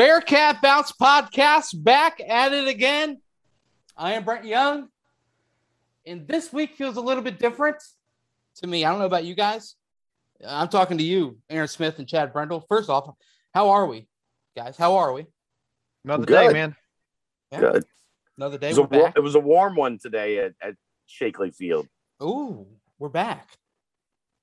Bearcat Bounce Podcast back at it again. I am Brent Young, and this week feels a little bit different to me. I don't know about you guys. I'm talking to you, Aaron Smith and Chad Brendel. First off, how are we, guys? How are we? Another Good. day, man. Yeah. Good. Another It day. was, a We're war- back. it was a warm one today at, at Sheakley Field. Ooh, we're back.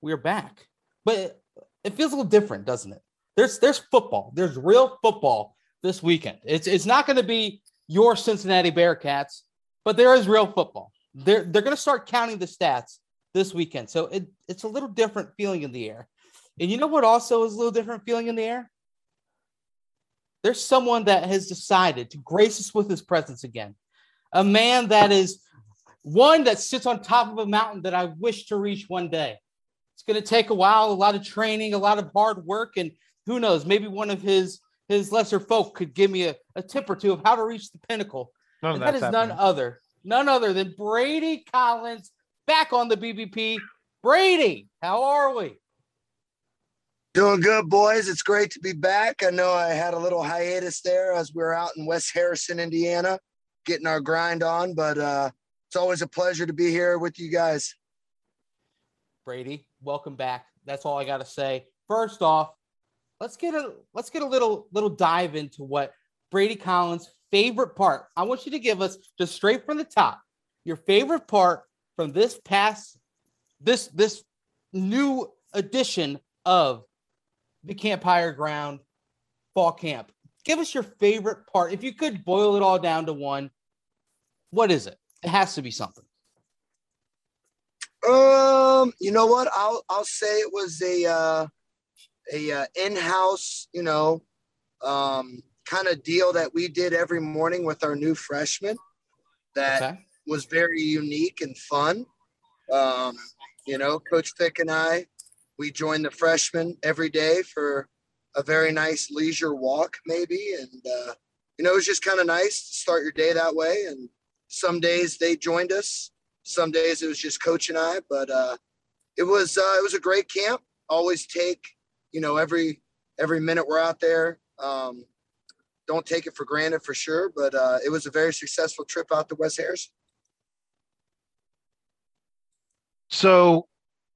We're back. But it feels a little different, doesn't it? There's there's football. There's real football this weekend. It's it's not going to be your Cincinnati Bearcats, but there is real football. They're they're going to start counting the stats this weekend. So it, it's a little different feeling in the air. And you know what also is a little different feeling in the air? There's someone that has decided to grace us with his presence again. A man that is one that sits on top of a mountain that I wish to reach one day. It's going to take a while, a lot of training, a lot of hard work, and who knows, maybe one of his his lesser folk could give me a, a tip or two of how to reach the pinnacle. None of And that that's is none other, none other than Brady Collins back on the BBP. Brady, how are we? Doing good, boys. It's great to be back. I know I had a little hiatus there as we were out in West Harrison, Indiana, getting our grind on, but uh, it's always a pleasure to be here with you guys. Brady, welcome back. That's all I got to say. First off, let's get a let's get a little little dive into what Brady Collins' favorite part. I want you to give us just straight from the top your favorite part from this past this this new edition of the Camp Higher Ground Fall Camp. Give us your favorite part. If you could boil it all down to one, what is it? It has to be something. Um, you know what? I'll I'll say it was a uh, a uh, in-house, you know, um, kind of deal that we did every morning with our new freshmen. That Okay. was very unique and fun. Um, you know, Coach Fick and I, we joined the freshmen every day for a very nice leisure walk, maybe. And, uh, you know, it was just kind of nice to start your day that way. And some days they joined us, some days it was just Coach and I, but uh, it was uh, it was a great camp. Always take, you know, every every minute we're out there. Um, don't take it for granted for sure, but uh, it was a very successful trip out to West Harrison. So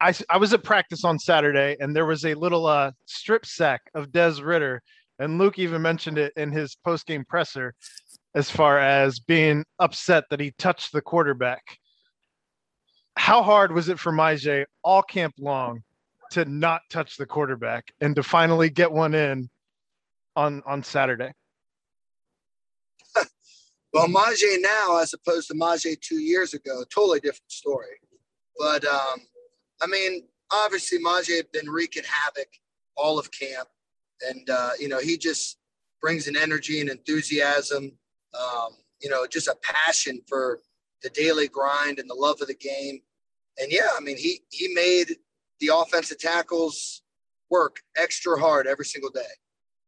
I, I was at practice on Saturday and there was a little uh, strip sack of Des Ridder. And Luke even mentioned it in his post game presser as far as being upset that he touched the quarterback. How hard was it for Myjai all camp long to not touch the quarterback and to finally get one in on on Saturday? Well, Myjai now, as opposed to Myjai two years ago, totally different story. But um, I mean, obviously, Myjai had been wreaking havoc all of camp, and uh, you know he just brings an energy and enthusiasm, um, you know, just a passion for the daily grind and the love of the game. And yeah, I mean, he he made the offensive tackles work extra hard every single day.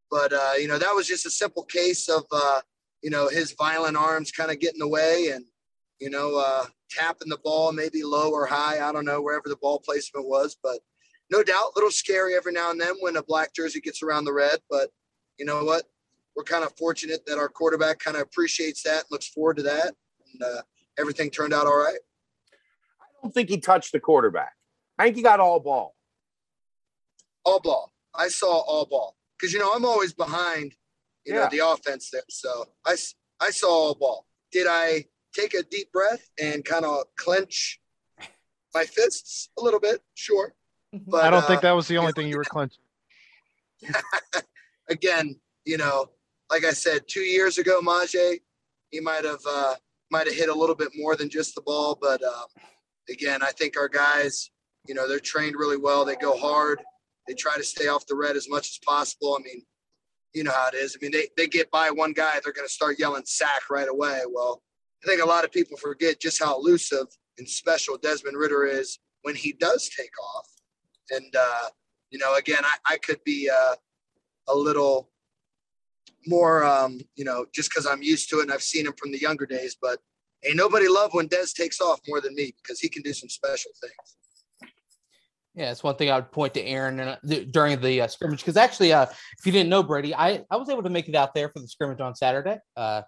But uh, you know, that was just a simple case of. Uh, you know, his violent arms kind of getting away and, you know, uh, tapping the ball maybe low or high. I don't know, wherever the ball placement was. But no doubt, a little scary every now and then when a black jersey gets around the red. But you know what? We're kind of fortunate that our quarterback kind of appreciates that looks forward to that. And uh, everything turned out all right. I don't think he touched the quarterback. I think he got all ball. All ball. I saw all ball because, you know, I'm always behind, you Yeah. know, the offense there. So I I saw all ball. Did I take a deep breath and kind of clench my fists a little bit? Sure. But I don't uh, think that was the only thing you were clenching. again, you know, like I said, two years ago, Myjai, he might have uh, might have hit a little bit more than just the ball. But um, again, I think our guys, you know, they're trained really well. They go hard. They try to stay off the red as much as possible. I mean, you know how it is. I mean, they, they get by one guy, they're going to start yelling sack right away. Well, I think a lot of people forget just how elusive and special Desmond Ridder is when he does take off. And, uh, you know, again, I, I could be uh, a little more, um, you know, just because I'm used to it and I've seen him from the younger days. But ain't nobody love when Des takes off more than me because he can do some special things. Yeah, it's one thing I would point to Aaron uh, during the uh, scrimmage because actually, uh, if you didn't know Brady, I, I was able to make it out there for the scrimmage on Saturday. Uh,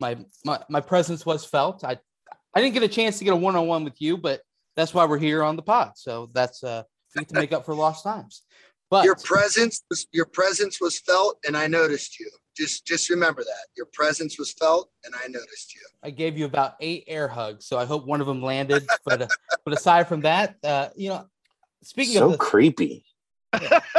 my, my my presence was felt. I I didn't get a chance to get a one on one with you, but that's why we're here on the pod. So that's uh, to make up for lost times. But your presence was your presence was felt, and I noticed you. Just just remember that your presence was felt, and I noticed you. I gave you about eight air hugs, so I hope one of them landed. but uh, but aside from that, uh, you know, speaking so of creepy. Yeah.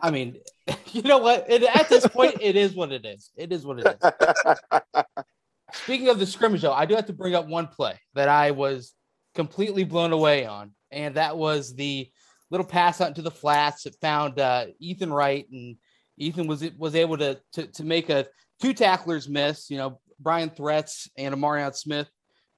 I mean, you know what? It, at this point, it is what it is. It is what it is. Speaking of the scrimmage, though, I do have to bring up one play that I was completely blown away on, and that was the little pass out into the flats. that found uh, Ethan Wright, and Ethan was was able to, to to make a two tacklers miss. You know, Bryon Threats and Amarion Smith,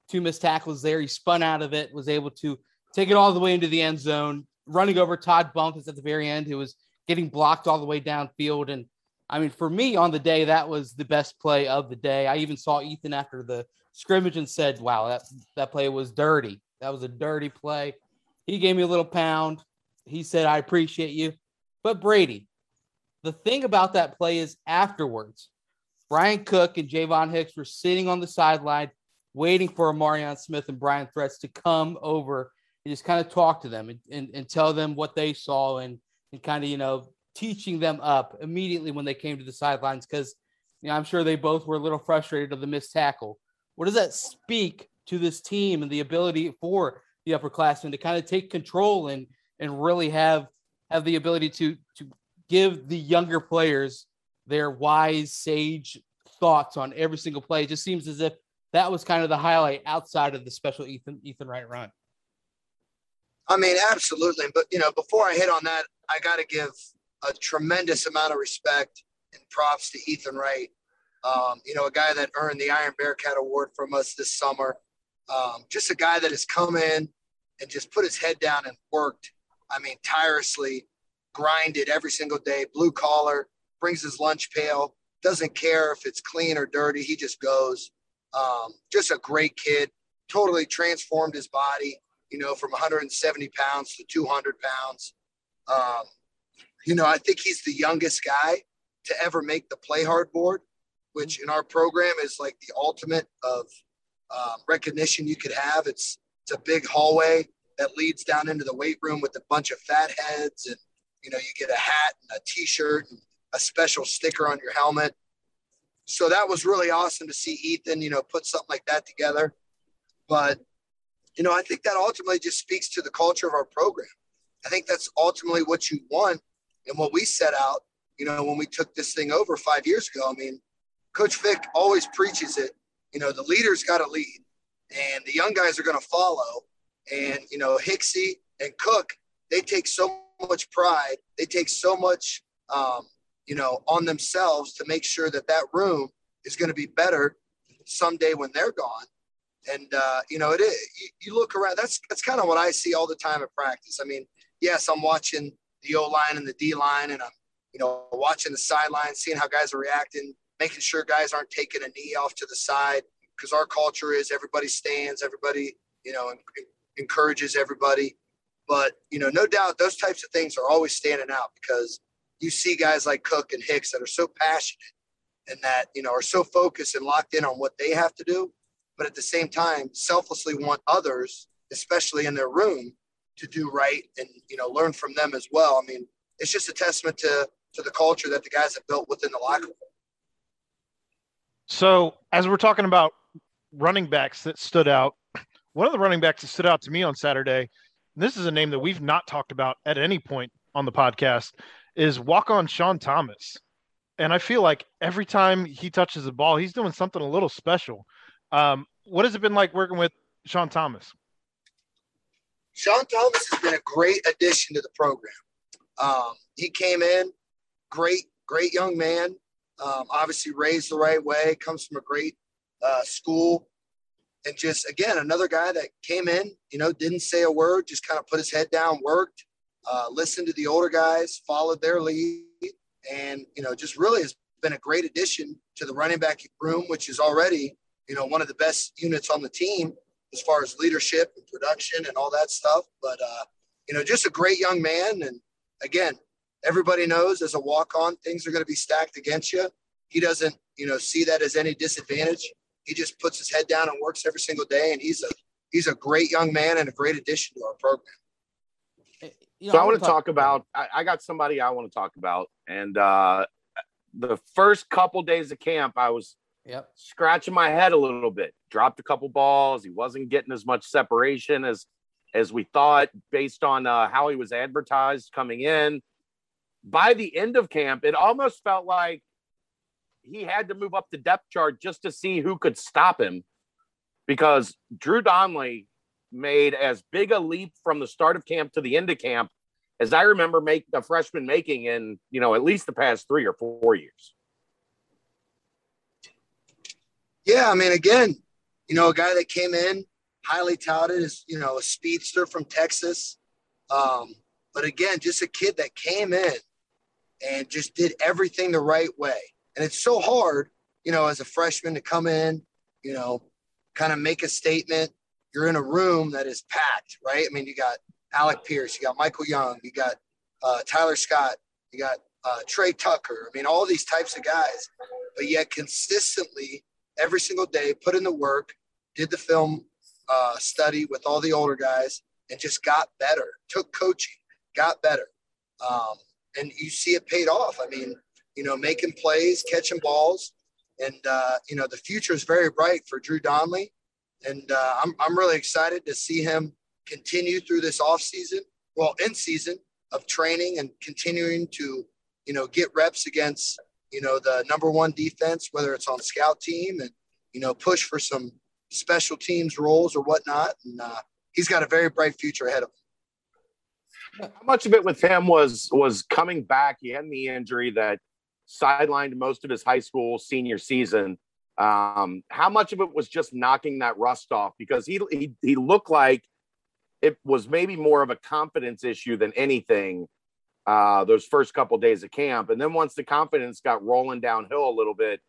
two missed tackles there. He spun out of it, was able to take it all the way into the end zone, running over Todd Bumpus at the very end, who was getting blocked all the way downfield. And I mean, for me on the day, that was the best play of the day. I even saw Ethan after the scrimmage and said, "Wow, that that play was dirty. That was a dirty play." He gave me a little pound he said, I appreciate you. But Brady, the thing about that play is afterwards, Bryan Cook and Ja'von Hicks were sitting on the sideline waiting for Amarion Smith and Bryon Threats to come over and just kind of talk to them and, and, and tell them what they saw and, and kind of, you know, teaching them up immediately when they came to the sidelines because you know, I'm sure they both were a little frustrated of the missed tackle. What does that speak to this team and the ability for the upperclassmen to kind of take control and and really have have the ability to to give the younger players their wise sage thoughts on every single play. It just seems as if that was kind of the highlight outside of the special Ethan Ethan Wright run. I mean, absolutely. But you know, before I hit on that, I got to give a tremendous amount of respect and props to Ethan Wright. Um, you know, a guy that earned the Iron Bearcat Award from us this summer. Um, just a guy that has come in and just put his head down and worked I mean, tirelessly grinded every single day, blue collar, brings his lunch pail, doesn't care if it's clean or dirty. He just goes. Um, just a great kid, totally transformed his body, you know, from 170 pounds to 200 pounds. Um, you know, I think he's the youngest guy to ever make the play hard board, which in our program is like the ultimate of um, recognition you could have. It's it's a big hallway that leads down into the weight room with a bunch of fat heads and you know you get a hat and a t-shirt and a special sticker on your helmet so that was really awesome to see ethan you know put something like that together but you know i think that ultimately just speaks to the culture of our program i think that's ultimately what you want and what we set out you know when we took this thing over five years ago i mean coach fick always preaches it you know the leaders got to lead and the young guys are going to follow and, you know, Hicksy and Cook, they take so much pride. They take so much, um, you know, on themselves to make sure that that room is going to be better someday when they're gone. And, uh, you know, it is, you, you look around, that's, that's kind of what I see all the time at practice. I mean, yes, I'm watching the O line and the D line, and I'm, you know, watching the sideline, seeing how guys are reacting, making sure guys aren't taking a knee off to the side because our culture is everybody stands, everybody, you know, encourages everybody. But, you know, no doubt those types of things are always standing out because you see guys like Cook and Hicks that are so passionate and that, you know, are so focused and locked in on what they have to do. But at the same time, selflessly want others, especially in their room, to do right and, you know, learn from them as well. I mean, it's just a testament to, to the culture that the guys have built within the locker room. So, as we're talking about running backs that stood out, one of the running backs that stood out to me on Saturday, and this is a name that we've not talked about at any point on the podcast, is walk on Sean Thomas. And I feel like every time he touches the ball, he's doing something a little special. Um, what has it been like working with Sean Thomas? Sean Thomas has been a great addition to the program. Um, he came in, great, great young man. Um, obviously raised the right way, comes from a great uh, school and just again another guy that came in, you know, didn't say a word, just kind of put his head down, worked, uh, listened to the older guys, followed their lead, and you know, just really has been a great addition to the running back room, which is already you know one of the best units on the team. as far as leadership and production and all that stuff. But uh, you know, just a great young man. And again, everybody knows as a walk on, things are going to be stacked against you. He doesn't, you know, see that as any disadvantage. He just puts his head down and works every single day. And he's a he's a great young man and a great addition to our program. Eh, you know, so I, I want to talk, talk about. I, I, got somebody I want to talk about, and uh, the first couple days of camp, I was yep. scratching my head a little bit. Dropped a couple balls. He wasn't getting as much separation as as we thought based on uh, how he was advertised coming in. By the end of camp, it almost felt like he had to move up the depth chart just to see who could stop him because Drew Donley made as big a leap from the start of camp to the end of camp as I remember make the freshman making in, you know, at least the past three or four years. Yeah, I mean, again, you know, a guy that came in highly touted as, you know, a speedster from Texas. Um, but again, just a kid that came in and just did everything the right way. And it's so hard, you know, as a freshman to come in, you know, kind of make a statement. You're in a room that is packed, right? I mean, you got Alec Pierce, you got Michael Young, you got uh, Tyler Scott, you got uh, Tre Tucker. I mean, all these types of guys, but yet consistently every single day put in the work, did the film uh, study with all the older guys, and just got better. Took coaching, got better, um, and you see it paid off. I mean, you know, making plays, catching balls, and uh, you know the future is very bright for Drew Donley, and uh, I'm I'm really excited to see him continue through this off season, well, in season of training and continuing to, you know, get reps against, you know, the number one defense, whether it's on scout team and, you know, push for some special teams roles or whatnot. And uh, he's got a very bright future ahead of him. How much of it with him was was coming back? He had the injury that sidelined most of his high school senior season. Um, how much of it was just knocking that rust off? Because he he, he looked like it was maybe more of a confidence issue than anything uh, those first couple of days of camp. And then once the confidence got rolling downhill a little bit,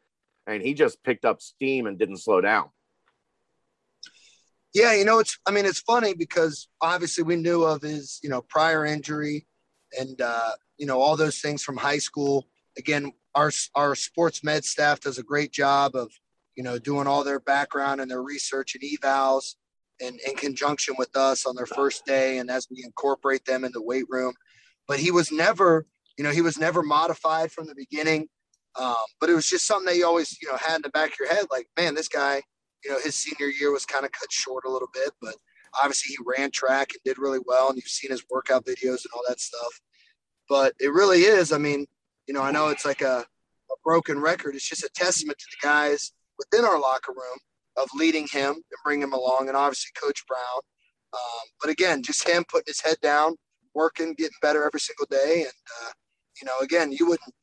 and he just picked up steam and didn't slow down. Yeah, you know, it's I mean, it's funny because obviously we knew of his, you know, prior injury and uh, you know, all those things from high school. Again, our our sports med staff does a great job of, you know, doing all their background and their research and evals and in conjunction with us on their first day and as we incorporate them in the weight room. But he was never, you know, he was never modified from the beginning. Um, but it was just something that you always, you know, had in the back of your head, like, man, this guy, you know, his senior year was kind of cut short a little bit, but obviously he ran track and did really well. And you've seen his workout videos and all that stuff. But it really is, I mean, you know, I know it's like a, a broken record. It's just a testament to the guys within our locker room of leading him and bring him along, and obviously Coach Brown. Um, but again, just him putting his head down, working, getting better every single day, and uh, you know, again, you wouldn't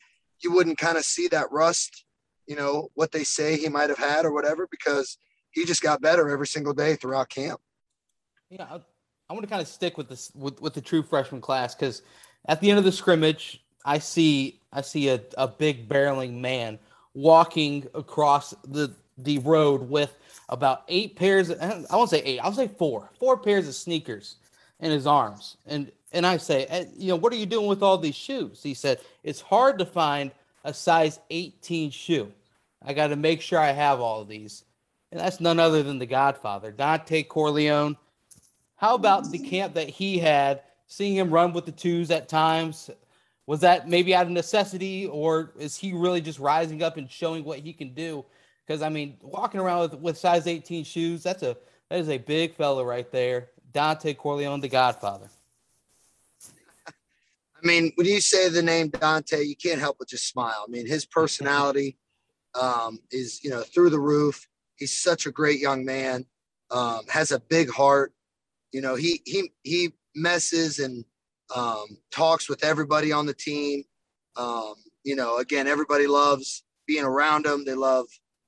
you wouldn't kind of see that rust, you know, what they say he might have had or whatever, because he just got better every single day throughout camp. Yeah, I, I want to kind of stick with this with, with the true freshman class because at the end of the scrimmage, I see I see a, a big barreling man walking across the the road with about eight pairs. I won't say eight. I'll say four. Four pairs of sneakers in his arms. And and I say, eh, you know, what are you doing with all these shoes? He said, it's hard to find a size 18 shoe. I got to make sure I have all of these. And that's none other than the Godfather, Dontay Corleone. How about the camp that he had, seeing him run with the twos at times? Was that maybe out of necessity, or is he really just rising up and showing what he can do because I mean, walking around with, with size 18 shoes, that's a that is a big fella right there. Dontay Corleone, the Godfather. I mean, when you say the name Dontay, you can't help but just smile. I mean, his personality um, is you know through the roof. He's such a great young man. Um, has a big heart. You know, he he he messes and um, talks with everybody on the team. Um, you know, again, everybody loves being around him. They love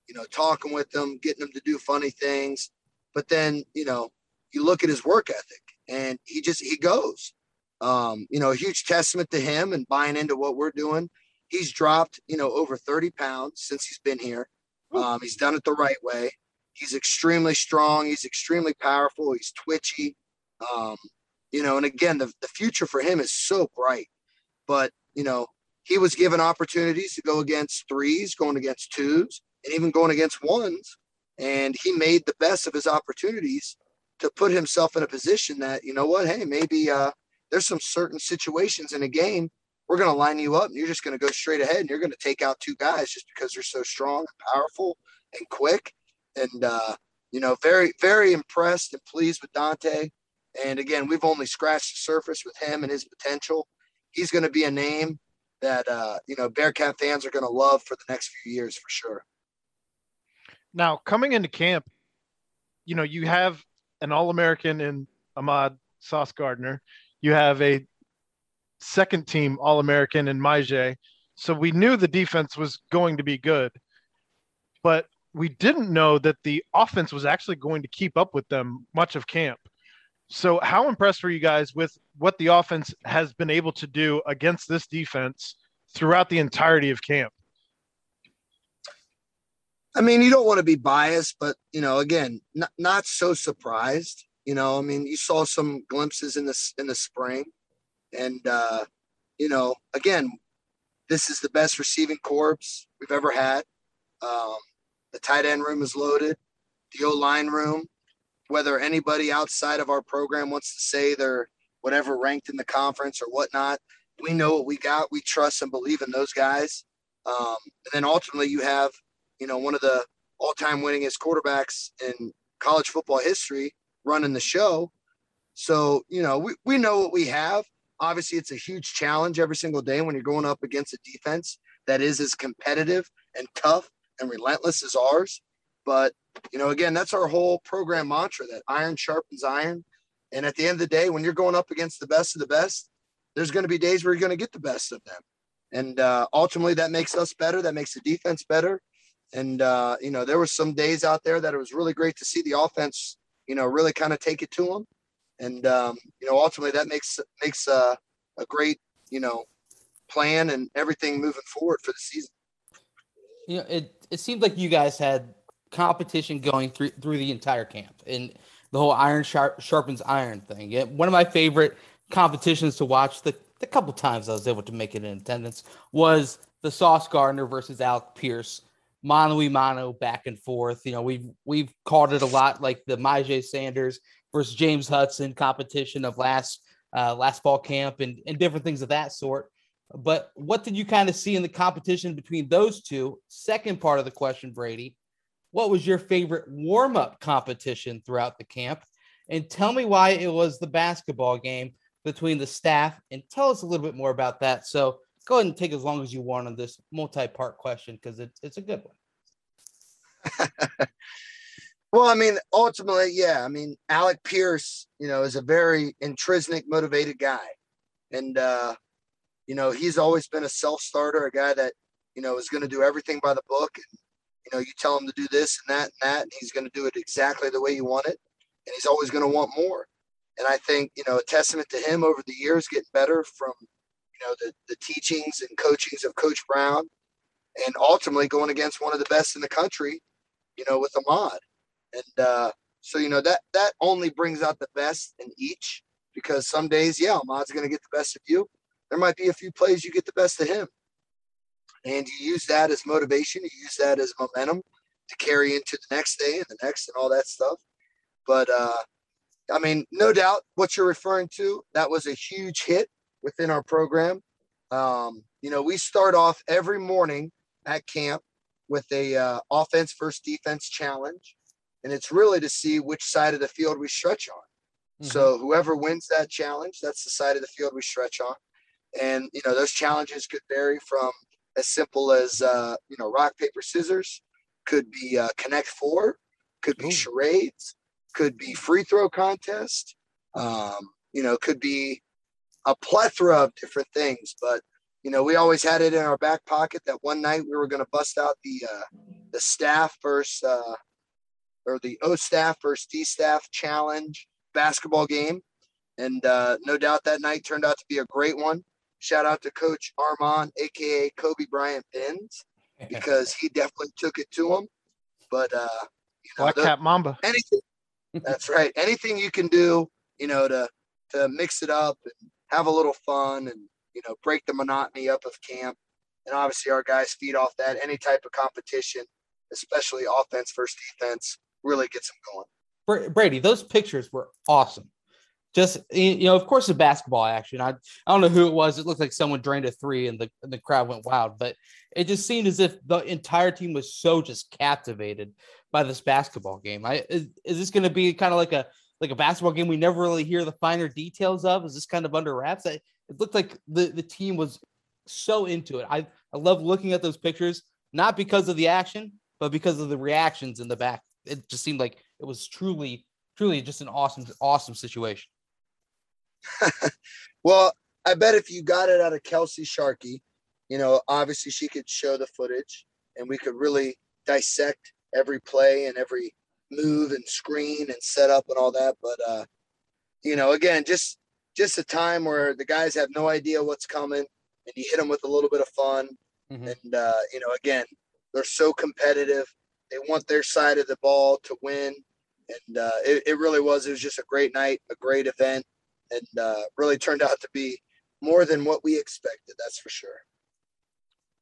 you know, talking with them, getting them to do funny things. But then, you know, you look at his work ethic and he just, he goes. Um, you know, a huge testament to him and buying into what we're doing. He's dropped, you know, over 30 pounds since he's been here. Um, he's done it the right way. He's extremely strong. He's extremely powerful. He's twitchy. Um, you know, and again, the, the future for him is so bright. But, you know, he was given opportunities to go against threes, going against twos, and even going against ones. And he made the best of his opportunities to put himself in a position that, you know what, hey, maybe uh, there's some certain situations in a game we're going to line you up and you're just going to go straight ahead and you're going to take out two guys just because they're so strong and powerful and quick. And, uh, you know, very, very impressed and pleased with Dontay. And again, we've only scratched the surface with him and his potential. He's going to be a name that, uh, you know, Bearcat fans are going to love for the next few years for sure. Now, coming into camp, you know, you have an All American in Ahmad Sauce Gardner. You have a second team All American in Myjai. So we knew the defense was going to be good, but we didn't know that the offense was actually going to keep up with them much of camp. So, how impressed were you guys with what the offense has been able to do against this defense throughout the entirety of camp? I mean, you don't want to be biased, but you know, again, not, not so surprised. You know, I mean, you saw some glimpses in this in the spring. And, uh, you know, again, this is the best receiving corps we've ever had. Um, the tight end room is loaded. The O line room, whether anybody outside of our program wants to say they're whatever ranked in the conference or whatnot, we know what we got. We trust and believe in those guys. Um, and then ultimately, you have, you know, one of the all time winningest quarterbacks in college football history running the show. So, you know, we, we know what we have. Obviously, it's a huge challenge every single day when you're going up against a defense that is as competitive and tough and relentless as ours. But, you know, again, that's our whole program mantra that iron sharpens iron. And at the end of the day, when you're going up against the best of the best, there's going to be days where you're going to get the best of them. And uh, ultimately, that makes us better. That makes the defense better. And, uh, you know, there were some days out there that it was really great to see the offense, you know, really kind of take it to them and um, you know ultimately that makes makes uh, a great you know plan and everything moving forward for the season. You know, it it seemed like you guys had competition going through through the entire camp and the whole iron sharp, sharpens iron thing. Yeah, one of my favorite competitions to watch the the couple times I was able to make it in attendance was the Sauce Gardner versus Alec Pierce mano a mano back and forth. You know, we've we've called it a lot like the Myjai Sanders versus James Hudson competition of last uh, last fall camp and, and different things of that sort. But what did you kind of see in the competition between those two? Second part of the question, Brady, what was your favorite warm up competition throughout the camp? And tell me why it was the basketball game between the staff and tell us a little bit more about that. So go ahead and take as long as you want on this multi part question because it's, it's a good one. Well, I mean, ultimately, yeah. I mean, Alec Pierce, you know, is a very intrinsic, motivated guy, and uh, you know, he's always been a self-starter, a guy that you know is going to do everything by the book. And you know, you tell him to do this and that and that, and he's going to do it exactly the way you want it, and he's always going to want more. And I think you know, a testament to him over the years, getting better from you know the the teachings and coachings of Coach Brown, and ultimately going against one of the best in the country, you know, with Ahmad and uh, so you know that that only brings out the best in each because some days, yeah, Ahmad's going to get the best of you. There might be a few plays you get the best of him, and you use that as motivation. You use that as momentum to carry into the next day and the next and all that stuff. But uh, I mean, no doubt what you're referring to, that was a huge hit within our program. Um, you know, we start off every morning at camp with a uh, offense versus defense challenge and it's really to see which side of the field we stretch on. Mm-hmm. So whoever wins that challenge, that's the side of the field we stretch on. And you know those challenges could vary from as simple as uh, you know rock paper scissors, could be uh, connect four, could be Ooh. charades, could be free throw contest, um, you know, could be a plethora of different things. But you know, we always had it in our back pocket that one night we were going to bust out the uh, the staff versus uh, or the O staff versus D staff challenge basketball game. And uh, no doubt that night turned out to be a great one. Shout out to Coach Armand, aka Kobe Bryant Benz, because he definitely took it to him. But uh, You know, Black the, Cat Mamba. Anything. that's right. Anything you can do, you know, to to mix it up and have a little fun and you know break the monotony up of camp. And obviously, our guys feed off that. Any type of competition, especially offense versus defense, really gets them going. Brady, those pictures were awesome just you know, of course, the basketball action. I I don't know who it was. It looked like someone drained a three, and the and the crowd went wild. But it just seemed as if the entire team was so just captivated by this basketball game. I is, is this going to be kind of like a like a basketball game we never really hear the finer details of? Is this kind of under wraps? It looked like the the team was so into it. I I love looking at those pictures, not because of the action, but because of the reactions in the back. It just seemed like it was truly truly just an awesome awesome situation. well, I bet if you got it out of Kelsey Sharkey, you know, obviously she could show the footage and we could really dissect every play and every move and screen and set up and all that. But uh, you know, again, just just a time where the guys have no idea what's coming and you hit them with a little bit of fun. Mm-hmm. And uh, you know, again, they're so competitive. They want their side of the ball to win. And uh, it, it really was. It was just a great night, a great event and uh, really turned out to be more than what we expected. That's for sure.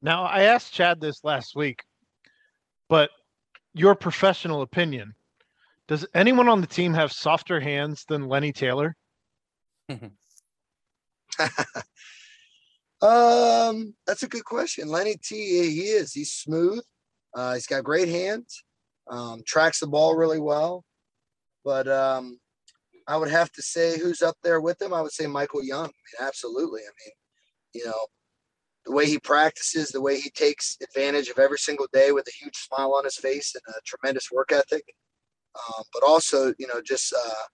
Now, I asked Chad this last week, but your professional opinion does anyone on the team have softer hands than Lenny Taylor? um, that's a good question. Lenny T, he is. He's smooth. Uh, he's got great hands. Um, tracks the ball really well. But um, I would have to say who's up there with him. I would say Michael Young. I mean, absolutely. I mean, you know, the way he practices, the way he takes advantage of every single day with a huge smile on his face and a tremendous work ethic. Um, but also, you know, just uh,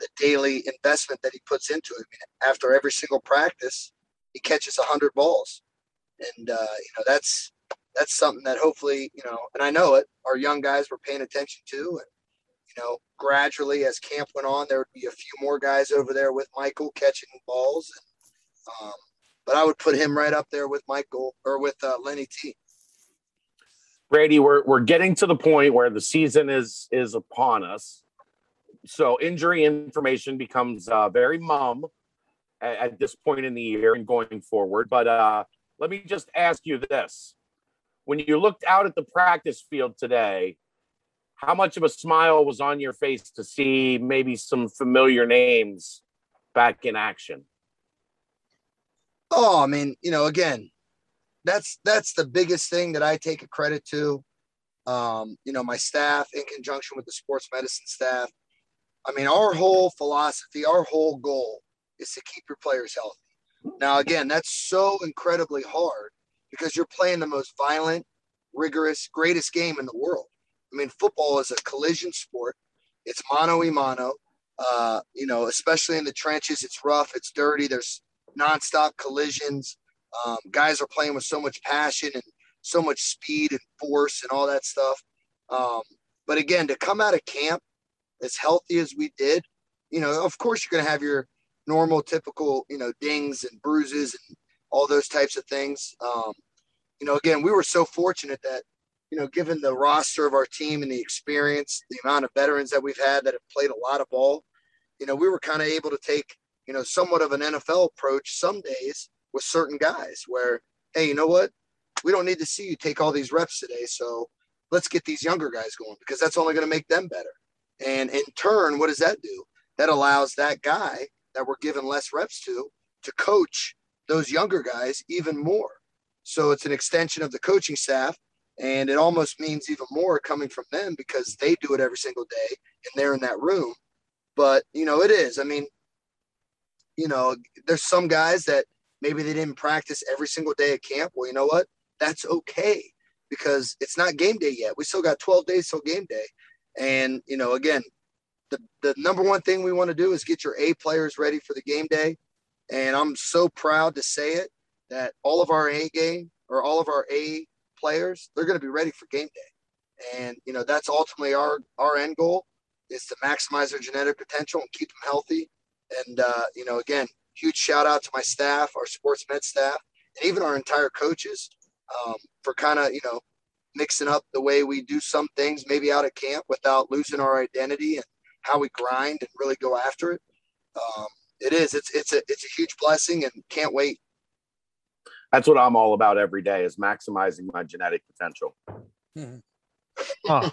the daily investment that he puts into it. I mean, after every single practice, he catches hundred balls, and uh, you know that's that's something that hopefully, you know, and I know it. Our young guys were paying attention to, and you know, gradually as camp went on, there would be a few more guys over there with Michael catching balls. And, um, but I would put him right up there with Michael or with uh, Lenny T. Brady, we're we're getting to the point where the season is is upon us. So injury information becomes uh, very mum at, at, this point in the year and going forward. But uh, let me just ask you this: When you looked out at the practice field today, how much of a smile was on your face to see maybe some familiar names back in action? Oh, I mean, you know, again, that's that's the biggest thing that I take a credit to. Um, you know, my staff in conjunction with the sports medicine staff. I mean, our whole philosophy, our whole goal is to keep your players healthy. Now, again, that's so incredibly hard because you're playing the most violent, rigorous, greatest game in the world. I mean, football is a collision sport. It's mano a mano. Uh, you know, especially in the trenches, it's rough, it's dirty. There's nonstop collisions. Um, guys are playing with so much passion and so much speed and force and all that stuff. Um, but again, to come out of camp as healthy as we did, you know, of course you're going to have your normal, typical, you know, dings and bruises and all those types of things. Um, you know, again, we were so fortunate that you know, given the roster of our team and the experience, the amount of veterans that we've had that have played a lot of ball, you know, we were kind of able to take, you know, somewhat of an NFL approach some days with certain guys where, hey, you know what? We don't need to see you take all these reps today. So let's get these younger guys going because that's only going to make them better. And in turn, what does that do? That allows that guy that we're giving less reps to to coach those younger guys even more. So it's an extension of the coaching staff and it almost means even more coming from them because they do it every single day and they're in that room. But, you know, it is. I mean, you know, there's some guys that maybe they didn't practice every single day at camp. Well, you know what? That's okay because it's not game day yet. We still got 12 days till game day. And, you know, again, the, the number one thing we want to do is get your A players ready for the game day. And I'm so proud to say it that all of our A game or all of our A players, they're going to be ready for game day. And, you know, that's ultimately our, our end goal is to maximize their genetic potential and keep them healthy. And, uh, you know, again, huge shout out to my staff, our sports med staff, and even our entire coaches um, for kind of, you know, mixing up the way we do some things, maybe out of camp, without losing our identity and how we grind and really go after it. Um, it is. It's it's a it's a huge blessing, and can't wait. That's what I'm all about every day is maximizing my genetic potential. Huh.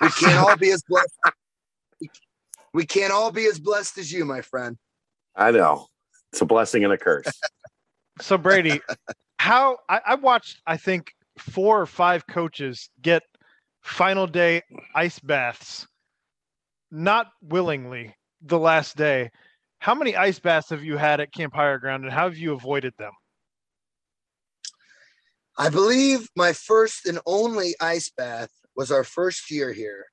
We can't all be as blessed. We can't all be as blessed as you, my friend. I know. It's a blessing and a curse. So Brady, how I, I watched, I think four or five coaches get final day ice baths, not willingly, the last day. How many ice baths have you had at Camp Higher Ground, and how have you avoided them? I believe my first and only ice bath was our first year here,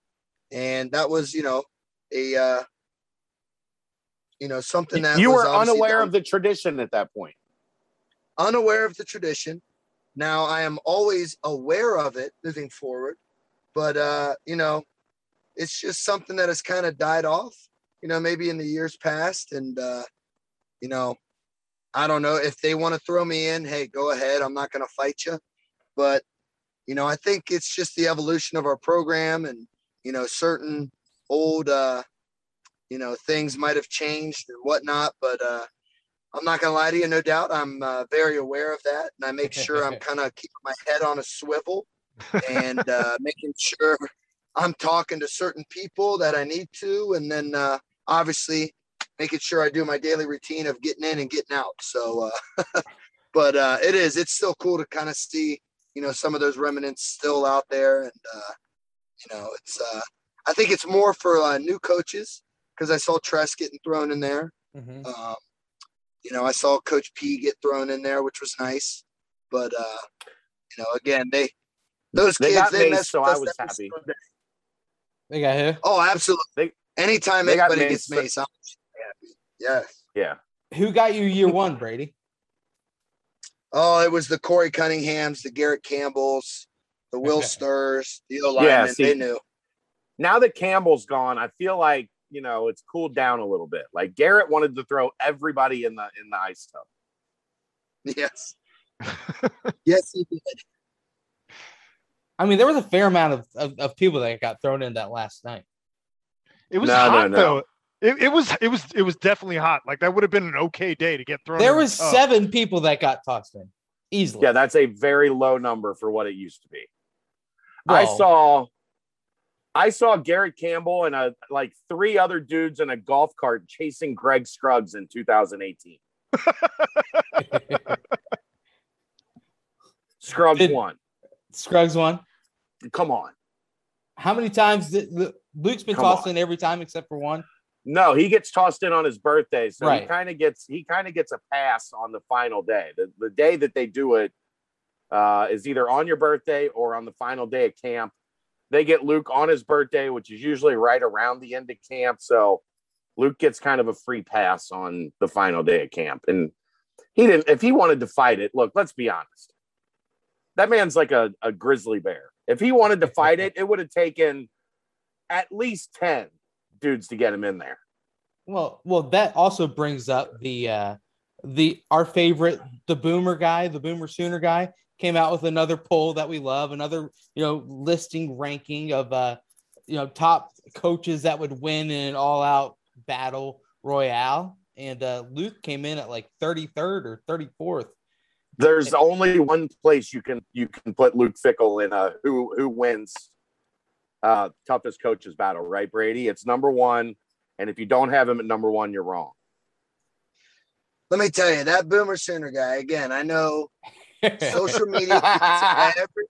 and that was, you know, a uh, you know something that you were unaware done- of the tradition at that point. unaware of the tradition. Now I am always aware of it moving forward, but uh, you know, it's just something that has kind of died off. You know, maybe in the years past, and uh, you know, I don't know if they want to throw me in. Hey, go ahead. I'm not going to fight you, but you know, I think it's just the evolution of our program, and you know, certain old, uh, you know, things might have changed and whatnot, but uh, I'm not gonna lie to you, no doubt. I'm uh, very aware of that, and I make sure I'm kind of keeping my head on a swivel and uh, making sure I'm talking to certain people that I need to, and then uh, obviously making sure I do my daily routine of getting in and getting out. So, uh, but uh, it is it's still cool to kind of see you know some of those remnants still out there, and uh, you know it's uh, I think it's more for uh, new coaches because I saw Tress getting thrown in there. Mhm. Um, you know, I saw Coach P get thrown in there, which was nice. But uh, you know, again, they those They kids got they Mace, messed so with I was happy. single day. They got who? Oh, absolutely. They- Anytime they got anybody Mace, gets but- Mace, I'm happy. Yes. Yeah. Who got you year one, Brady? Oh, it was the Corey Cunninghams, the Garrett Campbells, the Will Stirs, the O Yeah, see- they knew. Now that Campbell's gone, I feel like you know it's cooled down a little bit. Like Garrett wanted to throw everybody in the in the ice tub. Yes. yes, he did. I mean, there was a fair amount of, of, of people that got thrown in that last night. It was No, no, hot no. though. It, it was it was it was definitely hot. Like that would have been an okay day to get thrown. There in. was seven people that got tossed in easily. Yeah, that's a very low number for what it used to be. I saw I saw Garrett Campbell and a like three other dudes in a golf cart chasing Greg Scruggs in 2018. Scruggs Did- won. Scruggs won. Come on. How many times did Luke's been Come tossed on. in every time except for one? No, he gets tossed in on his birthday, so he kind of gets he kind of gets a pass on the final day. The the day that they do it uh, is either on your birthday or on the final day of camp. They get Luke on his birthday, which is usually right around the end of camp. So Luke gets kind of a free pass on the final day of camp, and he didn't. If he wanted to fight it, look, let's be honest. That man's like a, a grizzly bear. If he wanted to fight it, it would have taken at least 10 dudes to get him in there. Well, well, that also brings up the uh the our favorite the boomer guy, the boomer sooner guy came out with another poll that we love, another you know listing ranking of uh you know top coaches that would win in an all out battle royale. And uh Luke came in at like 33rd or 34th. There's only one place you can you can put Luke Fickell in a who who wins uh toughest coaches battle, right, Brady? It's number one. And if you don't have him at number one, you're wrong. Let me tell you, that Boomer Sooner guy, again, I know social media gives every,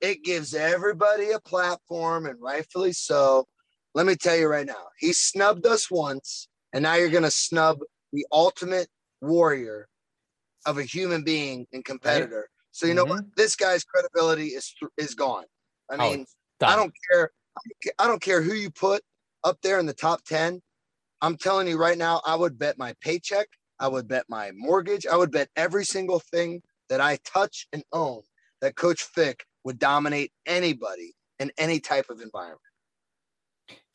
it gives everybody a platform and rightfully so. Let me tell you right now he snubbed us once and now you're going to snub the ultimate warrior of a human being and competitor. So you know mm-hmm. what? This guy's credibility is is gone. I Oh, mean Done. i don't care I don't ca- i don't care who you put up there in the top 10 i'm telling you right now i would bet my paycheck i would bet my mortgage i would bet every single thing that I touch and own that Coach Fick would dominate anybody in any type of environment.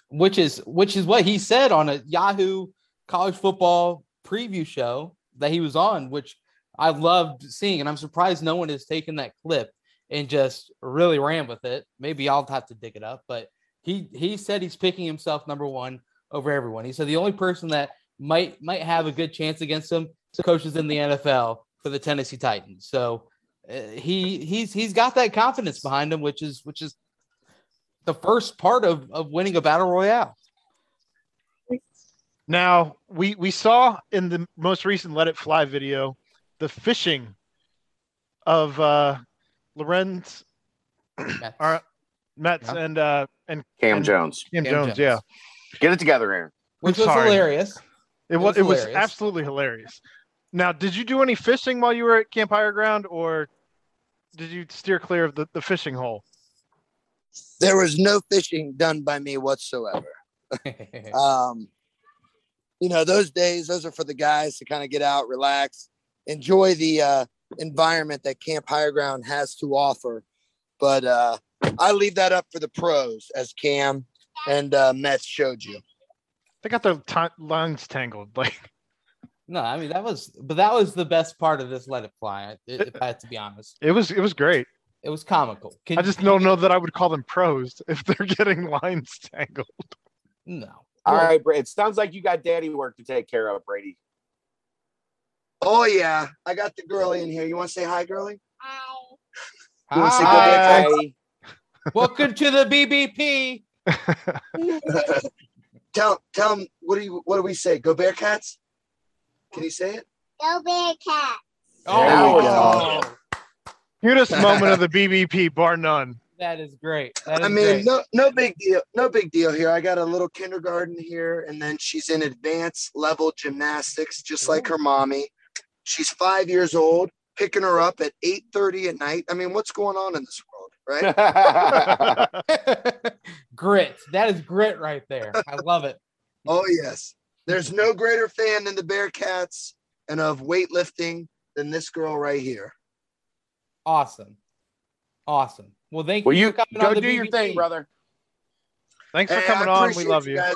which is which is what he said on a Yahoo college football preview show that he was on, which I loved seeing, and I'm surprised no one has taken that clip and just really ran with it. Maybe I'll have to dig it up, but he he said he's picking himself number one over everyone. He said the only person that might might have a good chance against him is coaches in the NFL for the Tennessee Titans. So uh, he he's he's got that confidence behind him, which is which is the first part of of winning a battle royale. Now we we saw in the most recent Let It Fly video the fishing of uh Lorenz Metz. our Metz Yeah. and uh and Cam and Jones. Cam, Cam Jones, Jones. yeah. Get it together, Aaron. which I'm was sorry. hilarious. It was was it was absolutely hilarious. Now, did you do any fishing while you were at Camp Higher Ground or did you steer clear of the, the fishing hole? There was no fishing done by me whatsoever. Um, you know, those days, those are for the guys to kind of get out, relax, enjoy the uh, environment that Camp Higher Ground has to offer. But uh, I leave that up for the pros, as Cam and uh, Metz showed you. They got their ti lines tangled. Like no, I mean that was, but that was the best part of this Let It Fly. If if I had to be honest, it was it was great. it was comical. Can, I just don't know that I would call them pros if they're getting lines tangled. no. All Well, right, Bra- it sounds like you got daddy work to take care of, Brady. Oh, yeah. I got the girlie in here. You want to say hi, girlie? Hi. You say go back? Hi. Welcome to the BBP. tell tell them what do you what do we say? Go Bearcats? Can you say it? Go Bearcat. There we Oh, Cutest moment of the BBP, bar none. that is great. That is I mean, great. no no big deal. No big deal here. I got a little kindergarten here, and then she's in advanced level gymnastics, just like her mommy. She's five years old. Picking her up at eight thirty at night. I mean, what's going on in this world, right? grit. That is grit right there. I love it. oh yes. There's no greater fan than the Bearcats and of weightlifting than this girl right here. Awesome. Awesome. Well, thank well, you. you for coming go on the do your BBP. thing, brother. Thanks for Hey, coming on. We love you. guys.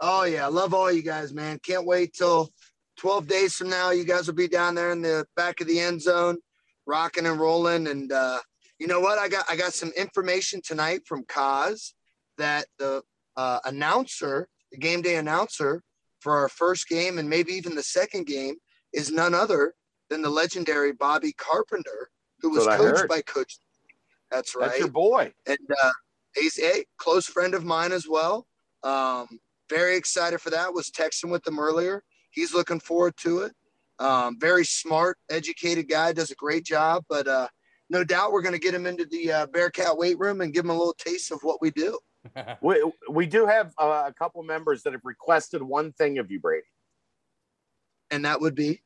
Oh yeah, I love all you guys, man. Can't wait till 12 days from now. You guys will be down there in the back of the end zone, rocking and rolling. And uh, you know what? I got I got some information tonight from Kaz that the uh, announcer, the game day announcer for our first game and maybe even the second game is none other than the legendary Bobby Carpenter, who was That's what I coached by Coach. That's right That's your boy. and uh, he's a close friend of mine as well. Um, very excited for that. Was texting with him earlier. He's looking forward to it. Um, very smart, educated guy. Does a great job. But uh, no doubt we're going to get him into the uh, Bearcat weight room and give him a little taste of what we do. We, we do have uh, a couple members that have requested one thing of you, Brady. And that would be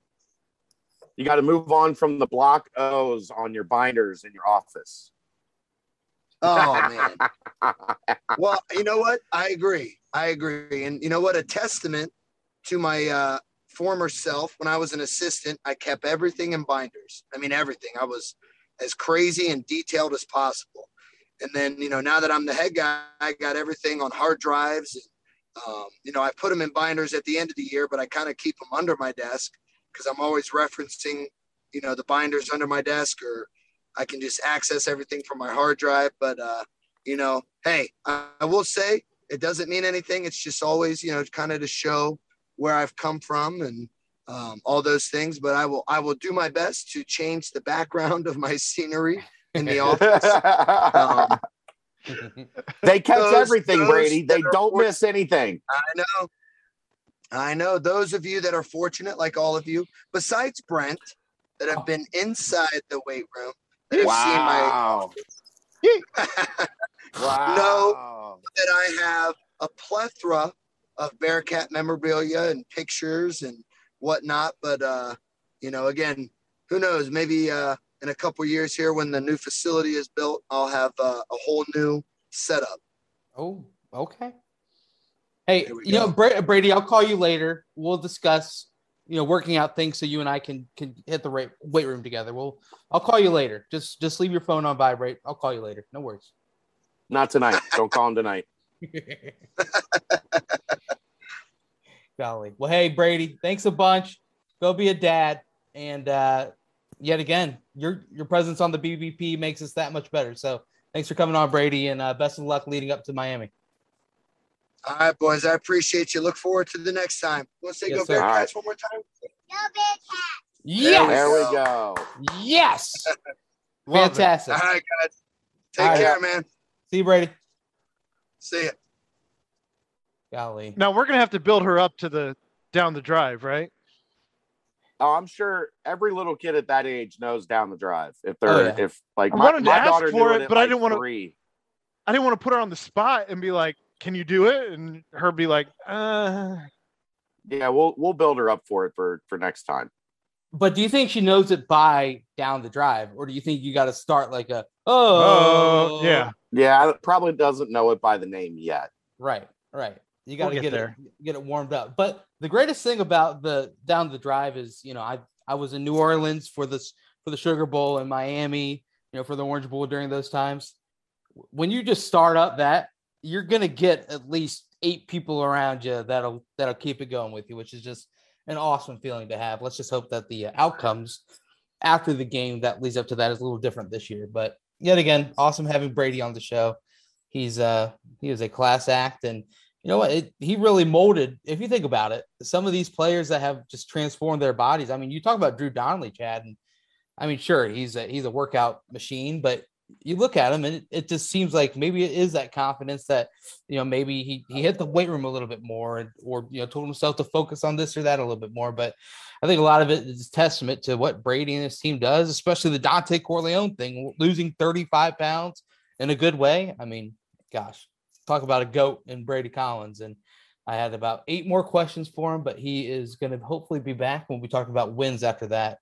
You got to move on from the block O's on your binders in your office. oh man. well, you know what? I agree. I agree. And you know what? A testament to my uh, former self when I was an assistant, I kept everything in binders. I mean, everything. I was as crazy and detailed as possible. And then, you know, now that I'm the head guy, I got everything on hard drives. Um, you know, I put them in binders at the end of the year, but I kind of keep them under my desk because I'm always referencing, you know, the binders under my desk or I can just access everything from my hard drive. But, uh, you know, hey, I, I will say it doesn't mean anything. It's just always, you know, kind of to show where I've come from and um, all those things. But I will, I will do my best to change the background of my scenery in the office. Um, they catch Those- everything, those Brady. They don't for- miss anything. I know. I know those of you that are fortunate, like all of you, besides Brent, that have been inside the weight room, that have Wow. seen my wow. Know that I have a plethora of Bearcat memorabilia and pictures and whatnot. But uh, you know, again, who knows? Maybe uh, in a couple years here, when the new facility is built, I'll have uh, a whole new setup. oh, okay. Hey, There we you know, go. Bra- Brady, I'll call you later. We'll discuss, you know, working out things so you and I can can hit the right weight room together. We'll I'll call you later. Just just leave your phone on vibrate. I'll call you later. No worries. Not tonight. Don't call him tonight. Golly. Well, hey, Brady, thanks a bunch. Go be a dad. And uh, yet again, your your presence on the BBP makes us that much better. So thanks for coming on, Brady, and uh, best of luck leading up to Miami. All right, boys. I appreciate you. Look forward to the next time. Let's say Yes, go sir. Bearcats one more time. Go Bearcats. Yes, There we go. yes, Love it. fantastic. All right, guys. Take All right. care, man. See you, Brady. See ya. Golly, Now we're gonna have to build her up to the down the drive, right? Oh, I'm sure every little kid at that age knows down the drive. If Oh, they're yeah. if like I my, wanted to my ask daughter for knew it, at, but I didn't wanna- I didn't want to put her on the spot and be like, "Can you do it?" and her be like, "Uh." Yeah, we'll we'll build her up for it for for next time. but do you think she knows it by down the drive, or do you think you got to start like a oh, Oh, yeah. Yeah, probably doesn't know it by the name yet. Right, right. You got to We'll get get, there. it get it warmed up. But the greatest thing about the down the drive is, you know, I I was in New Orleans for this for the Sugar Bowl in Miami, you know, for the Orange Bowl during those times. When you just start up that, you're gonna get at least eight people around you that'll that'll keep it going with you, which is just an awesome feeling to have. Let's just hope that the uh, outcomes after the game that leads up to that is a little different this year. But yet again, awesome having Brady on the show. He's uh he is a class act, and you know what? It, he really molded. If you think about it, some of these players that have just transformed their bodies. I mean, you talk about Drew Donnelly, Chad, and I mean, sure, he's a he's a workout machine, but you look at him and it, it just seems like maybe it is that confidence that you know maybe he he hit the weight room a little bit more or you know told himself to focus on this or that a little bit more but i think a lot of it is testament to what brady and his team does especially the dontay corleone thing losing 35 pounds in a good way i mean gosh talk about a goat in brady collins and i had about eight more questions for him but he is going to hopefully be back when we talk about wins after that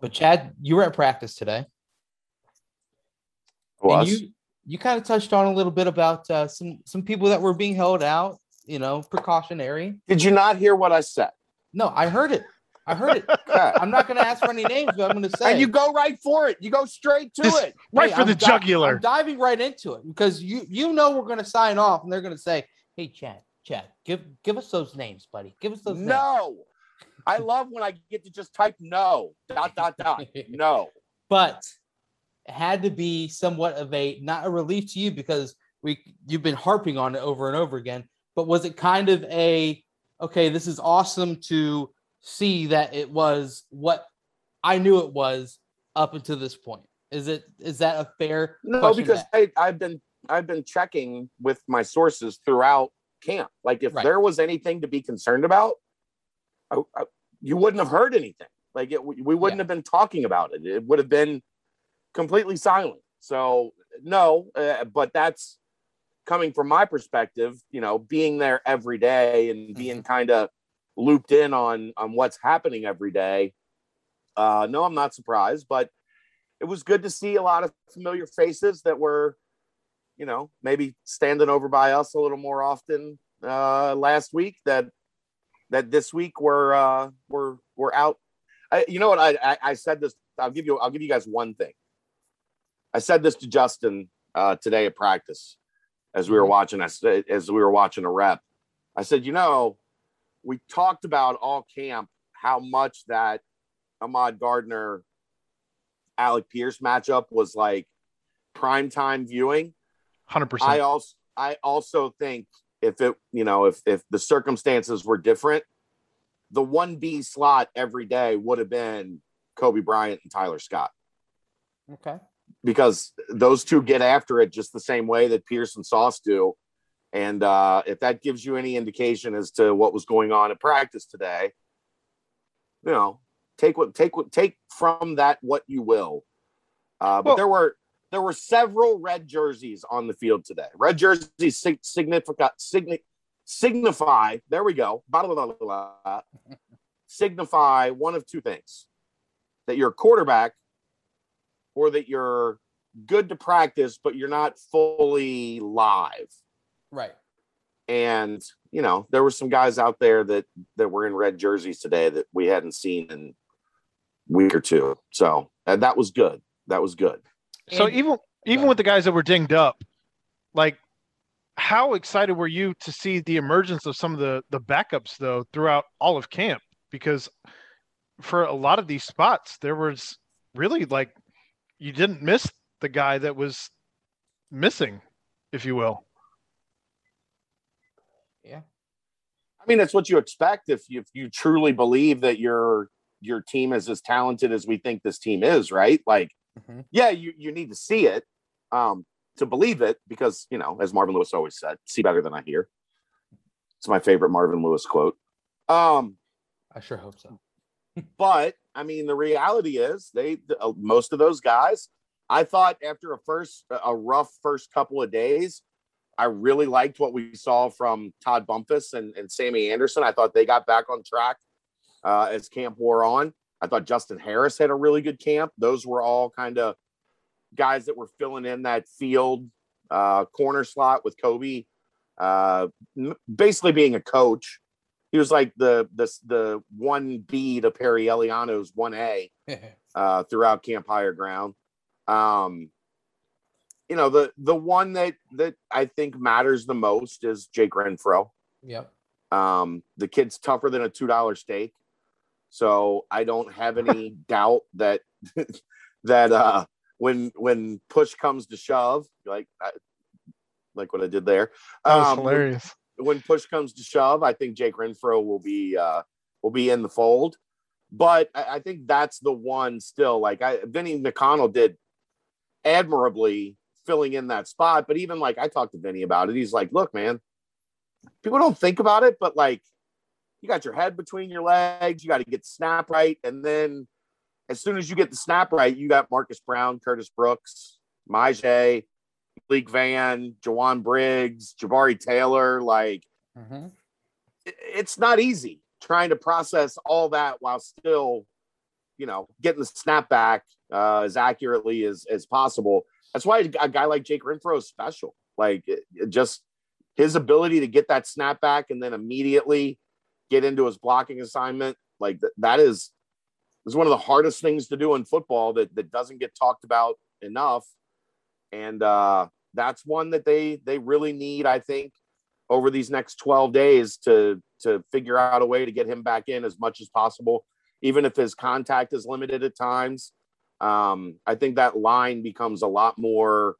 but chad you were at practice today and Was you you kind of touched on a little bit about uh, some some people that were being held out, you know, precautionary. did you not hear what I said? No, I heard it. I heard it. I'm not going to ask for any names, but I'm going to say and you go right for it. You go straight to Just- it. Right Hey, for I'm the di- jugular. I'm diving right into it because you you know we're going to sign off, and they're going to say, "Hey, Chad, Chad, give give us those names, buddy. Give us those names." No. I love when I get to just type no. Dot dot dot. No. but it had to be somewhat of a not a relief to you because we you've been harping on it over and over again but was it kind of a okay this is awesome to see that it was what i knew it was up until this point is it is that a fair No, because? I, I've been I've been checking with my sources throughout camp. Like if Right. there was anything to be concerned about, I, I, you wouldn't have heard anything. Like it, we wouldn't Yeah. have been talking about it. It would have been completely silent. So no, uh, but that's coming from my perspective. You know, being there every day and being kind of looped in on on what's happening every day. Uh, no, I'm not surprised, but it was good to see a lot of familiar faces that were, you know, maybe standing over by us a little more often uh, last week. That that this week we're uh, we're we're out. I, you know what? I, I I said this. I'll give you. I'll give you guys one thing. I said this to Justin uh, today at practice as we were watching us as we were watching a rep. I said, you know, we talked about all camp how much that Ahmad Gardner Alec Pierce matchup was like prime time viewing. 100%. I percent. also I also think if it you know if if the circumstances were different, the one B slot every day would have been Coby Bryant and Tyler Scott okay because those two get after it just the same way that Pierce and Sauce do. And uh, if that gives you any indication as to what was going on at practice today, you know, take what take what take from that what you will. Uh, but Well- there were there were several red jerseys on the field today. Red jerseys sig- significant signi- signify. There we go. Blah, blah, blah, signify one of two things: that you're a quarterback, or that you're good to practice, but you're not fully live right and you know there were some guys out there that that were in red jerseys today that we hadn't seen in a week or two so and that was good that was good So And- even even ahead. with the guys that were dinged up, like how excited were you to see the emergence of some of the the backups though throughout all of camp? Because for a lot of these spots, there was really like you didn't miss the guy that was missing, if you will. Yeah. I mean, it's what you expect if you, if you truly believe that your your team is as talented as we think this team is, right? Like, Mhm. yeah, you you need to see it um, to believe it because you know, as Marvin Lewis always said, "See better than I hear." It's my favorite Marvin Lewis quote. Um, I sure hope so. but I mean, the reality is they uh, most of those guys. I thought after a first a rough first couple of days, I really liked what we saw from Todd Bumpus and, and Sammy Anderson. I thought they got back on track uh, as camp wore on. I thought Justin Harris had a really good camp. Those were all kind of guys that were filling in that field uh, corner slot with Coby, uh, basically being a coach. He was like the the the one B to Perry Eliano's one A uh, throughout Camp Higher Ground. Um, you know the the one that that I think matters the most is Jake Renfro. yep. Um, the kid's tougher than a two dollar steak, so I don't have any doubt that that uh, when when push comes to shove, like I, like what I did there, That was um, when- hilarious. when push comes to shove, I think Jake Renfro will be uh, will be in the fold. But I, I think that's the one still. Like I, Vinny McConnell did admirably filling in that spot. But even like I talked to Vinny about it, he's like, "Look, man, people don't think about it, but like you got your head between your legs, you got to get the snap right, and then as soon as you get the snap right, you got Marcus Brown, Curtis Brooks, Myjai, Leek Van, Jowon Briggs, Jabari Taylor. Like Mhm. it's not easy trying to process all that while still, you know, getting the snap back uh, as accurately as as possible. That's why a guy like Jake Renfro is special. Like just his ability to get that snap back and then immediately get into his blocking assignment, like th- that is is one of the hardest things to do in football that that doesn't get talked about enough. And uh, that's one that they they really need, I think, over these next 12 days to to figure out a way to get him back in as much as possible, even if his contact is limited at times. Um, I think that line becomes a lot more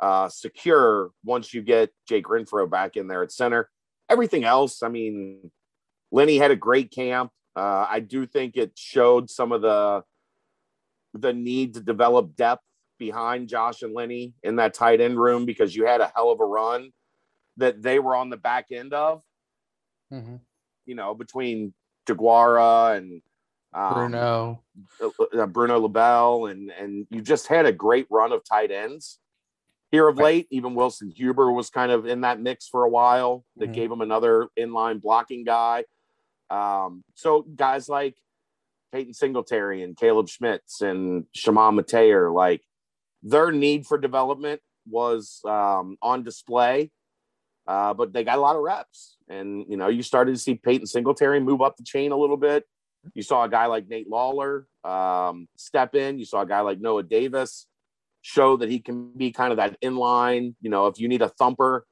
uh, secure once you get Jake Renfro back in there at center. Everything else, I mean, Lenny had a great camp. Uh, I do think it showed some of the the need to develop depth behind Josh and Lenny in that tight end room because you had a hell of a run that they were on the back end of, Mhm. you know, between Deguara and um, Bruno. uh, Bruno LaBelle, and and you just had a great run of tight ends here of Right. late. Even Wilson Huber was kind of in that mix for a while. That Mhm. gave him another inline blocking guy. Um, so guys like Peyton Singletary and Caleb Schmitz and Shimon Mateer, like their need for development was um, on display. Uh, but they got a lot of reps, and you know you started to see Peyton Singletary move up the chain a little bit. You saw a guy like Nate Lawler um, step in. You saw a guy like Noah Davis show that he can be kind of that inline. You know, if you need a thumper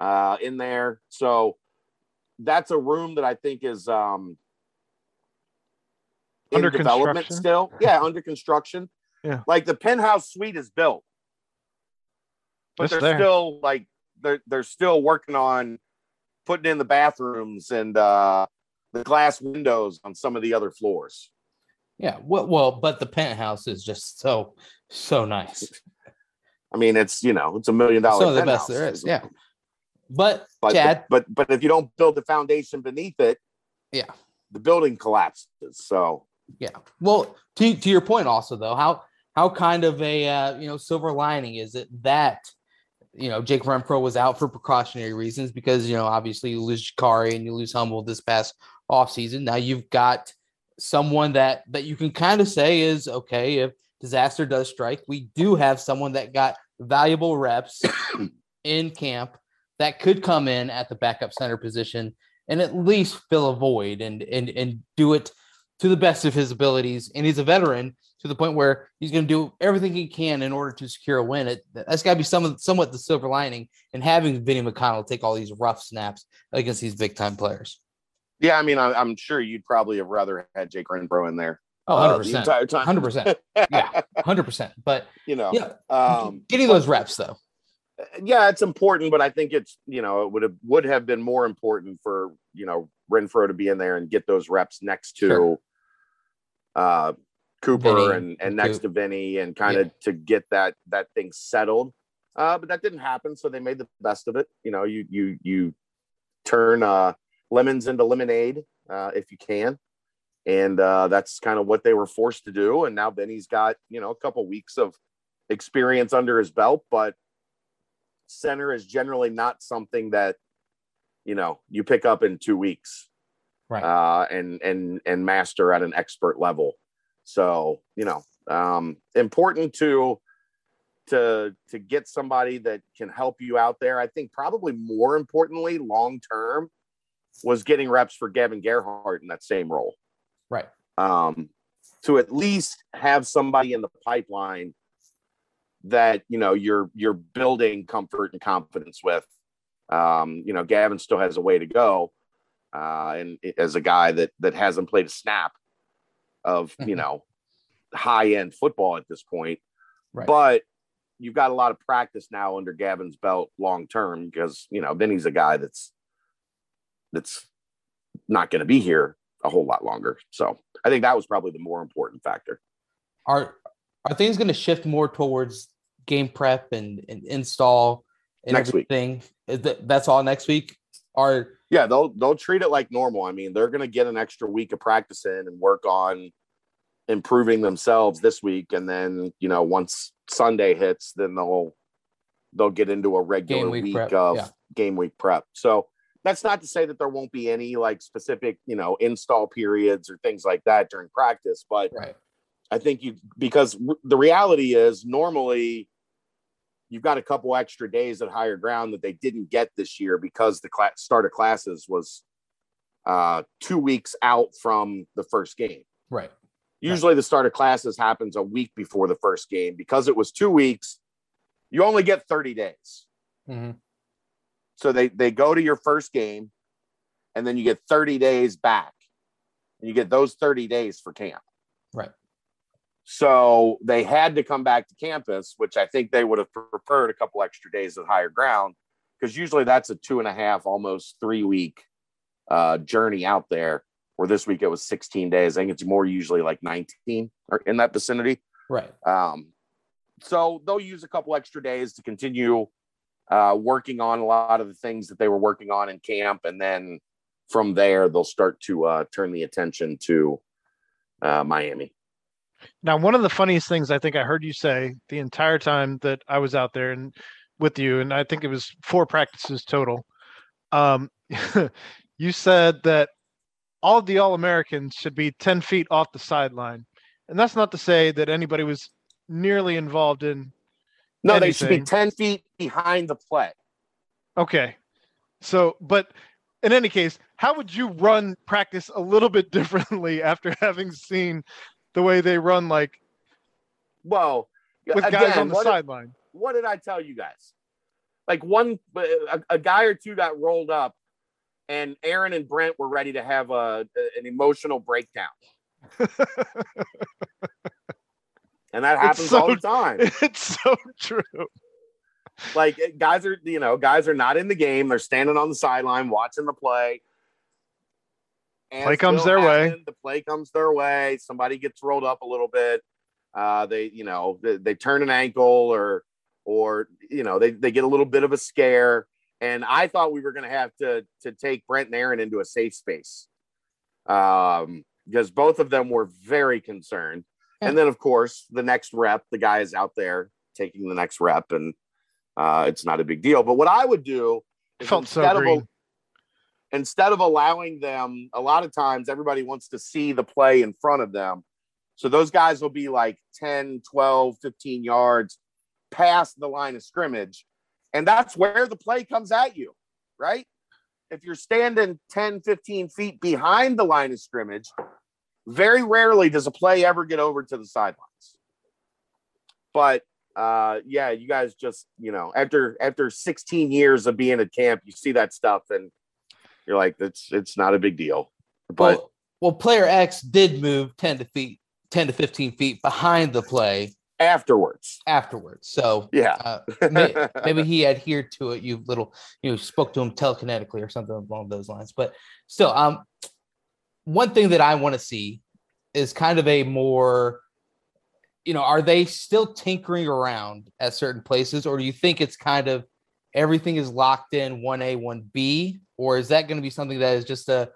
uh, in there, so that's a room that I think is um, Under development still. Yeah, under construction. Yeah. like the penthouse suite is built, but It's they're there. still like they're they're still working on putting in the bathrooms and uh, the glass windows on some of the other floors. Yeah. Well, well, but the penthouse is just so so nice. I mean, it's you know, it's a million dollar. Some of the best there is. Yeah. But but Chad, but but if you don't build the foundation beneath it, Yeah. the building collapses. So Yeah. Well, to to your point also though, how how kind of a uh, you know silver lining is it that you know Jake Renfro was out for precautionary reasons because you know obviously you lose Kari and you lose Humble this past offseason. Now you've got someone that that you can kind of say is okay if disaster does strike, we do have someone that got valuable reps in camp that could come in at the backup center position and at least fill a void and and and do it to the best of his abilities. And he's a veteran to the point where he's going to do everything he can in order to secure a win. It that's got to be some somewhat the silver lining in having Vinny McConnell take all these rough snaps against these big time players. Yeah, I mean, I, I'm sure you'd probably have rather had Jake Renfro in there Oh, uh, 100%. the entire time. 100%. Yeah, 100%. But You know, yeah, um, getting those reps though. yeah, it's important, but I think it's you know it would have would have been more important for you know Renfro to be in there and get those reps next to Sure. uh, Cooper Vinny and and next Coop. to Vinny and kind of to get that that thing settled. Uh, but that didn't happen, so they made the best of it. You know, you you you turn uh, lemons into lemonade uh, if you can, and uh, that's kind of what they were forced to do. And now Benny's got you know a couple weeks of experience under his belt, but center is generally not something that you know you pick up in two weeks Right. uh, and and and master at an expert level. So you know, um, important to to to get somebody that can help you out there. I think probably more importantly, long term, was getting reps for Gavin Gerhardt in that same role. Right. Um, to at least have somebody in the pipeline that you know you're you're building comfort and confidence with. Um, you know, Gavin still has a way to go, uh, and as a guy that that hasn't played a snap of you Mhm. know high end football at this point, Right. but you've got a lot of practice now under Gavin's belt long term because you know then he's a guy that's that's not going to be here a whole lot longer. So I think that was probably the more important factor. Are are things going to shift more towards game prep and, and install and Next week. everything? Is that that's all next week? Are Yeah, they'll they'll treat it like normal. I mean, they're going to get an extra week of practice in and work on improving themselves this week, and then you know once Sunday hits, then they'll they'll get into a regular Game week week, of yeah. game week prep. So that's not to say that there won't be any like specific you know install periods or things like that during practice, but right? I think you because the reality is normally you've got a couple extra days at higher ground that they didn't get this year because the class, start of classes was uh, two weeks out from the first game. Right. Usually the start of classes happens a week before the first game because it was two weeks. You only get 30 days. Mhm. So they they go to your first game and then you get 30 days back. And you get those 30 days for camp. Right. So they had to come back to campus, which I think they would have preferred a couple extra days at higher ground because usually that's a two and a half, almost three week uh, journey out there. Where this week it was 16 days. I think it's more usually like 19 or in that vicinity. Right. Um, so they'll use a couple extra days to continue uh, working on a lot of the things that they were working on in camp, and then from there they'll start to uh, turn the attention to uh, Miami. Now, one of the funniest things I think I heard you say the entire time that I was out there and with you, and I think it was four practices total. Um, you said that all of the All Americans should be 10 feet off the sideline. And that's not to say that anybody was nearly involved in. No, they should be 10 feet behind the play. Okay. So, but in any case, how would you run practice a little bit differently after having seen the way they run, like Well, with again, guys on the what, did, sideline? what did I tell you guys? Like one, uh, a, a guy or two got rolled up, and Aaron and Brent were ready to have a, an emotional breakdown. and that happens so- all the time. It's so true. like guys are you know guys are not in the game. They're standing on the sideline watching the play. And Play comes their way. the play comes their way. Somebody gets rolled up a little bit. Uh they you know they, they turn an ankle or or you know they, they get a little bit of a scare. And i thought we were going to have to to take brent and aaron into a safe space um because both of them were very concerned and then of course the next rep the guy is out there taking the next rep and uh, it's not a big deal. But what I would do is Felt so instead of green. instead of allowing them, a lot of times everybody wants to see the play in front of them. So those guys will be like 10, 12, 15 yards past the line of scrimmage. And that's where the play comes at you, right? If you're standing 10, 15 feet behind the line of scrimmage, very rarely does a play ever get over to the sidelines. But uh yeah you guys just you know after after 16 years of being at camp you see that stuff and you're like it's it's not a big deal but well, well, player X did move 10 to feet 10 to 15 feet behind the play afterwards. afterwards. So Yeah. uh, may, maybe he adhered to it. You little, you know, spoke to him telekinetically or something along those lines. But still, um, one thing that I want to see is kind of a more, you know, are they still tinkering around at certain places, or do you think it's kind of everything is locked in one A, one B, or is that going to be something that is just a,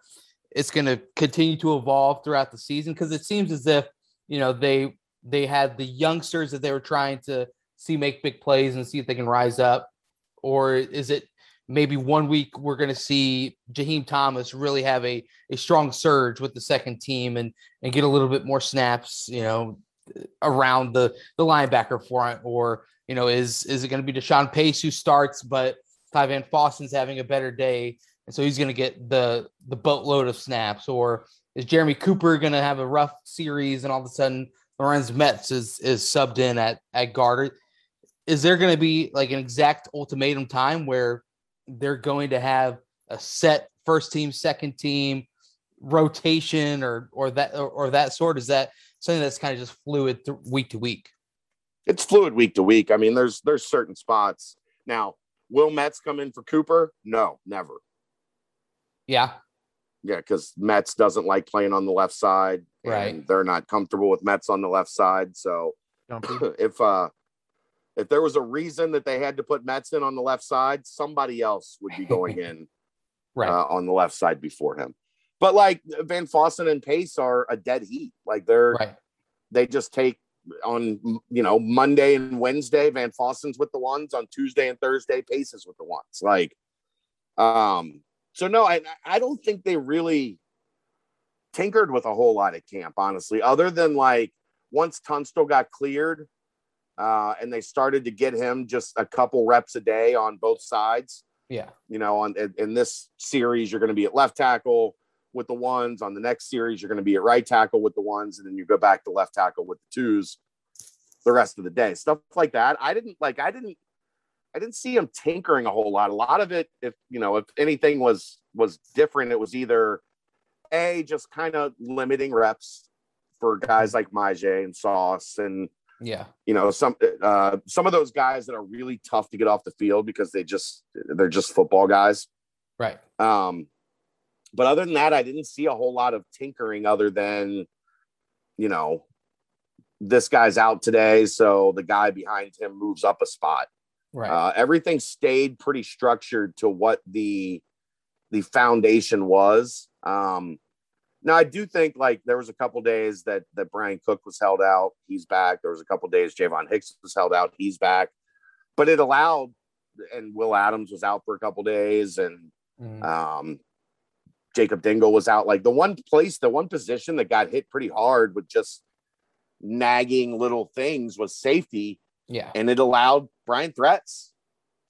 it's going to continue to evolve throughout the season? Because it seems as if you know they they had the youngsters that they were trying to see make big plays and see if they can rise up, or is it maybe one week we're going to see Jaheim Thomas really have a a strong surge with the second team and and get a little bit more snaps, you know, around the the linebacker front, or you know, is is it going to be Deshaun Pace who starts, but Ty Van Fossen's having a better day, and so he's going to get the the boatload of snaps, or is Jeremy Cooper going to have a rough series and all of a sudden Lorenz Metz is is subbed in at at guard? Is there going to be like an exact ultimatum time where they're going to have a set first team, second team rotation, or or that or, or that sort? Is that something that's kind of just fluid th- week to week? it's fluid week to week. I mean, there's there's certain spots. Now, will Metz come in for Cooper? No, never. Yeah, Yeah, because Metz doesn't like playing on the left side. and Right. They're not comfortable with Metz on the left side. So if uh if there was a reason that they had to put Metz in on the left side, somebody else would be going in right. uh, on the left side before him. But like Van Fossen and Pace are a dead heat. Like they're right. they just take on you know Monday and Wednesday. Van Fossen's with the ones on Tuesday and Thursday. Paces with the ones. Like, um. So no, I I don't think they really tinkered with a whole lot at camp, honestly. Other than like once Tunstall got cleared, uh, and they started to get him just a couple reps a day on both sides. Yeah. You know, on in, this series, you're going to be at left tackle with the ones. On the next series, you're going to be at right tackle with the ones, and then you go back to left tackle with the twos the rest of the day. Stuff like that. I didn't like. I didn't. I didn't see him tinkering a whole lot. A lot of it, if you know, if anything was was different, it was either a just kind of limiting reps for guys like Myjai and Sauce and Yeah. you know some uh some of those guys that are really tough to get off the field because they just they're just football guys Right. um but other than that i didn't see a whole lot of tinkering other than you know this guy's out today so the guy behind him moves up a spot Right. uh, everything stayed pretty structured to what the the foundation was. Um, now I do think like there was a couple days that that Bryan Cook was held out. He's back. There was a couple days Ja'von Hicks was held out. He's back. But it allowed, and Will Adams was out for a couple days, and Mhm. um, Jacob Dingle was out. Like the one place, the one position that got hit pretty hard with just nagging little things was safety yeah. and it allowed Bryon Threats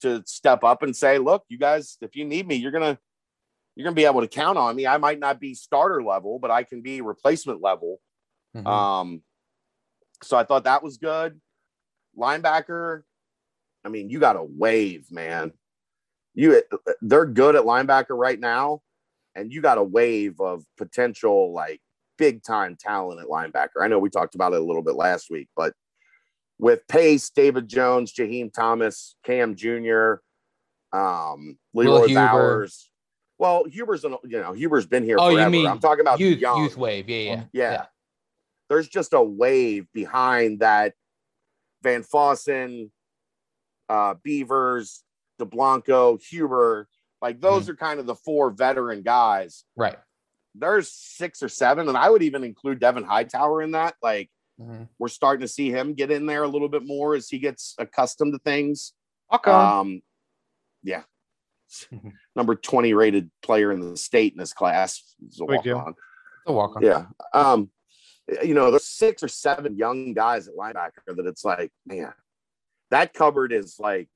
to step up and say, "Look, you guys, if you need me, you're gonna you're gonna be able to count on me. I might not be starter level, but I can be replacement level." Mhm. Um, so I thought that was good. Linebacker, I mean, you got a wave, man. You they're good at linebacker right now, and you got a wave of potential like big time talent at linebacker. I know we talked about it a little bit last week, but with Pace, David Jones, Jaheim Thomas, Cam Jr., um, Leroy. Bowers. Well, Huber's an, you know Huber's been here Oh, you mean I'm talking about youth young. youth wave. Yeah. Yeah. Yeah. There's just a wave behind that Van Fossen, uh, Beavers, Dublanko, Huber. Like those are kind of the four veteran guys. Right. There's six or seven, and I would even include Devin Hightower in that. Like Mhm. we're starting to see him get in there a little bit more as he gets accustomed to things. On. Um, yeah. Number 20 rated player in the state in this class. He's a Big deal. walk-on. So walk on. Yeah. Um, you know, there's six or seven young guys at linebacker that it's like, man, that cupboard is like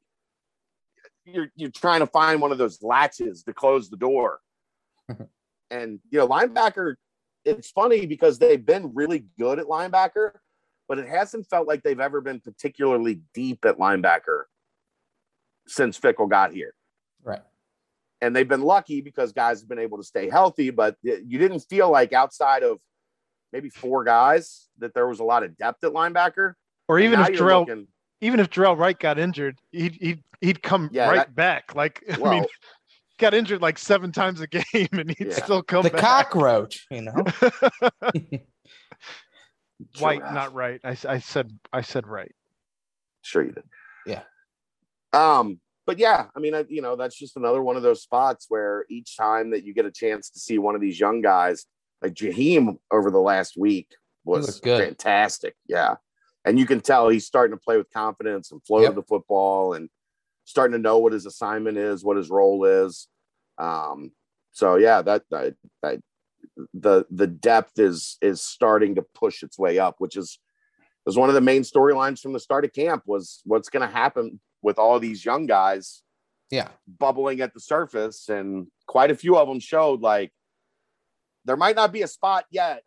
you're you're trying to find one of those latches to close the door. and you know, linebacker, it's funny because they've been really good at linebacker, but it hasn't felt like they've ever been particularly deep at linebacker since Fickell got here Right. and they've been lucky because guys have been able to stay healthy. But you didn't feel like outside of maybe four guys that there was a lot of depth at linebacker. Or even if you're Jarrell, looking- even if Jarrell Wright got injured, he'd he'd he'd come Yeah, right that- back. Like I mean, got injured like seven times a game, and he'd Yeah. still come the back. cockroach, you know. White, Giraffe. not right. I said I said right. Sure you did. Yeah. Um, but yeah, I mean, I, you know, that's just another one of those spots where each time that you get a chance to see one of these young guys, like Jaheim over the last week was fantastic. Yeah. And you can tell he's starting to play with confidence and flow Yep. of the football and starting to know what his assignment is, what his role is. Um, so yeah, that, that, that the the depth is is starting to push its way up, which is was one of the main storylines from the start of camp was what's going to happen with all these young guys Yeah. bubbling at the surface and quite a few of them showed like there might not be a spot yet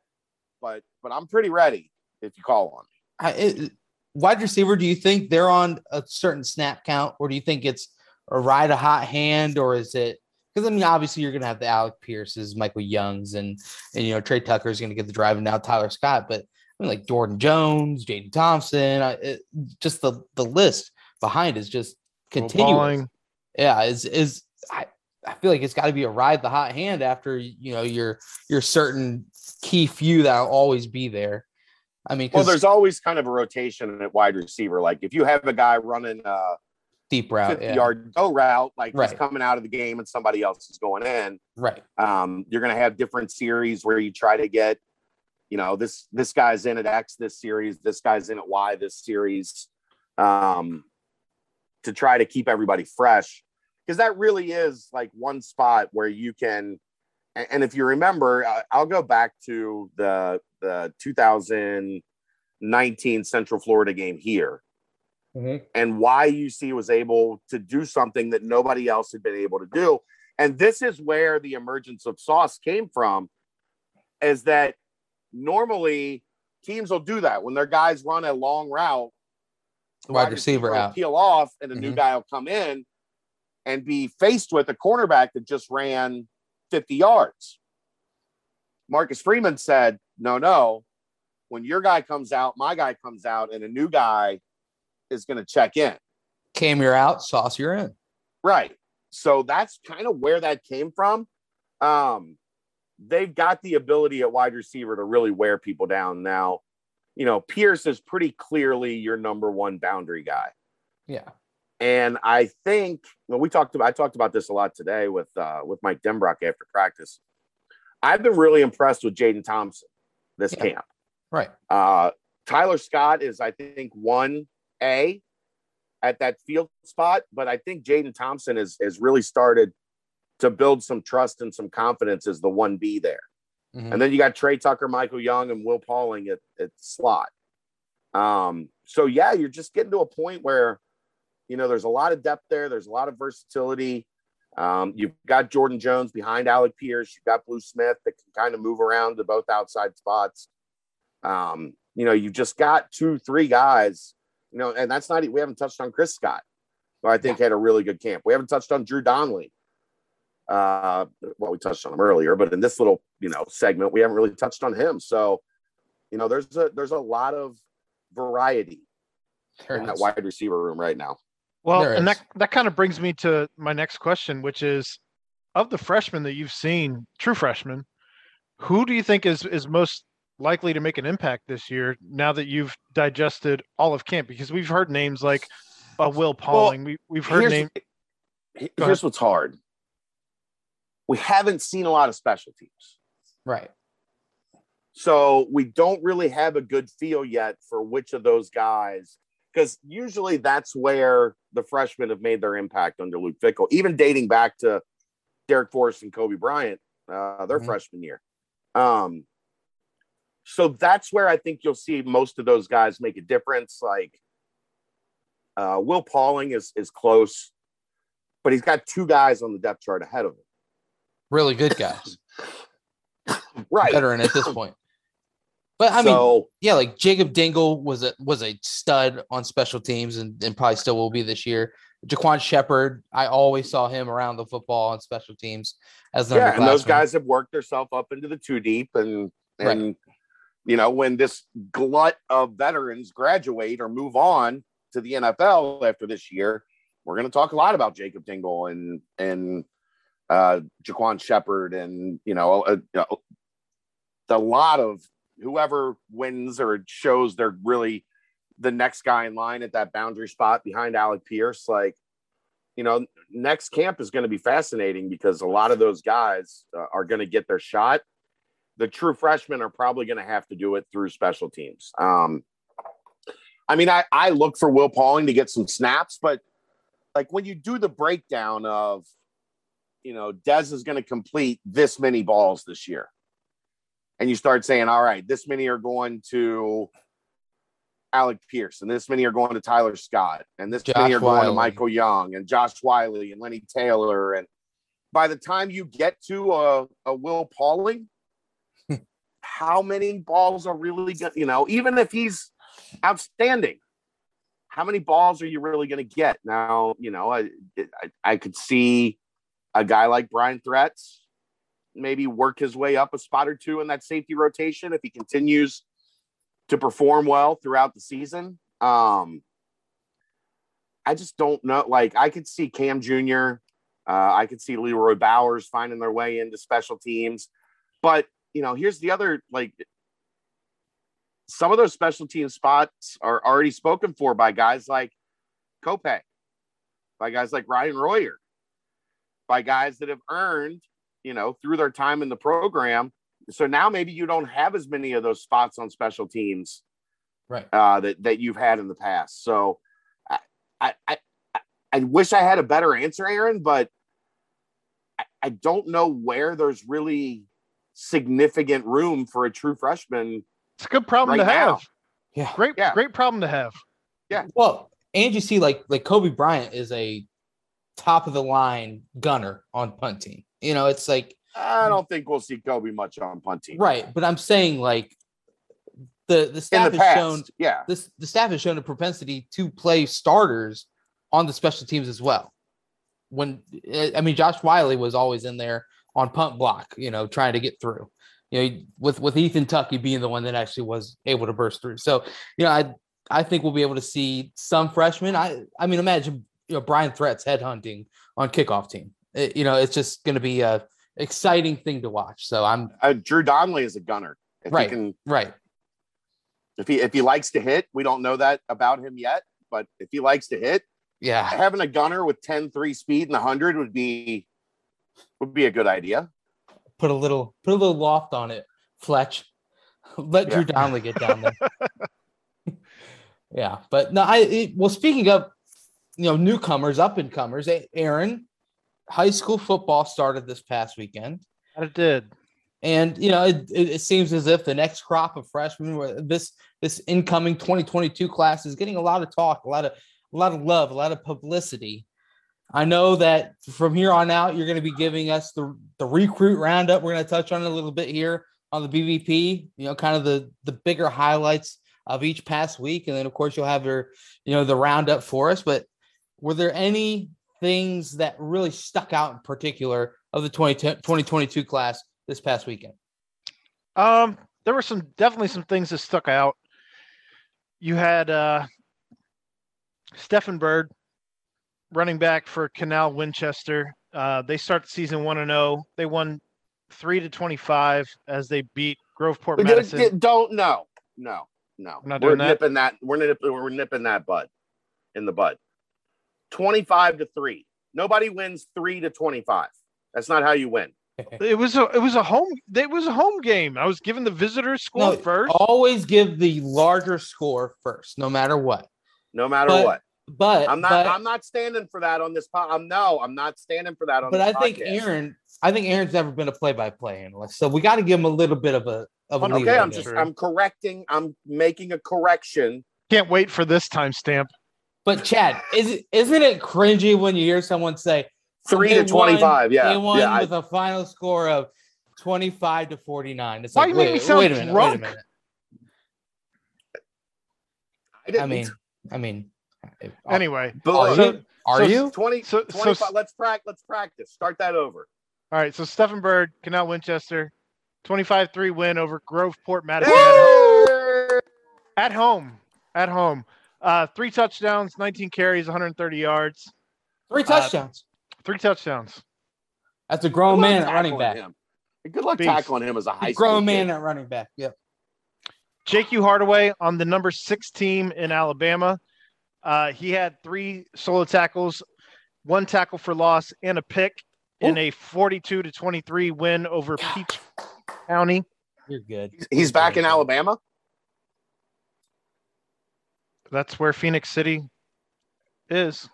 but but i'm pretty ready if you call on me I, it, wide receiver, do you think they're on a certain snap count, or do you think it's a ride a hot hand, or is it? Because I mean, obviously, you're going to have the Alec Pierces, Michael Youngs, and and you know Tre Tucker is going to get the drive, and now Tyler Scott. But I mean, like Jordan Jones, Jaden Thompson, I, it, just the the list behind is just continuing. Yeah, is is I I feel like it's got to be a ride the hot hand after you know your your certain key few that'll always be there. I mean, well there's always kind of a rotation at wide receiver like if you have a guy running a deep route, yeah. yard go route like Right. he's coming out of the game and somebody else is going in right? um, you're going to have different series where you try to get you know this this guy's in at x this series this guy's in at y this series um, to try to keep everybody fresh because that really is like one spot where you can and, if you remember i'll go back to the the 2019 central florida game here mm-hmm. and why UC was able to do something that nobody else had been able to do. And this is where the emergence of Sauce came from, is that normally teams will do that when their guys run a long route, Wide receiver will out. peel off, and a new Mhm. guy will come in and be faced with a cornerback that just ran 50 yards. Marcus Freeman said, No, no. When your guy comes out, my guy comes out, and a new guy is going to check in. Cam, you're out. Sauce, you're in. Right. So that's kind of where that came from. Um, they've got the ability at wide receiver to really wear people down now. You know, Pierce is pretty clearly your number one boundary guy. Yeah. And I think well, we talked about I talked about this a lot today with uh with Mike Dembrock after practice. I've been really impressed with Jaden Thompson this Yeah. camp. Right. Uh Tyler Scott is, I think, one A at that field spot, but I think Jaden Thompson has has really started to build some trust and some confidence as the one B there. Mhm. And then you got Tre Tucker, Michael Young, and Will Pauling at, at slot. Um, so yeah, you're just getting to a point where you know there's a lot of depth there, there's a lot of versatility. Um, you've got Jordan Jones behind Alec Pierce, you've got Blue Smith that can kind of move around to both outside spots. Um, you know, you've just got two, three guys, you know, and that's not we haven't touched on Chris Scott, who I think had a really good camp. We haven't touched on Drew Donnelly. Uh, well, we touched on him earlier, but in this little, you know, segment, we haven't really touched on him. So, you know, there's a there's a lot of variety There in that wide receiver room right now. Well, There and is. that that kind of brings me to my next question, which is of the freshmen that you've seen, true freshmen, who do you think is is most likely to make an impact this year now that you've digested all of camp? Because we've heard names like uh, Will Pauling. we, we've heard here's, names. he- Go here's what's hard. We haven't seen a lot of special teams. Right. So we don't really have a good feel yet for which of those guys, because usually that's where the freshmen have made their impact under Luke Fickell, even dating back to Darrick Forrest and Coby Bryant, uh, their Mhm. freshman year. Um, so that's where I think you'll see most of those guys make a difference. Like uh, Will Pauling is is close, but he's got two guys on the depth chart ahead of him. Really good guys. Right. Veteran at this point. But I mean, yeah, like Jacob Dingle was a was a stud on special teams and, and probably still will be this year. Jaquan Shepard, I always saw him around the football on special teams as an yeah, and those guys have worked themselves up into the two deep and and you know, when this glut of veterans graduate or move on to the NFL after this year, we're going to talk a lot about Jacob Dingle and and uh, Jaquan Shepard and you know a, a, a lot of whoever wins or shows they're really the next guy in line at that boundary spot behind Alec Pierce. Like, you know, next camp is going to be fascinating because a lot of those guys uh, are going to get their shot. The true freshmen are probably going to have to do it through special teams. Um, I mean, I, I look for Will Pauling to get some snaps, but like when you do the breakdown of, you know, Des is going to complete this many balls this year. And you start saying, all right, this many are going to Alec Pierce, and this many are going to Tyler Scott, and this Josh many are Wiley. going to Michael Young and Josh Wiley and Lenny Taylor. And by the time you get to a, a Will Pauling, how many balls are really going you know, even if he's outstanding, how many balls are you really going to get? Now, you know, I, I, I could see a guy like Bryon Threats maybe work his way up a spot or two in that safety rotation if he continues to perform well throughout the season. Um, I just don't know. Like, I could see Cam Jr., uh, I could see Leroy Bowers finding their way into special teams. But, you know, here's the other like, some of those special team spots are already spoken for by guys like Kopay, by guys like Ryan Royer, by guys that have earned, you know, through their time in the program, so now maybe you don't have as many of those spots on special teams, right? Uh, that that you've had in the past. So I I I, I wish I had a better answer, Aaron, but I, I don't know where there's really significant room for a true freshman. It's a good problem right to have. Now. Yeah, great, yeah. great problem to have. Yeah. Well, and you see, like like Coby Bryant is a top of the line gunner on punting. You know, it's like I don't think we'll see Coby much on punting. Right, but I'm saying like the the staff the has past, shown yeah this the staff has shown a propensity to play starters on the special teams as well. When I mean Josh Wiley was always in there on punt block, you know, trying to get through. You know, with with Ethan Tucky being the one that actually was able to burst through. So, you know, I I think we'll be able to see some freshmen. I I mean, imagine you know Bryon Threats headhunting on kickoff team. It, you know, it's just going to be a exciting thing to watch. So I'm uh, Drew Donnelly is a gunner. If right. Can, right. If he if he likes to hit, we don't know that about him yet, but if he likes to hit, yeah, having a gunner with 10-3 speed and hundred would be would be a good idea. Put a little put a little loft on it, Fletch. Let yeah. Drew Donnelly get down there. yeah, but no, I it, well speaking of you know newcomers, up and comers, Aaron, high school football started this past weekend. It did. And you know, it, it, seems as if the next crop of freshmen, this this incoming 2022 class, is getting a lot of talk, a lot of a lot of love, a lot of publicity. I know that from here on out, you're going to be giving us the the recruit roundup. We're going to touch on it a little bit here on the BVP. You know, kind of the the bigger highlights of each past week, and then of course you'll have your you know the roundup for us. But were there any things that really stuck out in particular of the 2022 class this past weekend? Um, there were some definitely some things that stuck out. You had uh, Stephen Bird, running back for Canal Winchester. Uh, they start the season one and zero. Oh. They won three to twenty five as they beat Groveport Madison. Don't no no no. We're, we're nipping that. We're nipping. We're nipping that bud in the bud. 25 to 3. Nobody wins 3 to 25. That's not how you win. It was a it was a home it was a home game. I was given the visitors score no, first. Always give the larger score first, no matter what. No matter but, what. But I'm not but, I'm not standing for that on this pod. I'm no, I'm not standing for that on But I podcast. think Aaron I think Aaron's never been a play-by-play analyst. So we got to give him a little bit of a of a Okay, I'm just I'm correcting, I'm making a correction. Can't wait for this timestamp. But Chad, is isn't it cringy when you hear someone say three to twenty-five? yeah, they won yeah, with I, a final score of twenty-five to forty-nine. It's why like, you make wait, me sound wait a minute, drunk? wait a minute. I, I mean, I mean. Anyway, are so, you? Are so you? 20, so, 25, so, let's practice. Let's practice. Start that over. All right. So Stephen Bird, Canal Winchester, 25-3 win over Groveport Madison at home. at home. At home. Uh, three touchdowns, 19 carries, 130 yards, Three touchdowns. three touchdowns. That's a grown man at running back. Him. Good luck Beast. tackling him as a high A school grown man kid. at running back. Yep. Jake U. Hardaway on the number six team in Alabama. Uh, he had three solo tackles, one tackle for loss, and a pick in a 42 to 23 win over Peach County. You're good. He's back in Alabama. That's where Phenix City is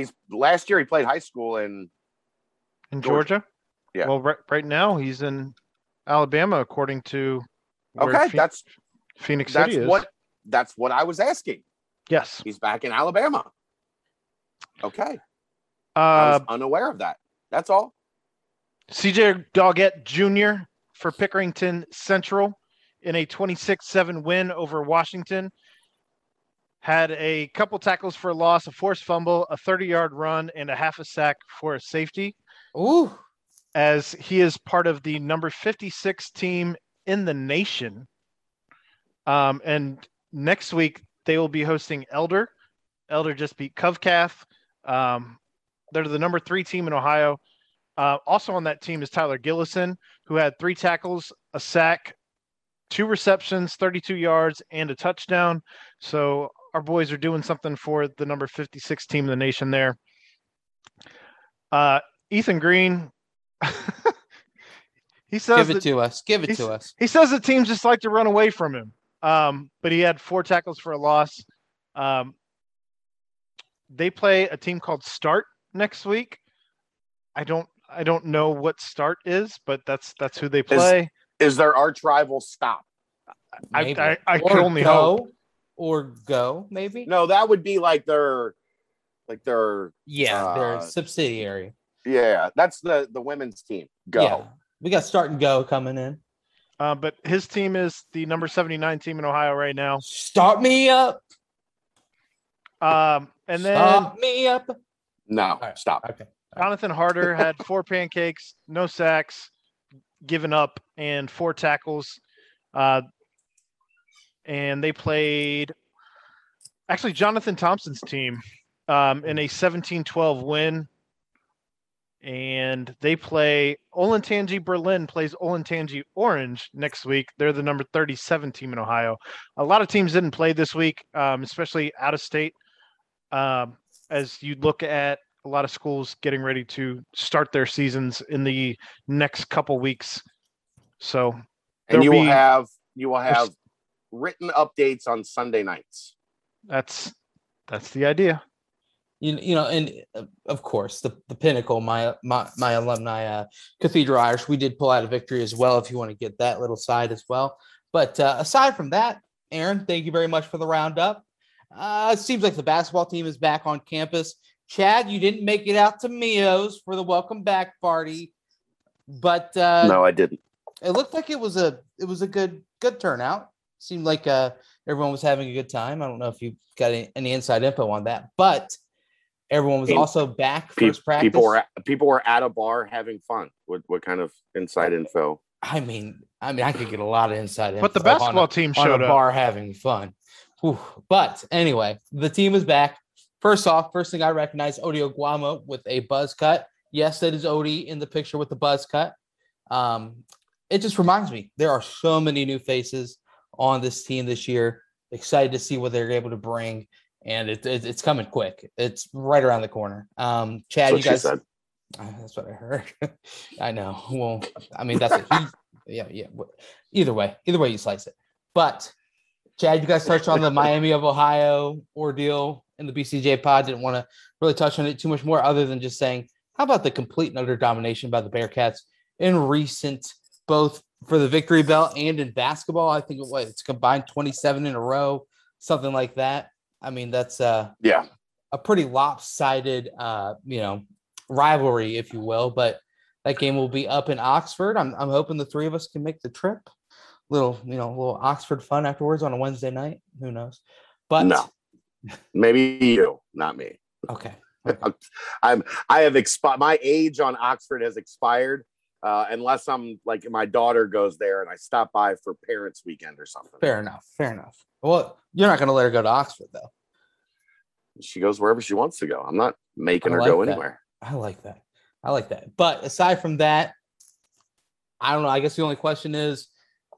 He's last year he played high school in in Georgia. Georgia. Yeah. Well, right, right now he's in Alabama, according to okay. That's Phoenix that's City is. what that's what I was asking. Yes. He's back in Alabama. Okay, uh, I was unaware of that. That's all. CJ Doggett Jr. for Pickerington Central in a 26 7 win over Washington. Had a couple tackles for a loss, a forced fumble, a 30 yard run, and a half a sack for a safety, Ooh. as he is part of the number 56 team in the nation. Um, and next week, they will be hosting Elder. Elder just beat Covcath. Um, they're the number three team in Ohio. Uh, also on that team is Tyler Gillison, who had three tackles, a sack, two receptions, 32 yards, and a touchdown. So our boys are doing something for the number 56 team in the nation there. Uh, Ethan Green, he says Give it that- to us. Give it to us. he says the teams just like to run away from him. Um, but he had four tackles for a loss. Um, they play a team called Start next week. I don't I don't know what Start is, but that's that's who they play. Is their arch rival stop? I, Maybe. I, I Or could only go, hope. Or go, maybe. No, that would be like their like their Yeah, they're Uh, a subsidiary. yeah. That's the the women's team. Go. Yeah. We got start and go coming in. Uh, but his team is the number 79 team in Ohio right now. Start me up. Um, and then Start me up. No, right. stop. Okay. Jonathan Harder had four pancakes, no sacks, given up, and four tackles. Uh, and they played actually Jonathan Thompson's team um, in a 17 12 win. And they play Olentangy Berlin plays Olentangy Orange next week. They're the number 37 team in Ohio. A lot of teams didn't play this week, um, especially out of state. Um, as you look at a lot of schools getting ready to start their seasons in the next couple weeks. So And you will be- have you will have written updates on Sunday nights. that's that's the idea. you, you know, and uh, of course, the, the pinnacle, my my my alumni, uh, Cathedral Irish, we did pull out a victory as well. If you want to get that little side as well, but uh, aside from that, Aaron, thank you very much for the roundup. Uh, it seems like the basketball team is back on campus. Chad, you didn't make it out to Mio's for the welcome back party, but uh, no, I didn't. it looked like it was a it was a good good turnout. Seemed like uh everyone was having a good time. I don't know if you got any, any inside info on that, but everyone was Pe- also back Pe- first practice. people were at, people were at a bar having fun. What what kind of inside info? I mean, I mean, I could get a lot of inside info. But the on a- basketball team on a showed up. bar having fun. Whew. But anyway, the team is back. First off, first thing I recognize Ody Oguama with a buzz cut. Yes, that is Odie in the picture with the buzz cut. Um, it just reminds me there are so many new faces on this team this year. Excited to see what they're able to bring, and it, it- it's coming quick. It's right around the corner. Um, Chad, you guys. said. Uh, That's what I heard. I know. Well, I mean, that's what he. Yeah, yeah. Either way, either way you slice it. But Chad, you guys touched on the Miami of Ohio ordeal in the BCJ pod. Didn't want to really touch on it too much more, other than just saying, how about the complete and utter domination by the Bearcats in recent, both for the victory belt and in basketball? I think it was it's combined twenty-seven in a row, something like that. I mean, that's uh Yeah, a pretty lopsided, uh, you know, rivalry, if you will. But that game will be up in Oxford. I'm, I'm hoping the three of us can make the trip. Little, you know, little Oxford fun afterwards on a Wednesday night. Who knows? But No. maybe you, not me. okay. I'm I have expired. My age on Oxford has expired. Uh, unless I'm like my daughter goes there and I stop by for parents' weekend or something. Fair enough. Fair enough. Well, you're not going to let her go to Oxford, though. She goes wherever she wants to go. I'm not making I her like go that. anywhere. I like that. I like that. But aside from that, I don't know. I guess the only question is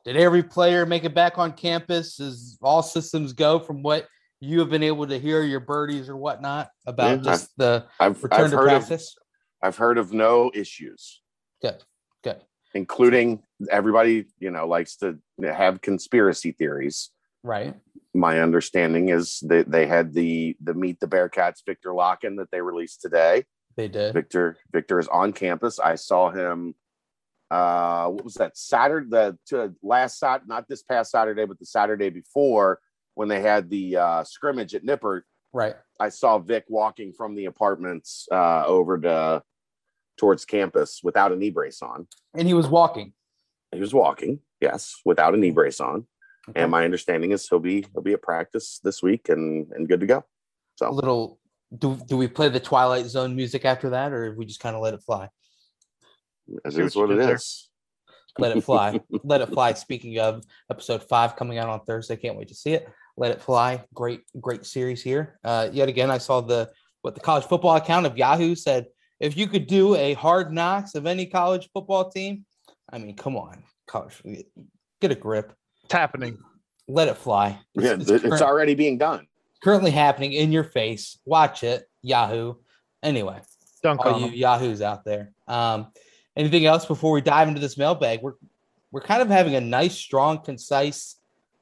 did every player make it back on campus? Is all systems go from what you have been able to hear your birdies or whatnot about Yeah, just the I've return I've to heard of practice? I've heard of no issues, Good. Including everybody you know likes to have conspiracy theories. Right. My understanding is that they had the the meet the Bearcats Viktor Lakhin that they released today. They did. Victor Victor is on campus. I saw him. Uh, what was that Saturday? The to last Sat, not this past Saturday, but the Saturday before when they had the uh, scrimmage at Nippert. Right. I saw Vic walking from the apartments uh, over to towards campus without a knee brace on. And he was walking. He was walking, yes, without a knee brace on. Okay. And my understanding is he'll be he'll be at practice this week and and good to go. a So little do do we play the Twilight Zone music after that, or we just kind of let it fly? as See is what it is. Let it fly. Let it fly. Speaking of episode five coming out on Thursday, can't wait to see it. Let it fly. Great, great series here. Uh, yet again, I saw the what the college football account of Yahoo said. If you could do a hard knocks of any college football team, I mean, come on, college, get a grip. It's happening. Let it fly. Yeah, It's, it's, current- already being done. currently happening in your face. Watch it, Yahoo. Anyway, Dunk all on you them. yahoos out there. Um, anything else before we dive into this mailbag? We're we're kind of having a nice, strong, concise,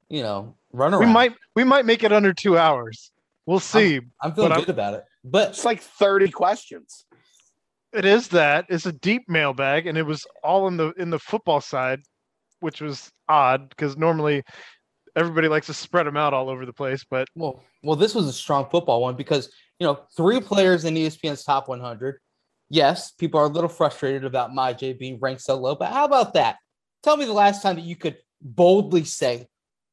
you know, run We might we might make it under two hours. We'll see. I'm feeling but I'm- good about it. But It's like 30 questions. It is that. It's a deep mailbag, and it was all in the in the football side, which was odd because normally everybody likes to spread them out all over the place. But well, well, this was a strong football one because you know three players in ESPN's top 100. Yes, people are a little frustrated about Myjai being ranked so low, but how about that? Tell me the last time that you could boldly say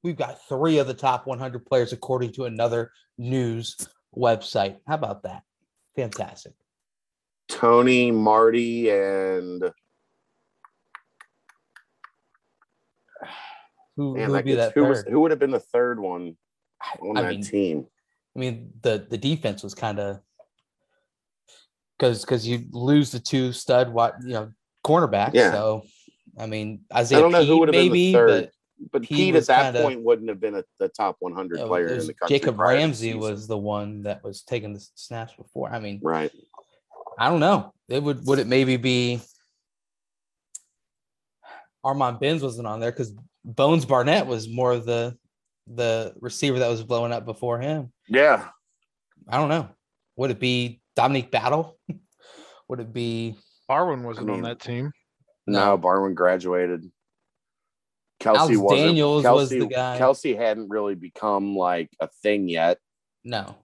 we've got three of the top 100 players according to another news website. How about that? Fantastic. Tony, Mardy, and Who, man, who would be that who was who would have been the third one on I that mean, team? I mean, the the defense was kind of because because you lose the two stud what you know cornerbacks. Yeah. So I mean, Isaiah I don't know who would have been the third. but But he Pead at that kinda- point wouldn't have been a, the top 100 you know, player in the country. Jacob the Ramsey was the one that was taking the snaps before. I mean, right. I don't know. It would would it maybe be Armon Binns wasn't on there because Bones Barnett was more of the the receiver that was blowing up before him. Yeah. I don't know. Would it be Dominique Battle? would it be Barwin wasn't mean, on that team. No, No. Barwin graduated. Kelce Alex wasn't. Daniels was Kelce, the guy. Kelce hadn't really become like a thing yet. no?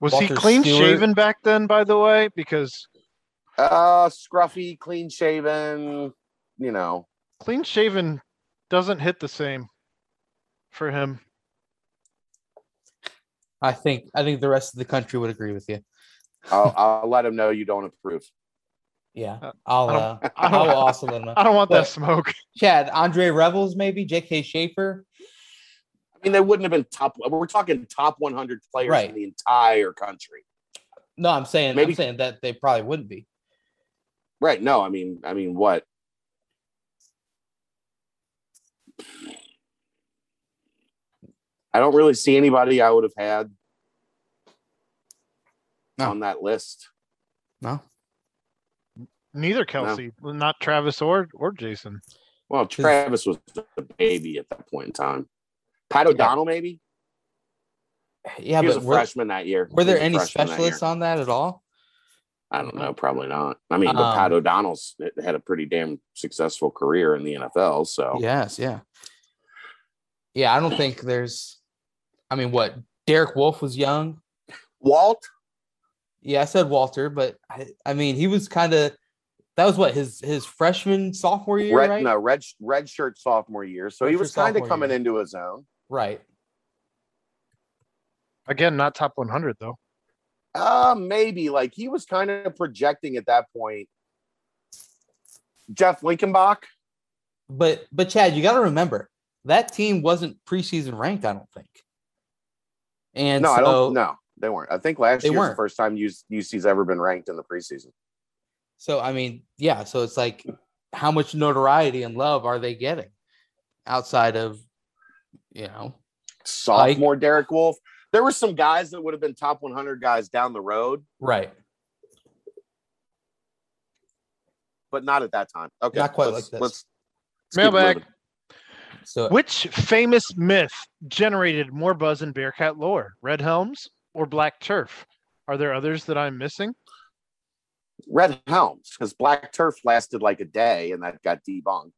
Was Walter he clean Stewart. shaven back then? By the way, because Uh, scruffy, clean shaven. You know, clean shaven doesn't hit the same for him. I think I think the rest of the country would agree with you. I'll, I'll let him know you don't approve. Yeah, Uh, I'll I uh, don't- I I'll don't- also let him know. I don't want But- that smoke. Chad, Andre Revels, maybe J.K. Schaffer. I mean, they wouldn't have been top. We're talking top 100 players Right. in the entire country. No, I'm saying Maybe- I'm saying that they probably wouldn't be. Right. No, I mean, I mean, what? I don't really see anybody I would have had No. on that list. No, Neither Kelce, not Travis or or Jason. Well, Travis was a baby at that point in time. Pat O'Donnell, maybe. yeah, he was a but were, freshman that year. were there any freshman that specialists on that at all? I don't know. Probably not. I mean, but Pat Um, O'Donnell's had a pretty damn successful career in the NFL. So Yes, yeah, yeah. I don't think there's. I mean, what Derek Wolfe was young. Walt, Yeah, I said Walter, but I, I mean, he was kind of. That was what his his freshman sophomore year, red, right? no red red shirt sophomore year. So he was kind of coming year. into his own. Right. Again, not top 100 though. Uh, maybe like he was kind of projecting at that point. Jeff Linkenbach. But but Chad, you got to remember that team wasn't preseason ranked. I don't think. And no, so, I don't. No, they weren't. I think last year's the weren't. first time UC UC's ever been ranked in the preseason. So I mean, yeah. So it's like, how much notoriety and love are they getting outside of, you know, Sophomore Derek Wolfe. There were some guys that would have been top 100 guys down the road, right? but not at that time. Okay, Not quite let's- like this. Let's, let's Mailbag. So Which famous myth generated more buzz in Bearcat lore? Red Helms or Black Turf? Are there others that I'm missing? Red Helms, because Black Turf lasted like a day and that got debunked.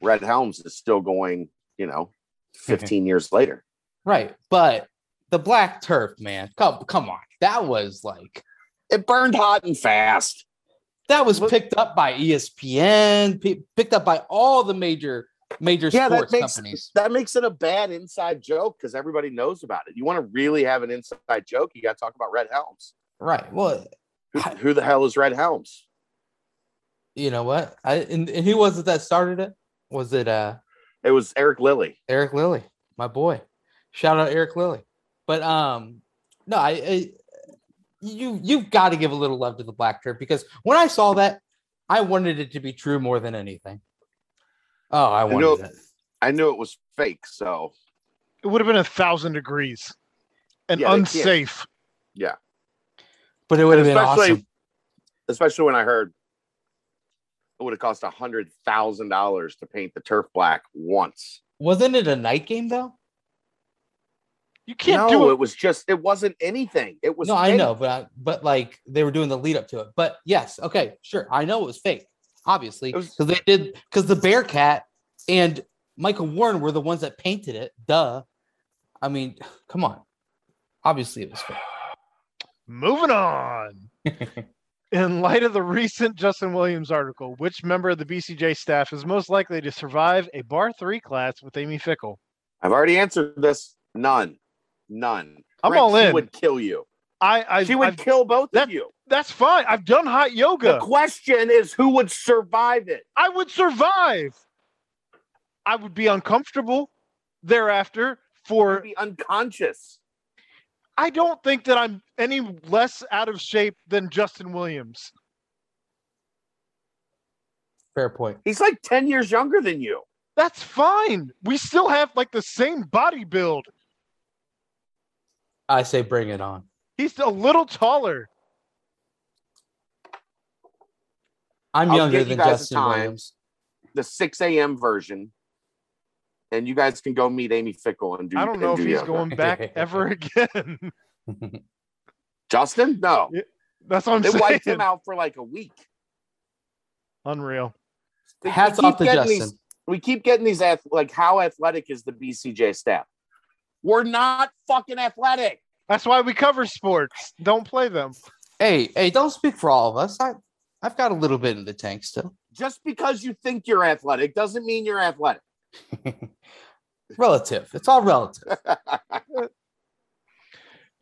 Red Helms is still going, you know, 15 years later. right, but the black turf, man, come come on, that was like It burned hot and fast. that was picked up by ESPN, pi- picked up by all the major major Yeah, that sports makes companies. that makes it a bad inside joke because everybody knows about it. You want to really have an inside joke, you got to talk about Red Helms. Right. Well, Who, who the hell is Red Helms? you know what? I and, and who was it that started it? Was it uh It was Eric Lilly. Eric Lilly, my boy. Shout out Eric Lilly. But um, no, I, I you you've got to give a little love to the black turf because when I saw that, I wanted it to be true more than anything. Oh, I know- wanted it. I knew it was fake, so It would have been a thousand degrees and unsafe. Yeah, they can't. unsafe. But it would have been especially awesome. especially when I heard it would have cost a hundred thousand dollars to paint the turf black once. Wasn't it a night game though? You can't no, do it it. was just it wasn't anything. It was No, I know, but I, but like they were doing the lead up to it. But yes, okay, sure, I know it was fake, obviously, It because they did because the Bearcat and Michael Warren were the ones that painted it. Duh. I mean, come on. Obviously, it was fake. Moving on. In light of the recent Justin Williams article, which member of the BCJ staff is most likely to survive a bar three class with Amy Fickell? I've already answered this. None. None. I'm Brent, all she in. would kill you. I, I, she would I've- kill both that- of you. that's fine. I've done hot yoga. The question is who would survive it? I would survive. I would be uncomfortable thereafter for You'd be unconscious. I don't think that I'm any less out of shape than Justin Williams. Fair point. He's like 10 years younger than you. That's fine. We still have like the same body build. I say bring it on. He's a little taller. I'm I'll younger get you than Justin time. Williams. The 6 a.m. version. And you guys can go meet Amy Fickell and do I don't know and if do he's yoga. going back ever again. Justin? No. That's what I'm They saying. wiped him out for like a week. Unreal. Hats off to Justin. These, we keep getting these ath- like how athletic is the BCJ staff? We're not fucking athletic. That's why we cover sports. Don't play them. Hey, hey, don't speak for all of us. I, I've got a little bit in the tank still. Just because you think you're athletic doesn't mean you're athletic. relative. It's all relative.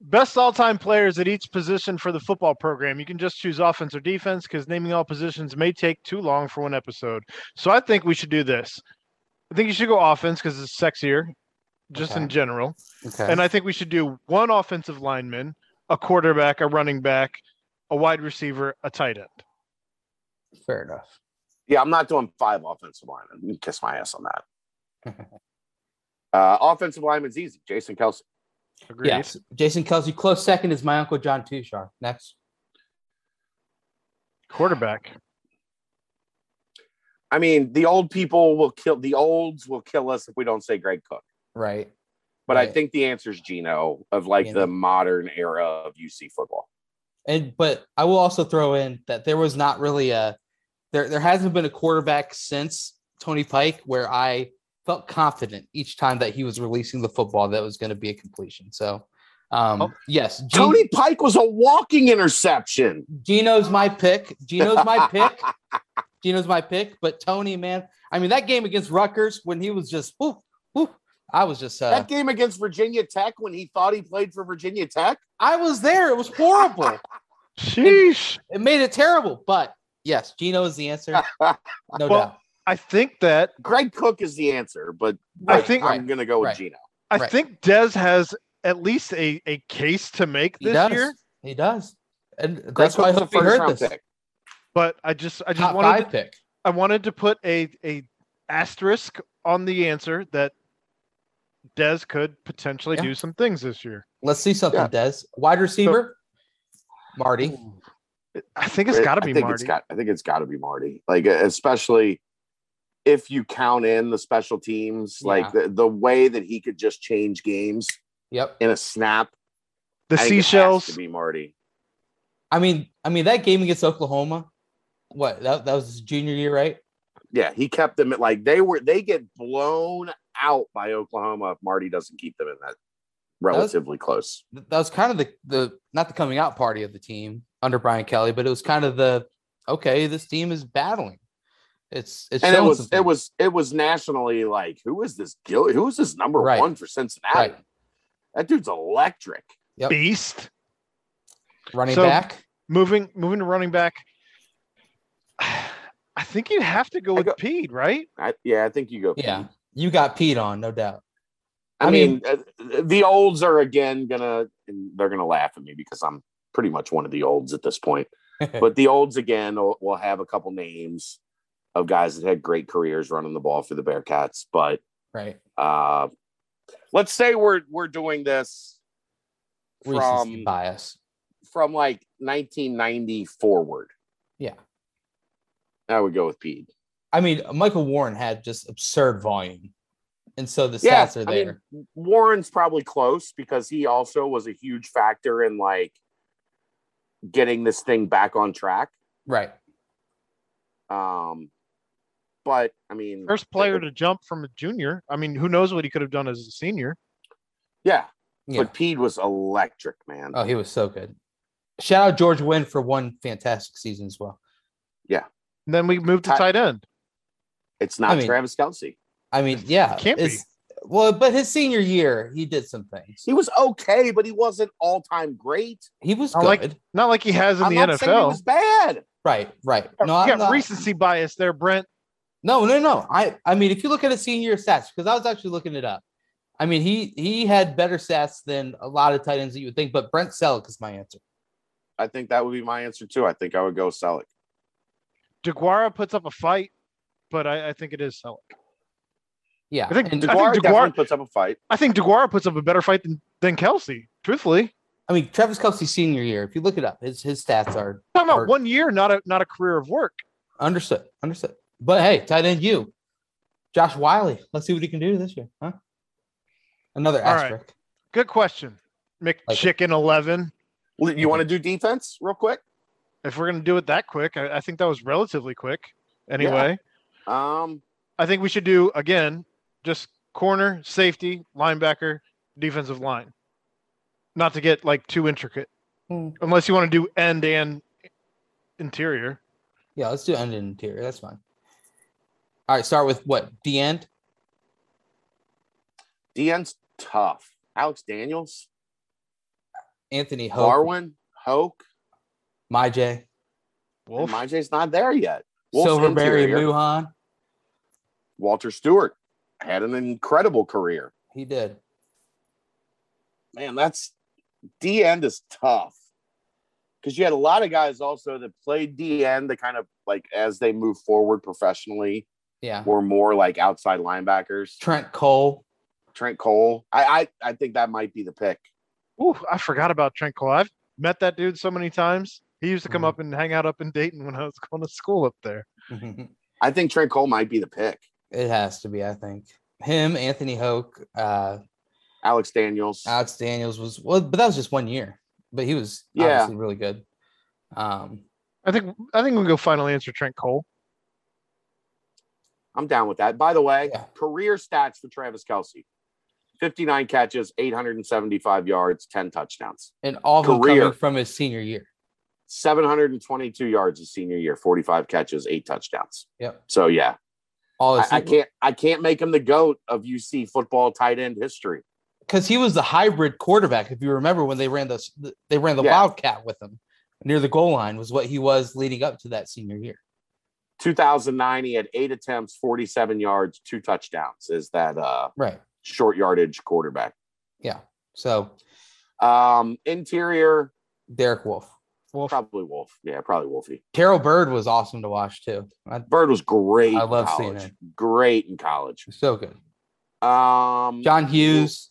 Best all-time players at each position for the football program. You can just choose offense or defense because naming all positions may take too long for one episode. So I think we should do this. I think you should go offense because it's sexier, just in general. Okay. And I think we should do one offensive lineman, a quarterback, a running back, a wide receiver, a tight end. Fair enough. Yeah, I'm not doing five offensive linemen. You kiss my ass on that. Uh, offensive lineman's easy. Jason Kelce. Agreed. Yes. Jason Kelce, close second is my uncle John Tushar. Next. Quarterback. I mean, the old people will kill the olds will kill us if we don't say Greg Cook. Right. But I think the answer is Gino of like Gino. the modern era of UC football. And but I will also throw in that there was not really a there there hasn't been a quarterback since Tony Pike where I felt confident each time that he was releasing the football that was going to be a completion. So um Oh. yes, Gen- Tony Pike was a walking interception. Gino's my pick. Gino's my pick. Gino's my pick. But Tony, man, I mean that game against Rutgers when he was just whoo, whoo, I was just uh, that game against Virginia Tech when he thought he played for Virginia Tech. I was there. It was horrible. Sheesh. it made it terrible. But Yes, Gino is the answer. No Well, doubt. I think that Greg Cook is the answer, but I but think- I'm gonna go with Right. Gino. I Right. think Des has at least a, a case to make He this does. year. He does. And Greg that's why I Cook's hope you first heard this. pick. But I just I just Top wanted to, pick. I wanted to put a a asterisk on the answer that Des could potentially Yeah. do some things this year. Let's see something, Yeah. Des. Wide receiver, Mardy. I think it's got to be I think Mardy. It's got, I think it's got to be Mardy. Like especially if you count in the special teams, like the, the way that he could just change games Yep. in a snap. the I think it has seashells. to be Mardy. I mean, I mean that game against Oklahoma. What that, that was his junior year, right? Yeah, he kept them at like they were. They get blown out by Oklahoma if Mardy doesn't keep them in that relatively close. That was kind of the the not the coming out party of the team under Brian Kelly, but it was kind of the okay, this team is battling. It's it's And it was some it was it was nationally like who is this Gil? Who is this number Right. one for Cincinnati? Right. That dude's electric. Yep. Beast. running So- back. Moving moving to running back. I think you have to go I with go- Pead, right? I, yeah, I think you go. Yeah, Pead. You got Pead on, no doubt. I, I mean, uh, the olds are again gonna and they're gonna laugh at me because I'm pretty much one of the olds at this point. but the olds again will, will have a couple names of guys that had great careers running the ball for the Bearcats. But right. uh, let's say we're we're doing this Recency from bias. from like 1990 forward. Yeah. I would go with Pead. I mean, Michael Warren had just absurd volume. And so the Yeah, stats are I there. mean, Warren's probably close because he also was a huge factor in like getting this thing back on track. right. Um, but I mean, First player to jump from a junior. I mean, who knows what he could have done as a senior? yeah, Yeah. but Pead was electric, man. Oh, he was so good. Shout out George Winn for one fantastic season as well. Yeah. And then we moved to Ti- tight end. It's not I mean- Travis Kelce. I mean, yeah. Can't be. Well, but his senior year, he did some things. He was okay, but he wasn't all time great. He was I good. like- Not like he has in I'm the not saying he NFL. was bad. right, right. No, No, I'm yeah, not- recency bias there, Brent. no, no, no. I, I mean, if you look at his senior stats, because I was actually looking it up. I mean, he he had better stats than a lot of tight ends that you would think. But Brent Selleck is my answer. I think that would be my answer too. I think I would go Selleck. DeGuara puts up a fight, but I, I think it is Selleck. Yeah, I think and, I think DeGuara, puts up a fight. I think DeGuara puts up a better fight than, than Kelce. Truthfully, I mean, Travis Kelce's senior year. If you look it up, his his stats are talking about Hurt. one year, not a not a career of work. understood, understood. But hey, tight end you, Josh Wiley. Let's see what he can do this year, huh? Another All right. asterisk. Good question, McChicken eleven. Well, You want to do defense real quick? If we're gonna do it that quick, I, I think that was relatively quick. Anyway, Um, I think we should do again just corner, safety, linebacker, defensive line. Not to get like too intricate, Hmm. unless you want to do end and interior. Yeah, let's do end and interior. That's fine. All right, start with what? The end. DN's tough. Alex Daniels, Anthony Hoke, Darwin, Hoke. My J, Wolfe. Myjai's not there yet. Wolfe's Silverberry, interior. Luhan. Walter Stewart had an incredible career. He did. Man, that's D end is tough because you had a lot of guys also that played D end that kind of like as they move forward professionally Yeah. were more like outside linebackers. Trent Cole. Trent Cole, I I, I think that might be the pick. Ooh, I forgot about Trent Cole. I've met that dude so many times. He used to come Mhm. up and hang out up in Dayton when I was going to school up there. I think Trent Cole might be the pick. Has to be, I think. Him, Anthony Hoke, uh, Alex Daniels. Alex Daniels was well, but that was just one year. But he was Yeah. obviously really good. Um, I think I think we'll go final answer Trent Cole. I'm down with that. By the way, Yeah. career stats for Travis Kelce 59 catches, 875 yards, 10 touchdowns, and all Career. coming from his senior year. 722 yards his senior year, 45 catches, eight touchdowns. Yep. So, yeah, All I, I can't I can't make him the GOAT of UC football tight end history. because he was the hybrid quarterback. If you remember when they ran the they ran the Yeah. Wildcat with him, near the goal line was what he was leading up to that senior year. 2009, he had eight attempts, 47 yards, two touchdowns. Is that uh Right. short yardage quarterback? Yeah. So Um, interior, Derek Wolfe. Wolfe. probably Wolfe. Yeah, probably Wolfie. Carol Bird was awesome to watch too. I, Bird was great. I love seeing college. it. Great in college. so good. Um, John Hughes.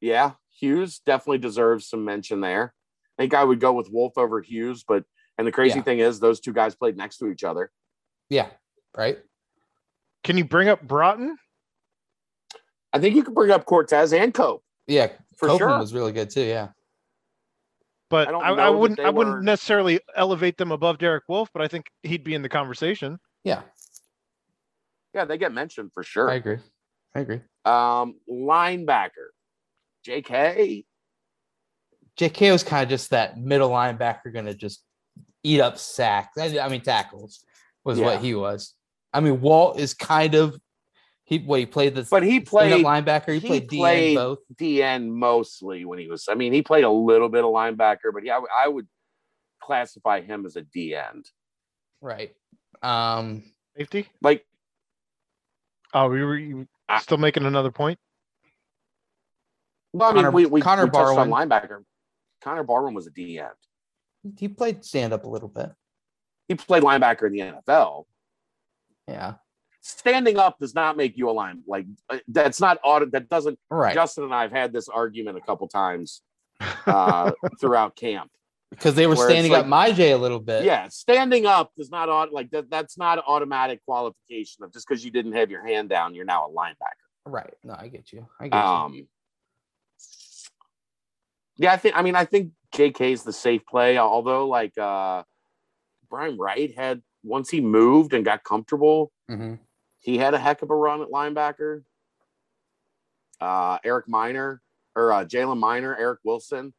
Yeah, Hughes definitely deserves some mention there. I think I would go with Wolfe over Hughes, but and the crazy Yeah. thing is those two guys played next to each other. Yeah. Right. Can you bring up Broughton? I think you could bring up Cortez and Cope Yeah. for Copeland sure. was really good too. Yeah. But I I, I, wouldn't. they I wouldn't were- necessarily elevate them above Derek Wolfe, but I think he'd be in the conversation. Yeah. yeah, they get mentioned for sure. I agree. I agree. Um, linebacker, J.K. JK was kind of just that middle linebacker going to just eat up sacks. I I mean, tackles was Yeah. what he was. I mean, Walt is kind of he. What he played the But he stand-up played linebacker. He, he played DN played- both. DN mostly when he was. I mean, he played a little bit of linebacker, but yeah, I would classify him as a D end. Right. Um. Safety. Like Oh, we were you I- still making another point. Well, I mean, Connor- we, we, Connor we touched on Barwin. linebacker. Connor Barwin was a D end. He played stand up a little bit. He played linebacker in the NFL. Yeah. Standing up does not make you a line. Like uh, that's not auto. That doesn't. Right. Justin and I have had this argument a couple times uh, throughout camp. Because they were standing like- up Myjai a little bit. Yeah, standing up does not aut- like that. That's not automatic qualification of just because you didn't have your hand down, you're now a linebacker. Right. No, I get you. I get you. Um, yeah, I think. I mean, I think J.K. is the safe play. Although, like uh, Brian Wright had once he moved and got comfortable, Mhm. He had a heck of a run at linebacker. Uh, Eric Miner or uh, Jalen Miner, Eric Wilson.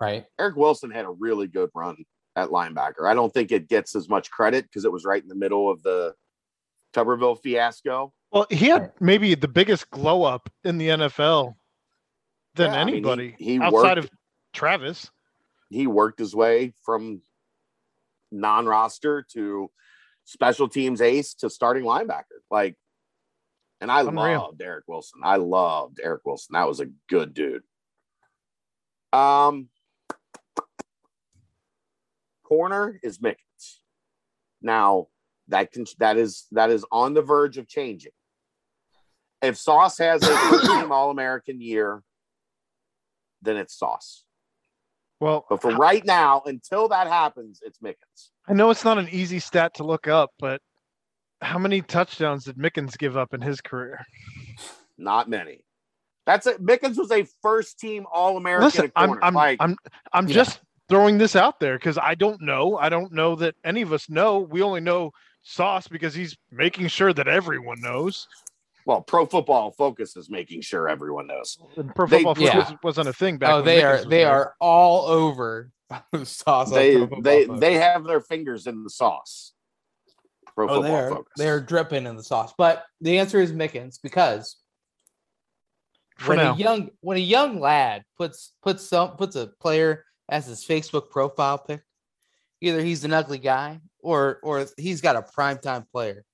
Right. Eric Wilson had a really good run at linebacker. I don't think it gets as much credit because it was right in the middle of the Tuberville fiasco. Well, he had maybe the biggest glow up in the NFL than Yeah, I mean, he- anybody he outside worked- of Travis. he worked his way from non-roster to special teams ace to starting linebacker. Like, and I Unreal. loved Eric Wilson. I loved Eric Wilson. That was a good dude. Um, corner is Mickens. Now that can that is that is on the verge of changing. If Sauce has a team All American year, then it's Sauce. Well, But for right now, until that happens, it's Mickens. I know it's not an easy stat to look up, but how many touchdowns did Mickens give up in his career? Not many. That's it. Mickens was a first team All American Listen, I'm. I'm like, I'm I'm Yeah. just throwing this out there because I don't know. I don't know that any of us know. We only know Sauce because he's making sure that everyone knows. Well, Pro Football Focus is making sure everyone knows. And Pro They- Football yeah. Focus wasn't a thing back. Oh, when they Mickens are was they there. are all over the sauce. They they Focus. they have their fingers in the sauce. Pro Oh, Football they're Focus. they're dripping in the sauce. But the answer is Mickens because For when now. a young when a young lad puts puts some puts a player as his Facebook profile pic, either he's an ugly guy or or he's got a primetime player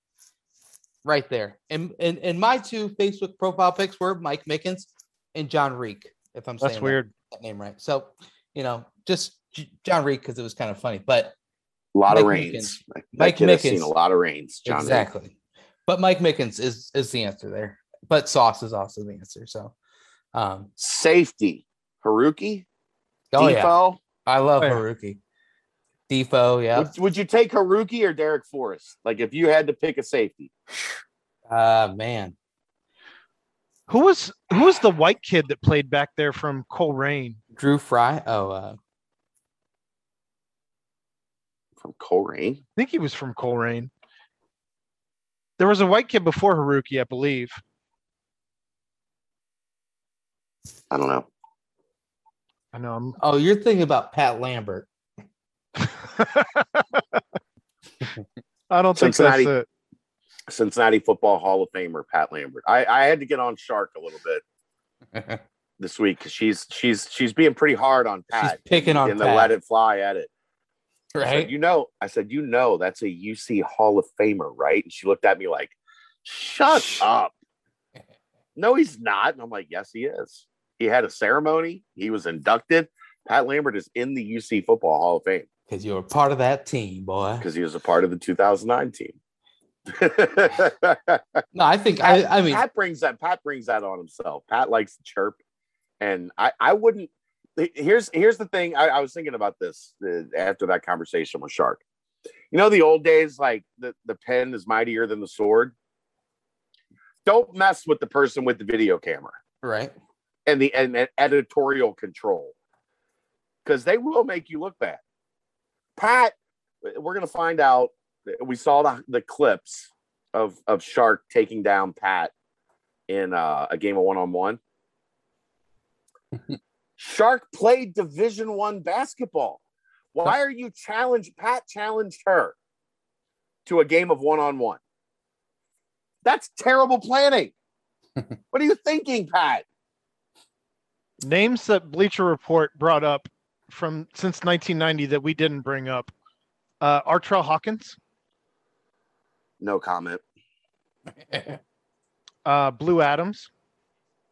right there. And and, and my two Facebook profile pics were Mike Mickens and John Reek, if I'm That's saying that- weird. that name right. So, you know, just J- John Reek because it was kind of funny, but a lot of Mike reigns. That Mike kid has seen Mickens. a lot of reigns. John Reed. exactly. But Mike Mickens is is the answer there. But Sauce is also the answer. So, um, Safety. Haruki. oh yeah, I love Oh, yeah. Haruki. Defo, yeah. Would, would you take Haruki or Darrick Forrest? Like if you had to pick a safety. Uh man, Who was who was the white kid that played back there from Colerain? Drew Frey. Oh, uh, From Colerain. I think he was from Colerain. There was a white kid before Haruki, I believe. I don't know. I know. I'm, oh, you're thinking about Pat Lambert. I don't think Cincinnati. that's it. Cincinnati Football Hall of Famer Pat Lambert. I, I had to get on Shark a little bit this week because she's she's she's being pretty hard on She's Pat picking on in the let it fly at it. I said, Right. you know, I said, you know, that's a UC Hall of Famer, right? And she looked at me like, shut up. No, he's not. And I'm like, yes, he is. He had a ceremony. He was inducted. Pat Lambert is in the UC Football Hall of Fame Because you're a part of that team, boy. because he was a part of the 2009 team. No, I think I. I mean, Pat brings that. Pat brings that on himself. Pat likes to chirp, and I. I wouldn't. Here's here's the thing. I, I was thinking about this uh, after that conversation with Shark. You know the old days, like the the pen is mightier than the sword. Don't mess with the person with the video camera right. and the and, and editorial control, because they will make you look bad. Pat, we're gonna find out. We saw the, the clips of of Shark taking down Pat in uh, a game of one on one. Shark played Division One basketball. Why are you challenged? Pat challenged her to a game of one on one. That's terrible planning. what are you thinking, Pat? Names that Bleacher Report brought up from since 1990 that we didn't bring up. Uh, Artrell Hawkins, No comment. uh, Blue Adams,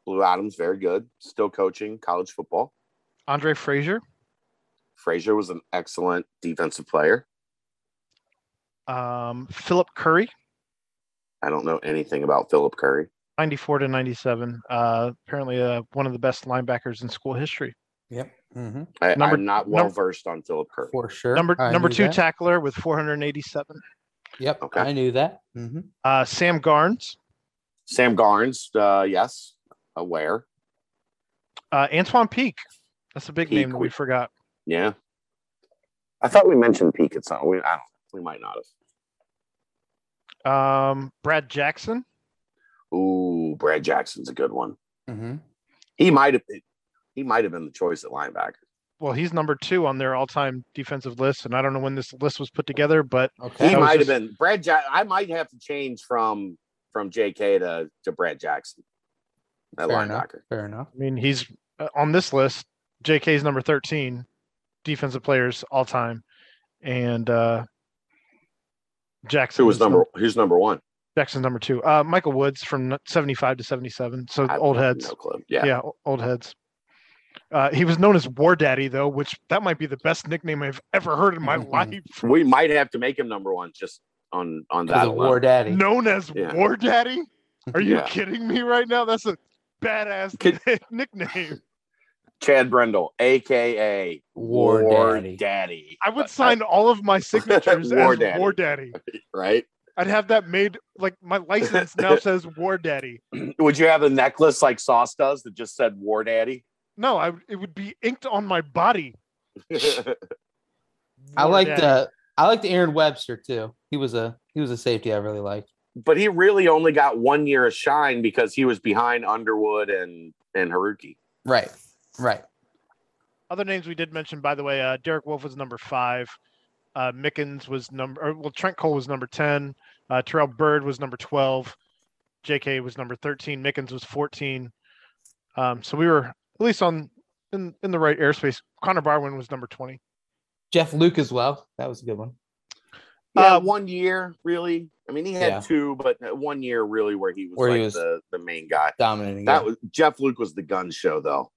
Blue Adams, very good. Still coaching college football. Andre Frazier, Frazier was an excellent defensive player. um, Philip Curry, I don't know anything about Philip Curry. 94 to 97. Uh, apparently, uh, one of the best linebackers in school history. Yep. Hmm I, Number- I'm not well versed on Philip Kirk. For sure. Number I number two that. tackler with 487. Yep. Okay. I knew that. hmm Uh, Sam Garnes, Sam Garnes, uh, yes, aware. uh, Antwan Peek. That's a big Peek, name that we we- forgot. Yeah. I thought we mentioned Peak at some. We, I don't. We might not have. Um, Brad Jackson, Ooh, Brad Jackson's a good one. hmm He might have. He might have been the choice at linebacker. well, he's number two on their all-time defensive list, and I don't know when this list was put together, but Okay. He That was might have been Brad. Ja- I might have to change from from J.K. to to Brad Jackson at Fair enough. linebacker. Fair enough. I mean, he's uh, on this list. J.K. is number 13, defensive players all time, and uh, Jackson Who was is number? Who's number one? Jackson's number two. Uh, Michael Woods from 75 to 77. So I- old heads. No clue. Yeah. Yeah, old heads. Uh, he was known as War Daddy, though, which that might be the best nickname I've ever heard in my Mhm. life. We might have to make him number one just on on that Because alone. War Daddy. Known as Yeah. War Daddy? Are you Yeah. kidding me right now? That's a badass Could- nickname. Chad Brendel, aka War Daddy. Daddy. I would sign all of my signatures War as Daddy. War Daddy. right. I'd have that made like my license now says War Daddy. Would you have a necklace like Sauce does that just said War Daddy? No, I it would be inked on my body. I War liked Daddy. uh, I liked Aaron Webster too. He was a he was a safety I really liked. but he really only got one year of shine because he was behind Underwood and and Haruki. Right. Right. Other names we did mention, by the way, uh, Derek Wolfe was number five. Uh, Mickens was number, or, well, Trent Cole was number 10. Uh, Terrell Bird was number 12. JK was number 13. Mickens was 14. Um, so we were at least on in, in the right airspace. Connor Barwin was number 20. Jeff Luke as well. That was a good one. Yeah, Uh, one year really. I mean, he had Yeah. two, but one year really where he was Where he like was- the the main guy. Dominating. That yeah. was Jeff Luke was the gun show though.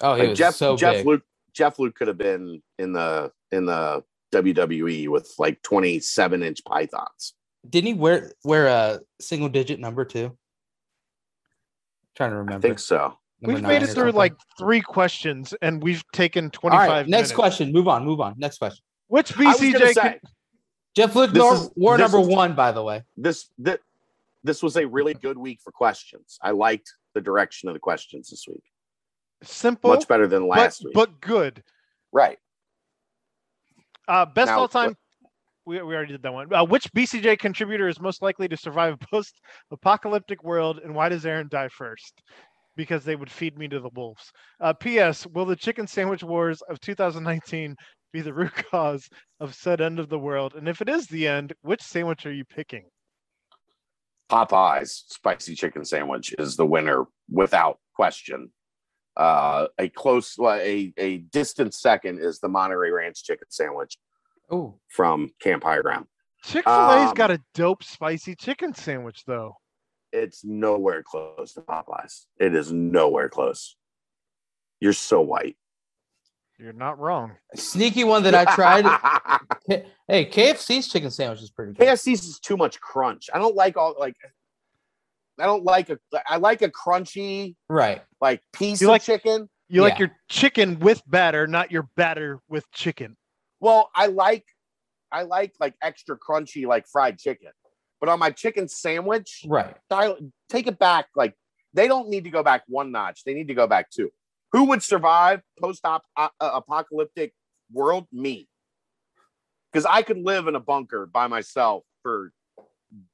oh, he Like was Jeff so Jeff big. Luke Jeff Luke could have been in the in the WWE with like 27 inch pythons. Didn't he wear wear a single digit number too? trying to remember. I think so. Number We've nine made it through something. like three questions and we've taken 25 right, next minutes. question. Move on. Move on. Next question. Which I was gonna BCJ? say, can- Jeff Luke This nor- is- wore this number is- one, by the way. this this this was a really good week for questions. I liked the direction of the questions this week. simple, Much better than but, last week. but good. right. Uh, best Now, all time. We, we already did that one. Uh, which BCJ contributor is most likely to survive a post apocalyptic world, and why does Aaron die first? Because they would feed me to the wolves. Uh, P.S. Will the chicken sandwich wars of 2019 be the root cause of said end of the world? And if it is the end, which sandwich are you picking? Popeyes spicy chicken sandwich is the winner without question. Uh, a close, a a distant second is the Monterey Ranch chicken sandwich. Oh, from Camp High Ground. Chick Fil A's Um, got a dope spicy chicken sandwich though. It's nowhere close to Popeyes. It is nowhere close. You're so white. You're not wrong. sneaky one that I tried. Hey, KFC's chicken sandwich is pretty good. KFC's is too much crunch. I don't like all like. I don't like a. I like a crunchy Right. like piece You of like- chicken. You like your chicken with batter, not your batter with chicken. Well, I like, I like like extra crunchy like fried chicken, but on my chicken sandwich, Right. dial, take it back. Like they don't need to go back one notch. They need to go back two. Who would survive post uh, uh, apocalyptic world? Me, because I could live in a bunker by myself for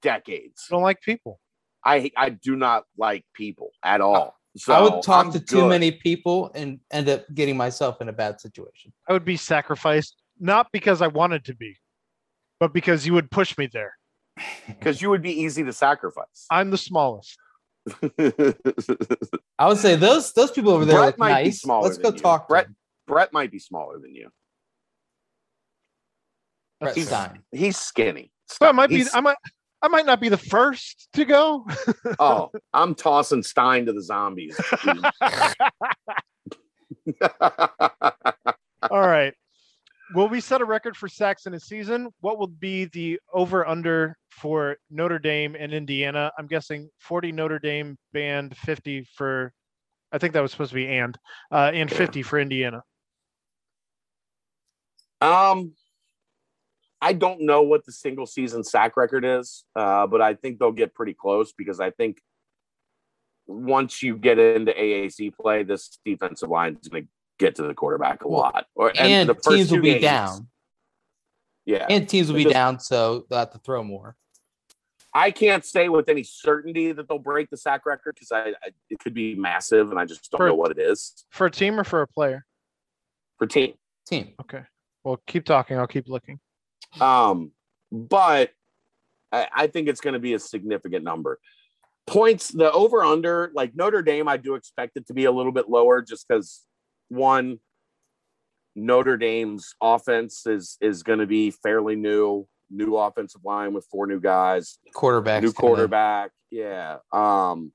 decades. I don't like people. I I do not like people at all. So I would talk I'm to too good. many people and end up getting myself in a bad situation. I would be sacrificed not because I wanted to be, but because you would push me there. Because you would be easy to sacrifice. I'm the smallest. I would say those those people over there Brett look might be smaller Let's go you. talk Brett- him. Brett might be smaller than you. Brett That's fair. He's skinny. So I might be. I might. I might not be the first to go. oh, I'm tossing Stein to the zombies. All right. Will we set a record for sacks in a season? What will be the over under for Notre Dame and Indiana? I'm guessing 40 Notre Dame band, 50 for, I think that was supposed to be and, uh, and 50 for Indiana. um, I don't know what the single season sack record is, uh, but I think they'll get pretty close because I think once you get into AAC play, this defensive line is going to get to the quarterback a lot. Or And the first teams will be games- down. Yeah, And teams will be Because- down, so they'll have to throw more. I can't say with any certainty that they'll break the sack record because I, I it could be massive, and I just don't For- know what it is For a team or for a player? for team. Team. Okay. Well, keep talking. I'll keep looking. Um, but I, I think it's going to be a significant number. Points, the over under, like Notre Dame, I do expect it to be a little bit lower just because one, Notre Dame's offense is is going to be fairly new, new offensive line with four new guys, Quarterback. new quarterback. Yeah. Um,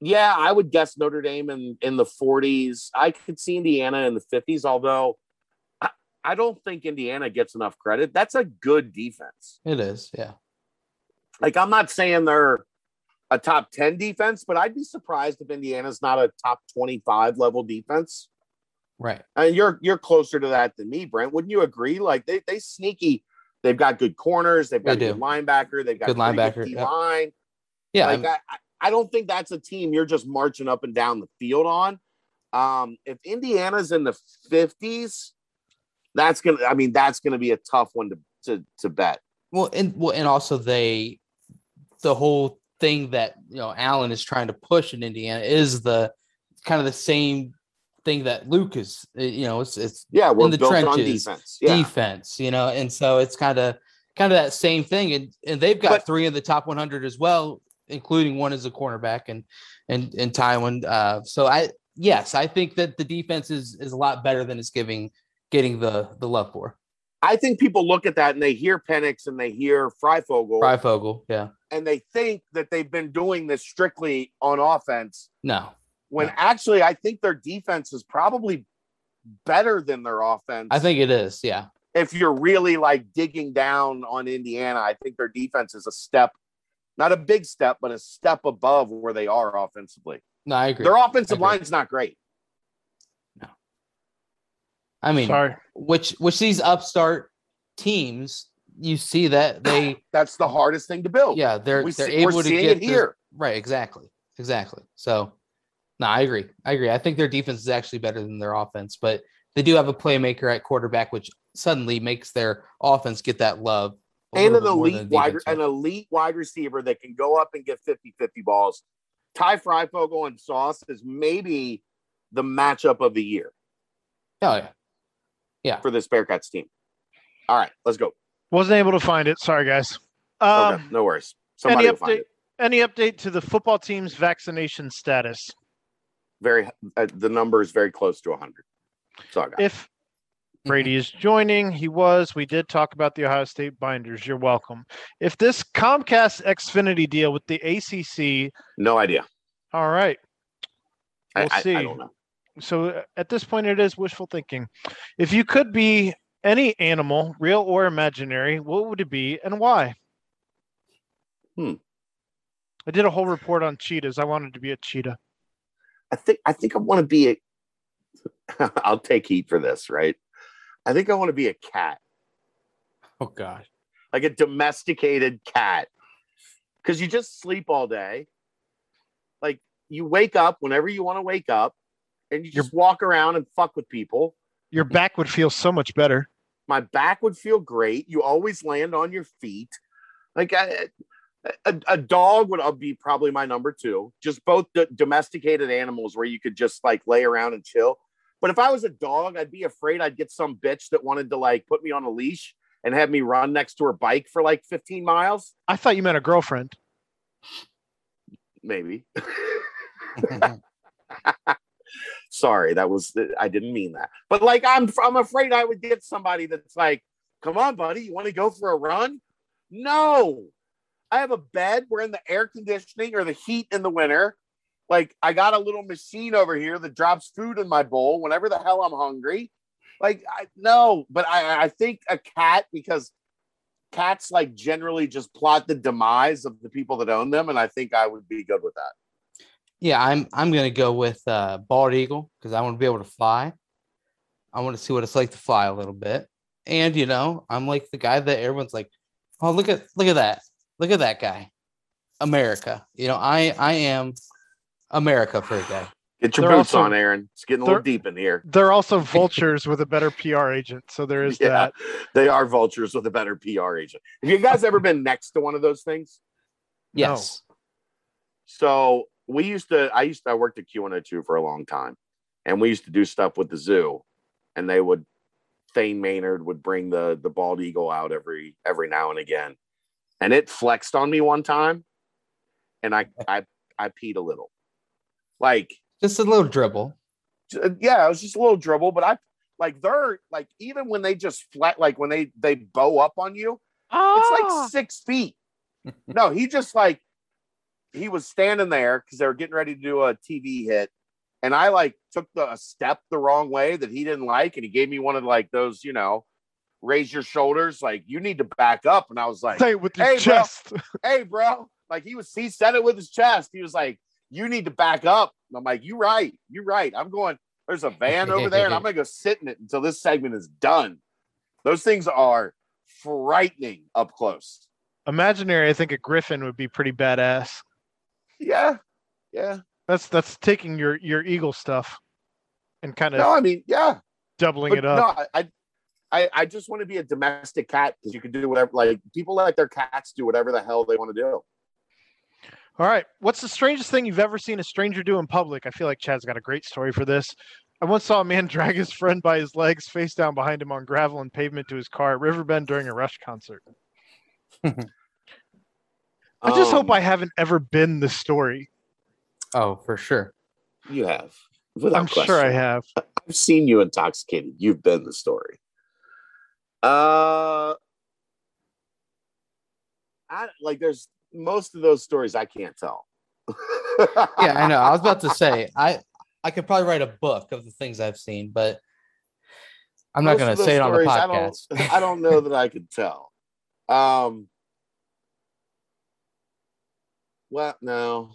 yeah, I would guess Notre Dame in, in the 40s. I could see Indiana in the 50s, although I, I don't think Indiana gets enough credit. That's a good defense. It is, yeah. Like, I'm not saying they're a top 10 defense, but I'd be surprised if Indiana's not a top 25 level defense. Right. And you're you're closer to that than me, Brent. Wouldn't you agree? Like they they sneaky. They've got good corners. They've got They a good linebacker. They've got Good linebacker, D yep. line. Yeah. like I, I- I don't think that's a team you're just marching up and down the field on. Um, if Indiana's in the 50s, that's gonna. I mean, that's gonna be a tough one to to to bet. Well, and well, and also they, the whole thing that you know Allen is trying to push in Indiana is the kind of the same thing that Luke is. uh, You know, it's it's Yeah, we're the built on trenches, defense. Yeah, defense. You know, and so it's kind of kind of that same thing, and and they've got But- three in the top 100 as well, including one as a cornerback and and and Tiawan. Uh, so I yes, I think that the defense is is a lot better than it's giving getting the the love for. I think people look at that and they hear Penix and they hear Fryfogle Fryfogle, yeah, and they think that they've been doing this strictly on offense. no, When Yeah. actually, I think their defense is probably better than their offense. I think it is, yeah. if you're really like digging down on Indiana, I think their defense is a step, not a big step, but a step above where they are offensively. No, I agree. Their offensive agree. line's not great. No. I mean, Sorry. which which these upstart teams, you see that they, That's the hardest thing to build. yeah, they're we they're see, we're able to seeing get it the- here. right, exactly, exactly. So, no, I agree, I agree. I think their defense is actually better than their offense, but they do have a playmaker at quarterback, which suddenly makes their offense get that love. And an bit more than elite wide an elite wide receiver that can go up and get 50-50 balls. Ty Fryfogle and Sauce is maybe the matchup of the year Oh yeah. yeah, for this Bearcats team. All right, let's go. Wasn't able to find it. Sorry, guys. Okay, Um, no worries. Somebody any will find update? it. Any update to the football team's vaccination status? Very, uh, the number is very close to 100. So I If Brady is joining. He was. We did talk about the Ohio State binders. You're welcome. If this Comcast Xfinity deal with the ACC, No idea. all right. I- We'll I, I see. don't know. So uh, at this point, it is wishful thinking. If you could be any animal, real or imaginary, what would it be and why? Hmm. I did a whole report on cheetahs. I wanted to be a cheetah. I think I think I want to be a. I'll take heat for this, right? I think I want to be a cat, Oh God. like a domesticated cat, because you just sleep all day. Like you wake up whenever you want to wake up, and you You're- just walk around and fuck with people. Your back would feel so much better. My back would feel great. You always land on your feet. Like I, a, a dog would uh, be probably my number two. Just both d- domesticated animals where you could just like lay around and chill. But if I was a dog, I'd be afraid I'd get some bitch that wanted to like put me on a leash and have me run next to her bike for like 15 miles. I thought you meant a girlfriend. Maybe. Sorry, that was I didn't mean that. But like I'm I'm afraid I would get somebody that's like, "Come on, buddy, you want to go for a run?" No. I have a bed. We're in the air conditioning or the heat in the winter. Like I got a little machine over here that drops food in my bowl whenever the hell I'm hungry. Like I no, but I I think a cat because cats like generally just plot the demise of the people that own them and I think I would be good with that. Yeah, I'm I'm gonna go with uh, bald eagle because I want to be able to fly. I want to see what it's like to fly a little bit, and you know, I'm like the guy that everyone's like, "Oh, look at look at that, look at that guy, America." You know, I I am America for a guy. Get your They're boots also- on, Aaron. It's getting a little deep in here. They're also vultures with a better PR agent. So there is Yeah, that. they are vultures with a better PR agent. Have you guys ever been next to one of those things? No. Yes. So we used to, I used to, I worked at Q102 for a long time, and we used to do stuff with the zoo, and they would, Thane Maynard would bring the the bald eagle out every every now and again, and it flexed on me one time, and I I I peed a little, like Just a little dribble. yeah, it was just a little dribble, but I like they're like even when they just flat like when they they bow up on you, it's like ah. six feet. No, he just like he was standing there because they were getting ready to do a TV hit, and I like took the a step the wrong way that he didn't like, and he gave me one of like those, you know, raise your shoulders, like you need to back up, and I was like, Say it with your Hey, bro. chest. hey, bro, like he was he said it with his chest. He was like, you need to back up. And I'm like, you right, you right. I'm going. There's a van over there, and I'm gonna go sit in it until this segment is done. Those things are frightening up close. Imaginary, I think a griffin would be pretty badass. Yeah, yeah. That's that's taking your your eagle stuff and kind of No, I mean, yeah. doubling But it up. no, I, I, I just want to be a domestic cat because you can do whatever. Like people let their cats do whatever the hell they want to do. All right. What's the strangest thing you've ever seen a stranger do in public? I feel like Chad's got a great story for this. I once saw a man drag his friend by his legs face down behind him on gravel and pavement to his car at Riverbend during a Rush concert. I just hope Um, I haven't ever been the story. Oh, for sure. You have. Without I'm sure I have. I've seen you intoxicated. You've been the story. Uh, I like. There's most of those stories I can't tell. Yeah, I know. I was about to say I I could probably write a book of the things I've seen, but I'm not going to say it on the stories, I podcast. don't, I don't know that I could tell. Um. Well, no,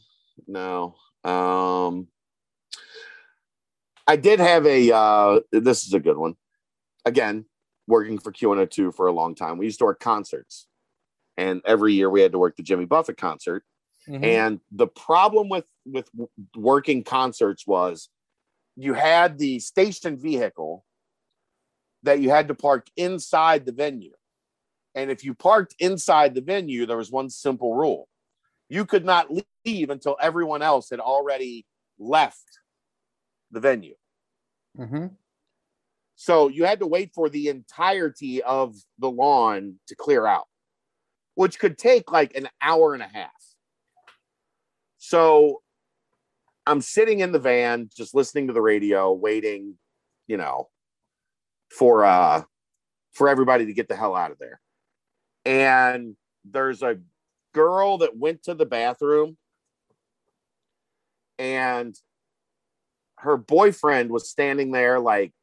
no. Um. I did have a. Uh, this is a good one. Again, working for Q102 for a long time, we used to work concerts, and every year we had to work the Jimmy Buffett concert. Mhm. And the problem with with working concerts was you had the station vehicle that you had to park inside the venue. And if you parked inside the venue, there was one simple rule. You could not leave until everyone else had already left the venue. Mhm. So you had to wait for the entirety of the lawn to clear out, which could take like an hour and a half. So I'm sitting in the van, just listening to the radio, waiting, you know, for uh for everybody to get the hell out of there. And there's a girl that went to the bathroom and her boyfriend was standing there like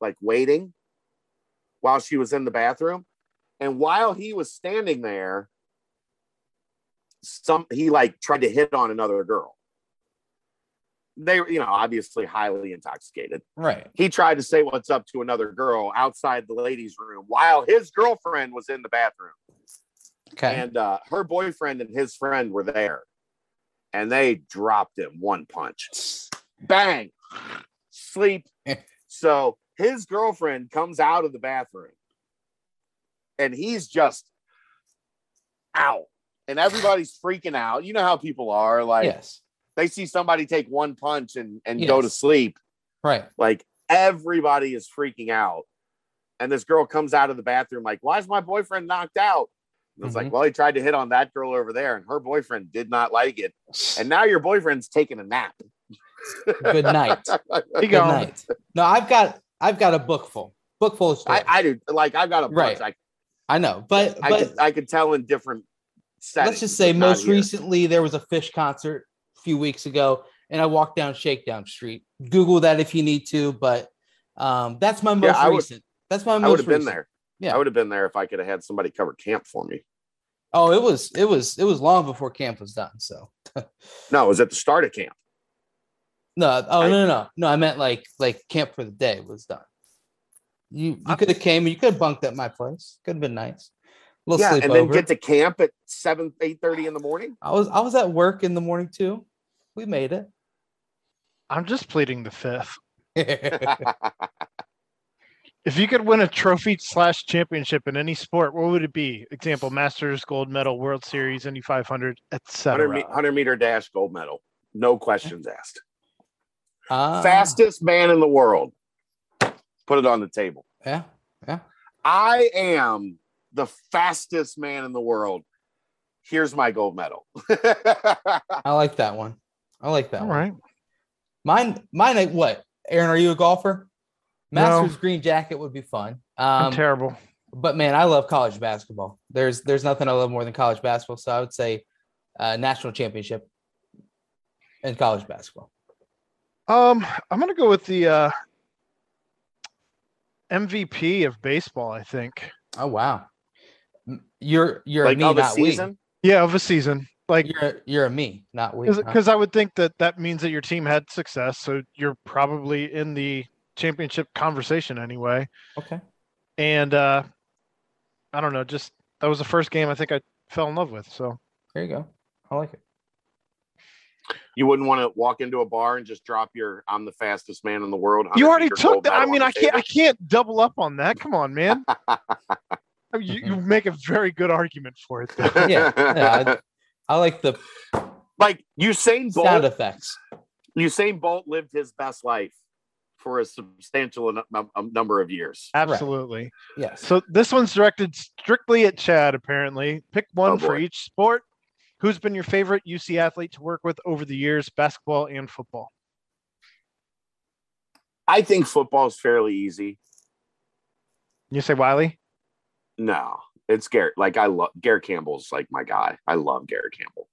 like waiting while she was in the bathroom. And while he was standing there some he like tried to hit on another girl. They were you know obviously highly intoxicated. Right. he tried to say what's up to another girl outside the ladies room while his girlfriend was in the bathroom Okay. and uh, her boyfriend and his friend were there and they dropped him one punch bang sleep so his girlfriend comes out of the bathroom and he's just out and everybody's freaking out you know how people are like yes. they see somebody take one punch and, and go to sleep Right. like everybody is freaking out. And this girl comes out of the bathroom, like, why is my boyfriend knocked out? And it's Mhm. like, well, he tried to hit on that girl over there, and her boyfriend did not like it. And now your boyfriend's taking a nap. Good night. Good go. night. No, I've got I've got a book full. Book full of stories. I, I do like I've got a bunch. Right. I know, but I, I but could I could tell in different settings. let's just say most here. recently there was a Phish concert a few weeks ago and i walked down shakedown street google that if you need to but um that's my most I would- recent that's my I most would have been there. Yeah. I would have been there if I could have had somebody cover camp for me. oh it was it was it was long before camp was done so No, it was at the start of camp. no oh I- no no no no i meant like like camp for the day was done you you could have came you could have bunked at my place could have been nice a little Yeah, sleepover and then get to camp at seven, eight thirty in the morning. i was i was at work in the morning too we made it I'm just pleading the fifth. If you could win a trophy slash championship in any sport, what would it be? Example: Masters, Gold Medal, World Series, Indy 500, etc. me- 100 meter dash gold medal. No questions asked. Ah, fastest man in the world. Put it on the table. yeah yeah I am the fastest man in the world. Here's my gold medal. i like that one i like that All one right. Mine, mine. uh, What, Aaron? Are you a golfer? No. Masters green jacket would be fun. I'm Um, terrible. but man, I love college basketball. There's there's nothing I love more than college basketball. So I would say uh, national championship in college basketball. Um, I'm gonna go with the uh, MVP of baseball. I think. Oh wow, you're you're like a me, of a not we. season. Yeah, of a season. Like You're you're a me, not we. huh? because I would think that that means that your team had success, so you're probably in the championship conversation anyway. Okay. And uh, I don't know, just that was the first game I think I fell in love with. So There you go. I like it. You wouldn't want to walk into a bar and just drop your "I'm the fastest man in the world." you already took that. I mean, I can't. I can't double up on that. Come on, man. I mean, you, you make a very good argument for it. Though. Yeah, yeah, I like the like Usain sound Bolt. effects. Usain Bolt lived his best life for a substantial nu- num- um, number of years. Absolutely. Yes. So this one's directed strictly at Chad. Apparently, pick one Oh, for each sport. Who's been your favorite UC athlete to work with over the years, basketball and football? I think football is fairly easy. You say Wiley? No, it's Garrett. Like I love Garrett Campbell's like my guy. I love Garrett Campbell,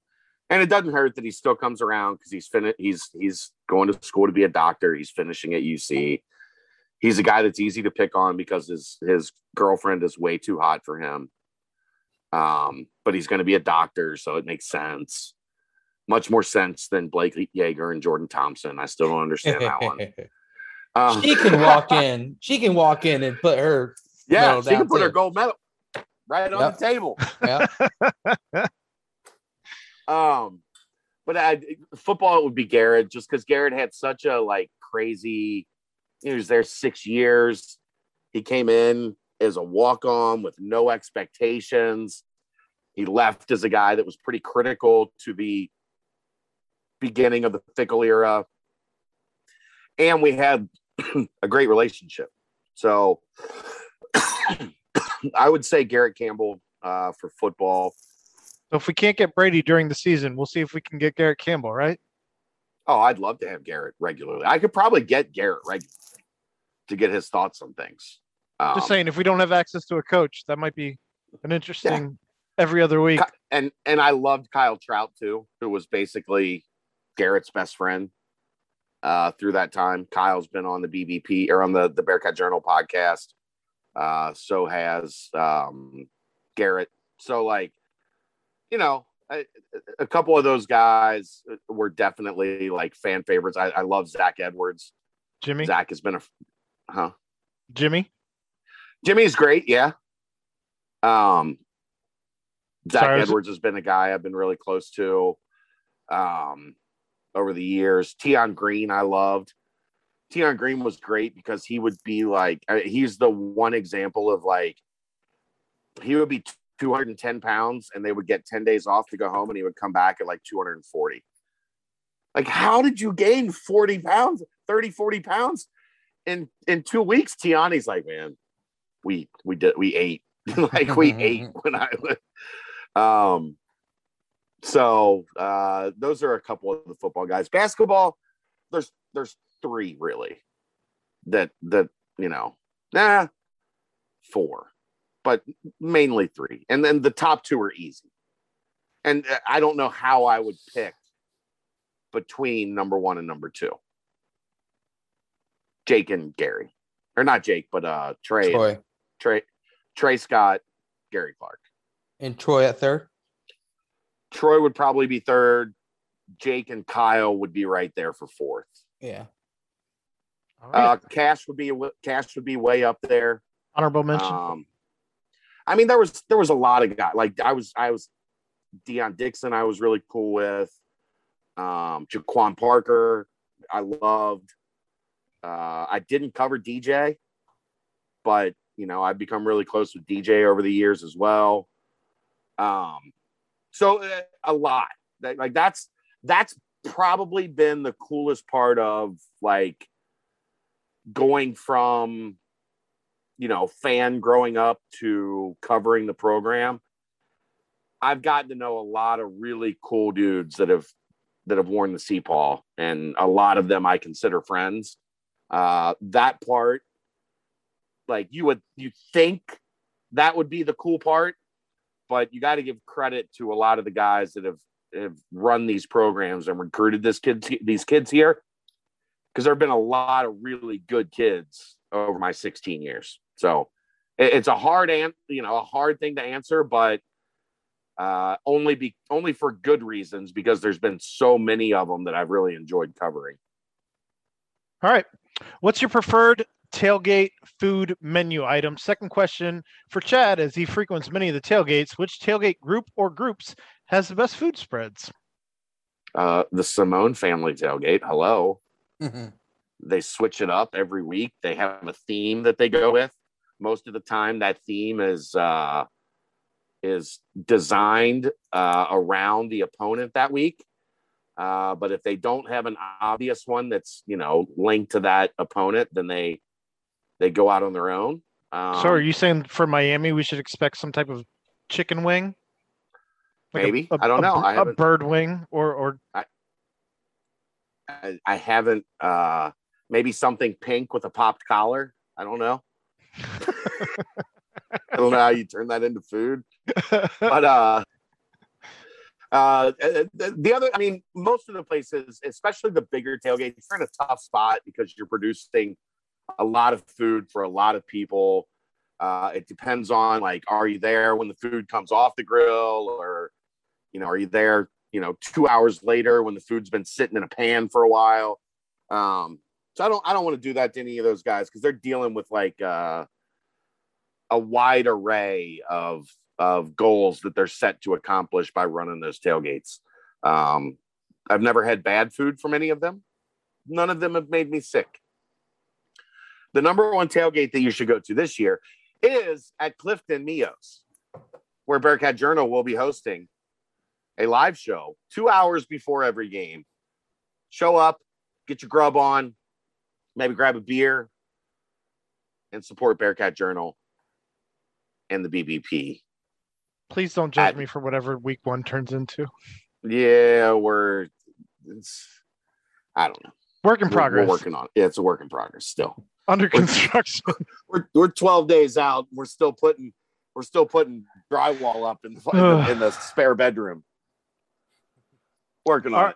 and it doesn't hurt that he still comes around because he's fin- He's he's going to school to be a doctor. He's finishing at UC. He's a guy that's easy to pick on because his his girlfriend is way too hot for him. Um, but he's going to be a doctor, so it makes sense. Much more sense than Blake Yeager and Jordan Thompson. I still don't understand that one. Uh, she can walk in. She can walk in and put her. yeah, she can down, put her gold medal right on the table. Yeah. Um, but I, football it would be Garrett just because Garrett had such a like crazy. He was there six years. He came in as a walk on with no expectations. He left as a guy that was pretty critical to the beginning of the Fickell era. And we had a great relationship. So I would say Garrett Campbell uh, for football. So if we can't get Brady during the season, we'll see if we can get Garrett Campbell, right? Oh, I'd love to have Garrett regularly. I could probably get Garrett regularly. to get his thoughts on things. Um, Just saying, if we don't have access to a coach, that might be an interesting every other week. And and I loved Kyle Trout too, who was basically Garrett's best friend uh, through that time. Kyle's been on the BBP or on the the Bearcat Journal podcast. Uh, so has um, Garrett. So like, you know, I, a couple of those guys were definitely like fan favorites. I, I love Zach Edwards. Jimmy, Zach has been a, huh? Jimmy, Jimmy's great, yeah. Um, Zach Sorry, Edwards has been a guy I've been really close to um, over the years. Tion Green, I loved. Tion Green was great because he would be like, I- he's the one example of like, he would be 210 pounds and they would get 10 days off to go home and he would come back at like 240. Like, how did you gain 40 pounds, 30, 40 pounds in in two weeks? Tiani's like, man, we we did we ate like we ate when I was um so uh those are a couple of the football guys. Basketball, there's there's three really that that you know, nah, four, but mainly three. And then the top two are easy. And uh, I don't know how I would pick between number one and number two. Jake and Gary. Or not Jake, but uh Trey Troy Trey Trey Scott, Gary Clark. and Troy at third. Troy would probably be third. Jake and Kyle would be right there for fourth. Yeah. All right. Uh, Cash would be Cash would be way up there. honorable mention. Um, I mean, there was there was a lot of guys. Like I was I was Dion Dixon. I was really cool with. Um, JaQuon Parker. I loved. Uh, I didn't cover DJ, but you know I've become really close with DJ over the years as well. Um, so uh, a lot. That, like that's that's probably been the coolest part of like going from you know fan growing up to covering the program i've gotten to know a lot of really cool dudes that have that have worn the C-Paw and a lot of them i consider friends uh that part like you would you think that would be the cool part but you got to give credit to a lot of the guys that have have run these programs and recruited this kids these kids here because there have been a lot of really good kids over my 16 years. So it- it's a hard and you know a hard thing to answer, but uh, only be only for good reasons because there's been so many of them that I've really enjoyed covering. All right. What's your preferred tailgate food menu item? Second question for Chad, as he frequents many of the tailgates, which tailgate group or groups has the best food spreads? Uh, the Simone family tailgate. Hello, Mhm. they switch it up every week. They have a theme that they go with. Most of the time, that theme is uh, is designed uh, around the opponent that week. Uh, but if they don't have an obvious one that's you know linked to that opponent, then they they go out on their own. Um, so are you saying for Miami we should expect some type of chicken wing? a- Maybe. I don't a know. I a bird wing or or I, I haven't. Uh, maybe something pink with a popped collar. I don't know. I don't know how you turn that into food. but uh uh the, the other i mean most of the places especially the bigger tailgates you're in a tough spot because you're producing a lot of food for a lot of people uh it depends on like are you there when the food comes off the grill or you know are you there you know two hours later when the food's been sitting in a pan for a while um so i don't i don't want to do that to any of those guys because they're dealing with like uh a wide array of of goals that they're set to accomplish by running those tailgates. Um, I've never had bad food from any of them. None of them have made me sick. The number one tailgate that you should go to this year is at Clifton Mio's, where Bearcat Journal will be hosting a live show two hours before every game. Show up, get your grub on, maybe grab a beer, and support Bearcat Journal and the BBP. please don't judge I- me for whatever week one turns into. Yeah, we're it's I don't know. Work in We're- progress. We're working on it. Yeah, it's a work in progress still. under construction. We're we're 12 days out. We're still putting we're still putting drywall up in the, in the, in the spare bedroom. Working on All it.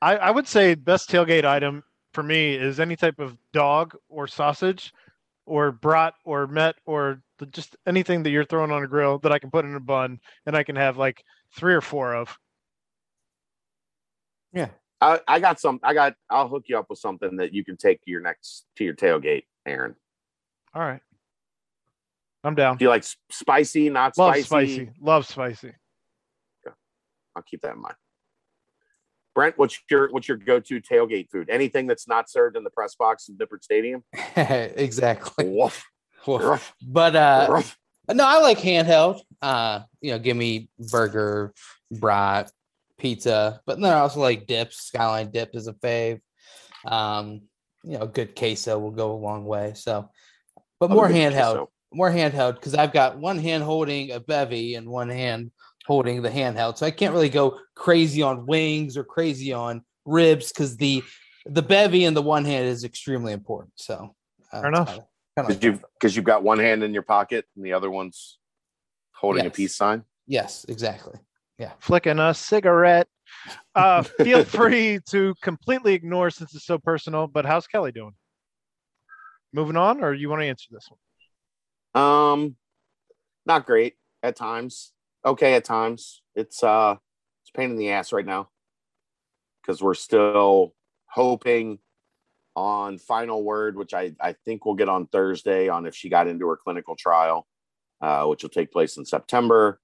I, I would say best tailgate item for me is any type of dog or sausage or brat or met or the- just anything that you're throwing on a grill that I can put in a bun and I can have like three or four of. Yeah. I, I got some. I got. I'll hook you up with something that you can take to your next to your tailgate, Aaron. All right. I'm down. Do you like spicy? Not Love spicy. spicy. Love spicy. I'll keep that in mind. Brent, what's your what's your go to tailgate food? Anything that's not served in the press box in Nippert Stadium? exactly. Woof, Woof. But uh, no, I like handheld. Uh, you know, give me burger, brat, pizza. But then I also like dips. Skyline dip is a fave. Um, you know, good queso will go a long way. So, but more handheld, queso. more handheld because I've got one hand holding a bevy and one hand holding the handheld. So I can't really go crazy on wings or crazy on ribs because the the bevy in the one hand is extremely important. So, uh, Fair it's enough. kinda- kinda Because you've because you've got one hand in your pocket and the other one's holding a peace sign. Yes, exactly. Yeah, flicking a cigarette. Uh, feel free to completely ignore since it's so personal. But how's Kelly doing? Moving on, or you want to answer this one? Um, not great at times. Okay at times. It's uh, it's pain in the ass right now because we're still hoping on final word, which I I think we'll get on Thursday on if she got into her clinical trial, uh, which will take place in September.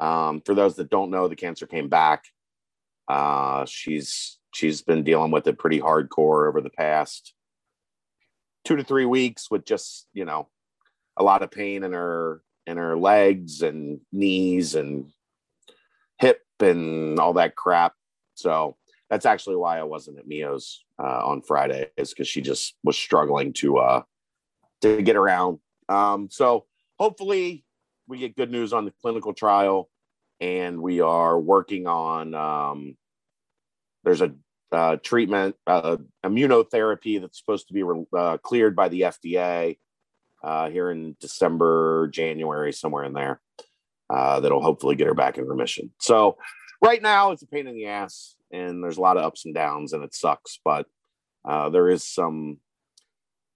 Um, for those that don't know, the cancer came back. Uh, she's she's been dealing with it pretty hardcore over the past two to three weeks with just you know a lot of pain in her in her legs and knees and hip and all that crap. So that's actually why I wasn't at Mio's uh, on Friday, is because she just was struggling to uh to get around. Um, so hopefully we get good news on the clinical trial, and we are working on um, there's a uh, treatment uh, immunotherapy that's supposed to be uh, cleared by the FDA uh, here in December, January, somewhere in there. Uh, that'll hopefully get her back in remission. So right now it's a pain in the ass, and there's a lot of ups and downs, and it sucks. But uh, there is some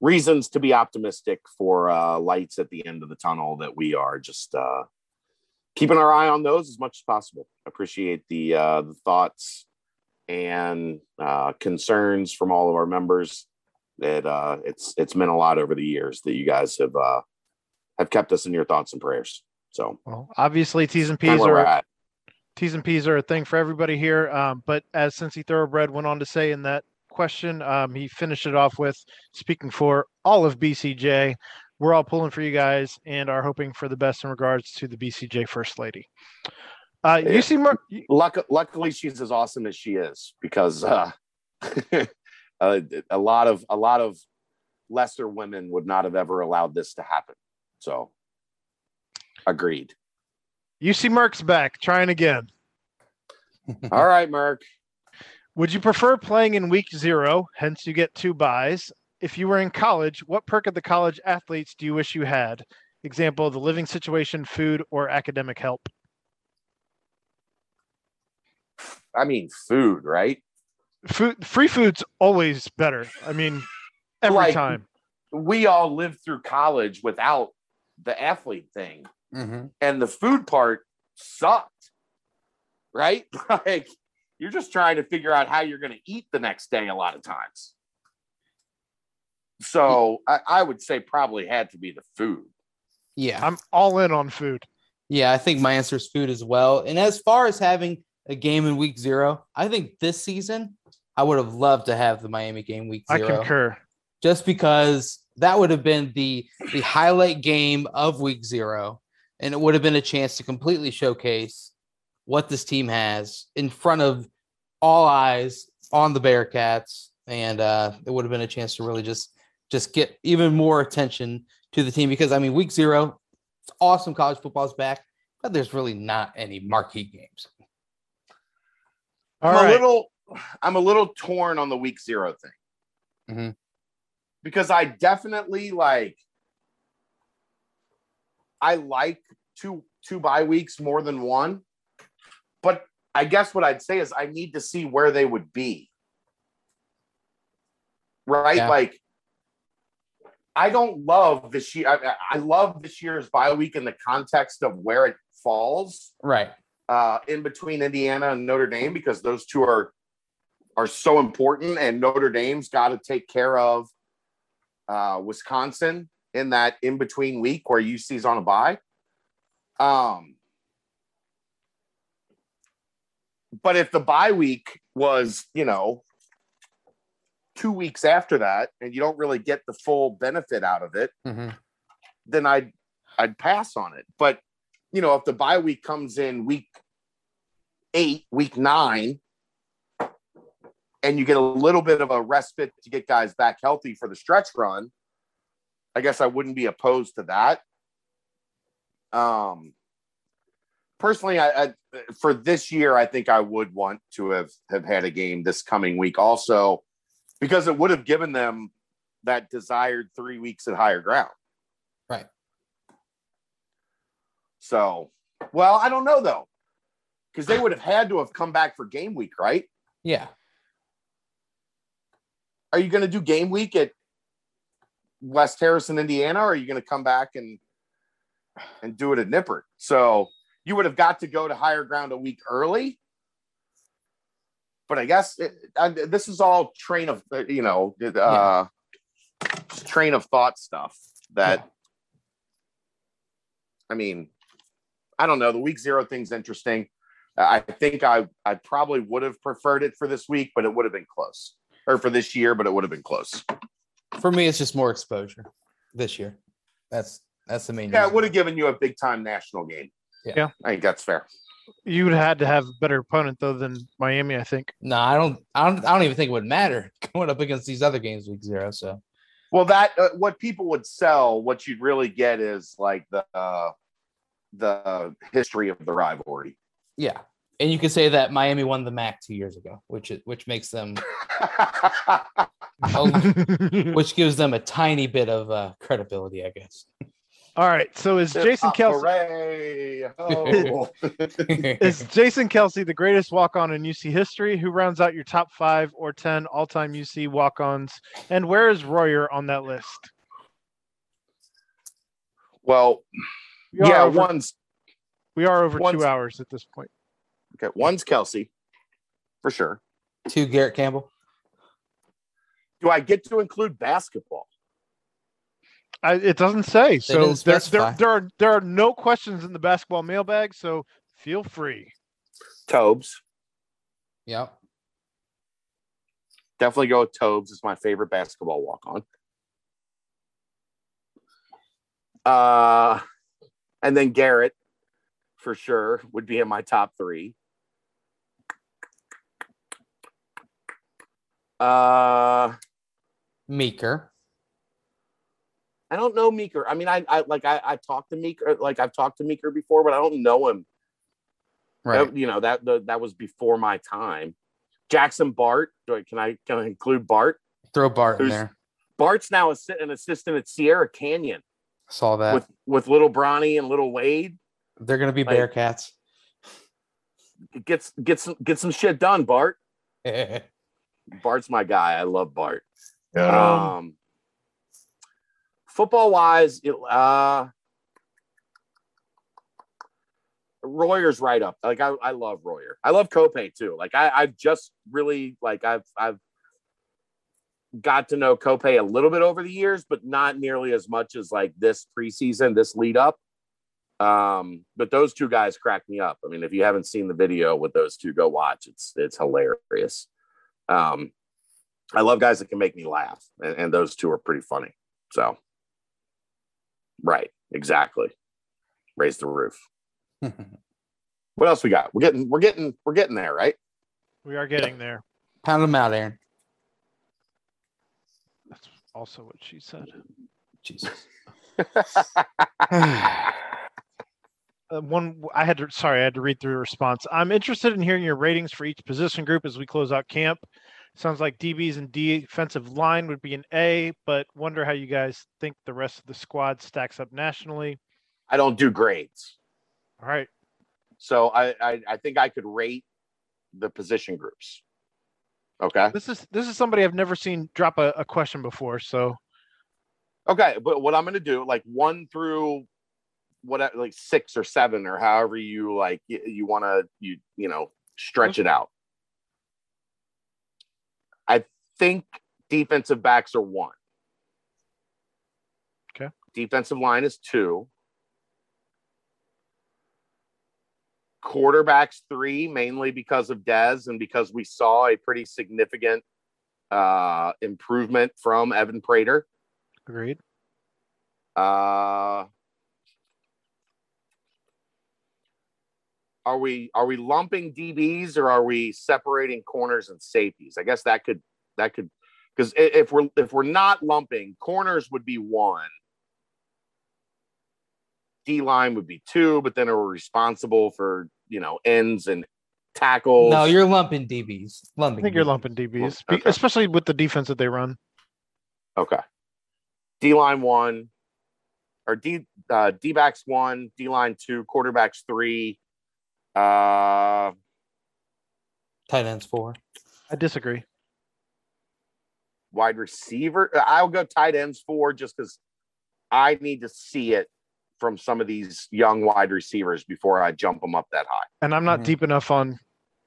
reasons to be optimistic for uh, lights at the end of the tunnel that we are just uh, keeping our eye on those as much as possible. Appreciate the uh, the thoughts and uh, concerns from all of our members that uh, it's it's meant a lot over the years that you guys have uh, have kept us in your thoughts and prayers. So Well, obviously T's and P's are. T's and P's are a thing for everybody here. Um, but as Cincy Thoroughbred went on to say in that question, um, he finished it off with speaking for all of BCJ. We're all pulling for you guys and are hoping for the best in regards to the BCJ First Lady. Uh, Yeah. you see, Luck- luckily, she's as awesome as she is because uh, a, a lot of a lot of lesser women would not have ever allowed this to happen. So, agreed. you see Merck's back trying again. All right, Merck. Would you prefer playing in week zero, hence you get two buys? If you were in college, what perk of the college athletes do you wish you had? Example, the living situation, food, or academic help. I mean, food, right? Food, free food's always better. I mean, every Like- time. We all lived through college without the athlete thing. Mhm. and the food part sucked, right? Like you're just trying to figure out how you're going to eat the next day a lot of times. So I, I would say probably had to be the food. Yeah. I'm all in on food. Yeah, I think my answer is food as well. And as far as having a game in week zero, I think this season I would have loved to have the Miami game week zero. I concur. Just because that would have been the the highlight game of week zero, and it would have been a chance to completely showcase what this team has in front of all eyes on the Bearcats, and uh, it would have been a chance to really just just get even more attention to the team because I mean, week zero, it's awesome. College football's back, but there's really not any marquee games. All I'm right. a little I'm a little torn on the week zero thing. Mhm. because I definitely like I like two two bye weeks more than one. But I guess what I'd say is I need to see where they would be. Right? Yeah. Like I don't love this year. I, I love this year's bye week in the context of where it falls Right. uh, in between Indiana and Notre Dame because those two are are so important, and Notre Dame's got to take care of uh, Wisconsin in that in between week where UC's on a bye. Um, but if the bye week was, you know, two weeks after that, and you don't really get the full benefit out of it, hmm then I'd I'd pass on it. But you know, if the bye week comes in week eight, week nine, and you get a little bit of a respite to get guys back healthy for the stretch run, I guess I wouldn't be opposed to that. Um, personally, I, I for this year, I think I would want to have have had a game this coming week, also because it would have given them that desired three weeks at higher ground. Right. So, well, I don't know though, because they would have had to have come back for game week, right? Yeah. Are you going to do game week at West Harrison, Indiana, or are you going to come back and and do it at Nippert? So you would have got to go to higher ground a week early. But I guess it, I, this is all train of uh, you know uh, train of thought stuff that. I mean, I don't know. The week zero thing's interesting. I think I I probably would have preferred it for this week, but it would have been close. Or for this year, but it would have been close. For me, it's just more exposure this year. That's that's the main. Yeah, it would have given you a big time national game. Yeah. Yeah. I think that's fair. You would have had to have a better opponent though than Miami, I think. No, I don't. I don't. I don't even think it would matter going up against these other games week zero. So Well, that uh, what people would sell, what you'd really get is like the uh, the history of the rivalry. yeah, and you could say that Miami won the MAC two years ago, which is which makes them, oh, which gives them a tiny bit of uh, credibility, I guess. All right. So is Jason Kelce Oh. is Jason Kelce the greatest walk-on in UC history? Who rounds out your top five or ten all-time UC walk-ons? And where is Royer on that list? well, We yeah, over, one's we are over one's- two hours at this point. Okay. One's Kelce, for sure. Two Garrett Campbell. Do I get to include basketball? I, it doesn't say. So there, there, there are there are no questions in the basketball mailbag. So feel free. Tobes. Yep. Definitely go with Tobes. It's my favorite basketball walk on. Uh, and then Garrett, for sure, would be in my top three. Uh, Meeker. I don't know Meeker. I mean, I, I like I, I talked to Meeker, like I've talked to Meeker before, but I don't know him. Right. That- you know that the, that was before my time. Jackson Bart. Do I, can I can I include Bart? Throw Bart in there. Bart's now an assistant at Sierra Canyon Saw that. with with little Bronny and little Wade. They're gonna be like- Bearcats. Get get some get some shit done, Bart. Bart's my guy. I love Bart. Um, football wise, it, uh, Royer's right up. Like I, I love Royer. I love Copay too. Like I, I've just really like I've I've got to know Copay a little bit over the years, but not nearly as much as like this preseason, this lead up. Um, but those two guys crack me up. I mean, if you haven't seen the video with those two, go watch. It's it's hilarious. Um, I love guys that can make me laugh, and, and those two are pretty funny. So, right, exactly. Raise the roof. What else we got? We're getting, we're getting, we're getting there, right? we are getting there. Pound them out, Aaron. That's also what she said. Jesus. Uh, one I had to sorry, I had to read through response. I'm interested in hearing your ratings for each position group as we close out camp. Sounds like DBs and defensive line would be an A, but wonder how you guys think the rest of the squad stacks up nationally. I don't do grades. All right. So I, I, I think I could rate the position groups. Okay. This is this is somebody I've never seen drop a, a question before. So Okay. But what I'm going to do, like one through what, like six or seven or however you like, you, you want to, you, you know, stretch it out. I think defensive backs are one. Okay. Defensive line is two. Quarterbacks three, mainly because of Des and because we saw a pretty significant uh, improvement from Evan Prater. agreed. Uh, are we are we lumping DBs or are we separating corners and safeties? I guess that could that could because if we're if we're not lumping, corners would be one. D line would be two, but then we're responsible for you know ends and tackles. No, you're lumping DBs. Lumping. I Lumping. think you're lumping DBs, Okay. especially with the defense that they run. Okay. D line one, or D uh, D backs one, D line two, quarterbacks three. Uh, Tight ends four. I disagree. wide receiver. I'll go tight ends four just because I need to see it from some of these young wide receivers before I jump them up that high. And I'm not Mhm. deep enough on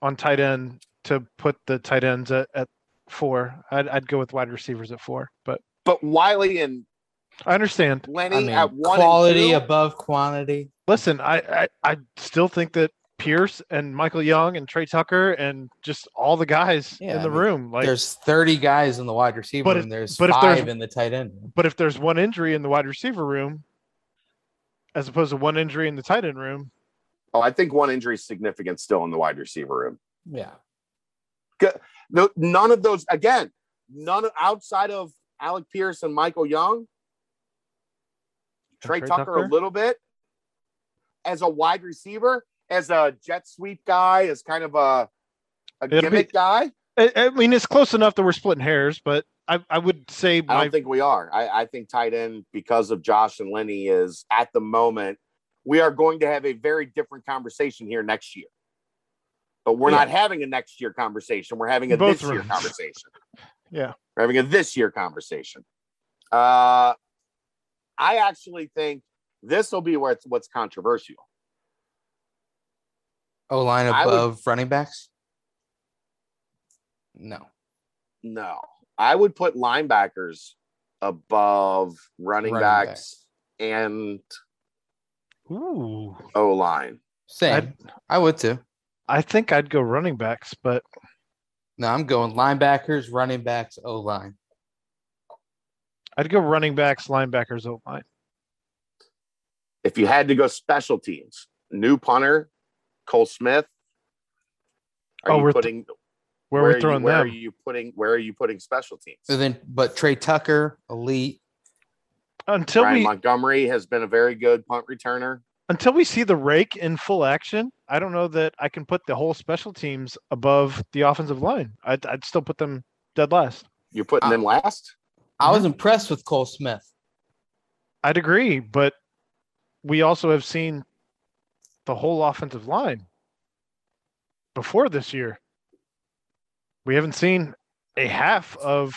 on tight end to put the tight ends at, at four. I'd, I'd go with wide receivers at four, but But Wiley and I understand. Lenny I mean, at one quality and two, above quantity. Listen, I, I I still think that Pierce and Michael Young and Tre Tucker and just all the guys Yeah, in the I mean, room. Like, there's 30 guys in the wide receiver But room. if- there's but if there's- five in the tight end room. but if there's one injury in the wide receiver room, as opposed to one injury in the tight end room, oh, I think one injury is significant still in the wide receiver room. Yeah. No, none of those again. None outside of Alec Pierce and Michael Young. Tre, Tre Tucker, Tucker? a little bit as a wide receiver, as a jet sweep guy, as kind of a a It'll be- gimmick guy. I, I mean, it's close enough that we're splitting hairs, but I, I would say I don't think we are. I, I think tight end because of Josh and Lenny is at the moment. We are going to have a very different conversation here next year. But we're not having a next year conversation. We're having a Both this year conversation. Yeah. We're having a this year conversation. Uh I actually think this will be where it's what's controversial. O line I would- above running backs? No. No. I would put linebackers above running, Running backs and ooh, O line. Same. I'd- I would too. I think I'd go running backs, but No, I'm going linebackers, running backs, O line. I'd go running backs, linebackers, O line. if you had to go special teams, new punter, Cole Smith. Are Oh, you we're th- putting Where, are we're you- throwing where them. are you putting where are you putting special teams? So then, but Tre Tucker, elite. Until Ryan we Montgomery has been a very good punt returner. until we see the rake in full action, I don't know that I can put the whole special teams above the offensive line. I'd, I'd still put them dead last. You're putting Uh, them last. I was impressed with Cole Smith. I'd agree, but we also have seen the whole offensive line before this year. We haven't seen a half of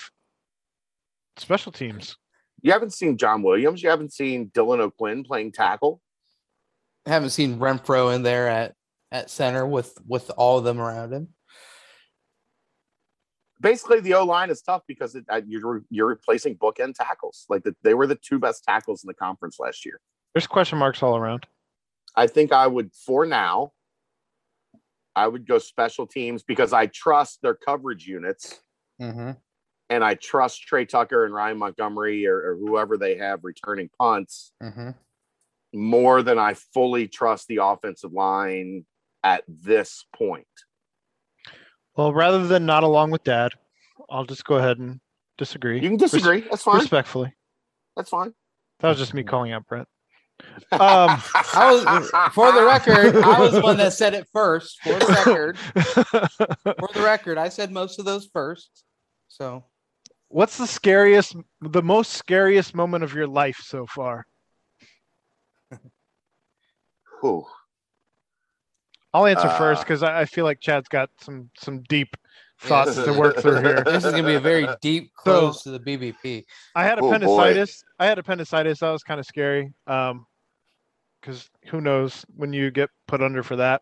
special teams. You haven't seen John Williams. You haven't seen Dylan O'Quinn playing tackle. haven't seen Renfro in there at at center with with all of them around him. Basically, the O line is tough because it, uh, you're you're replacing bookend tackles. Like the, they were the two best tackles in the conference last year. There's question marks all around. I think I would for now. I would go special teams because I trust their coverage units Mm-hmm. and I trust Tre Tucker and Ryan Montgomery or, or whoever they have returning punts Mm-hmm. more than I fully trust the offensive line at this point. Well, rather than not along with dad, I'll just go ahead and disagree You can disagree. That's fine. respectfully. That's fine. That was just me calling out Brett. Um, I was for the record, I was the one that said it first. For the record, for the record, I said most of those first. So What's the scariest, the most scariest moment of your life so far? Whew. I'll answer first Uh, because I, I feel like Chad's got some some deep thoughts to work through here. this is gonna be a very deep So- close to the BBP. I had Oh, appendicitis. I had appendicitis. That was kind of scary. Um, because who knows when you get put under for that.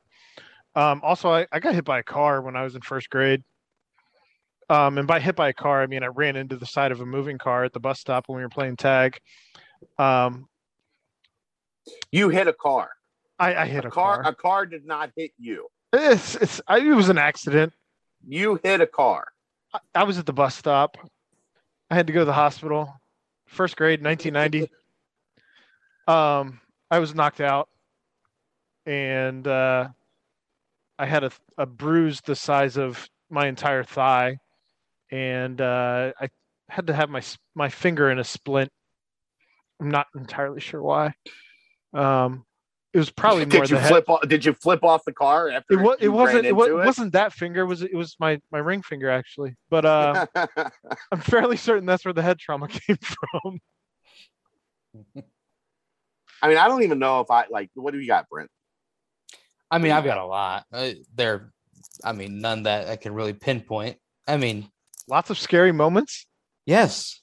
Um, also, I, I got hit by a car when I was in first grade. Um, and by hit by a car, I mean I ran into the side of a moving car at the bus stop when we were playing tag. Um, You hit a car. I, I hit A a car. car. A car did not hit you. It's, it's, I, it was an accident. You hit a car. I, I was at the bus stop. I had to go to the hospital. First grade, 1990. um, I was knocked out, and uh, I had a, a bruise the size of my entire thigh, and uh, I had to have my my finger in a splint. I'm not entirely sure why. Um, it was probably more Did you the head. flip? Off, did you flip off the car after It, wa- it wasn't. It, wa- it wasn't that finger. It was it was my my ring finger actually? But uh, I'm fairly certain that's where the head trauma came from. I mean, I don't even know if I like. What do you got, Brent? I mean, I've got a lot. Uh, there, I mean, none that I can really pinpoint. I mean, Lots of scary moments. yes,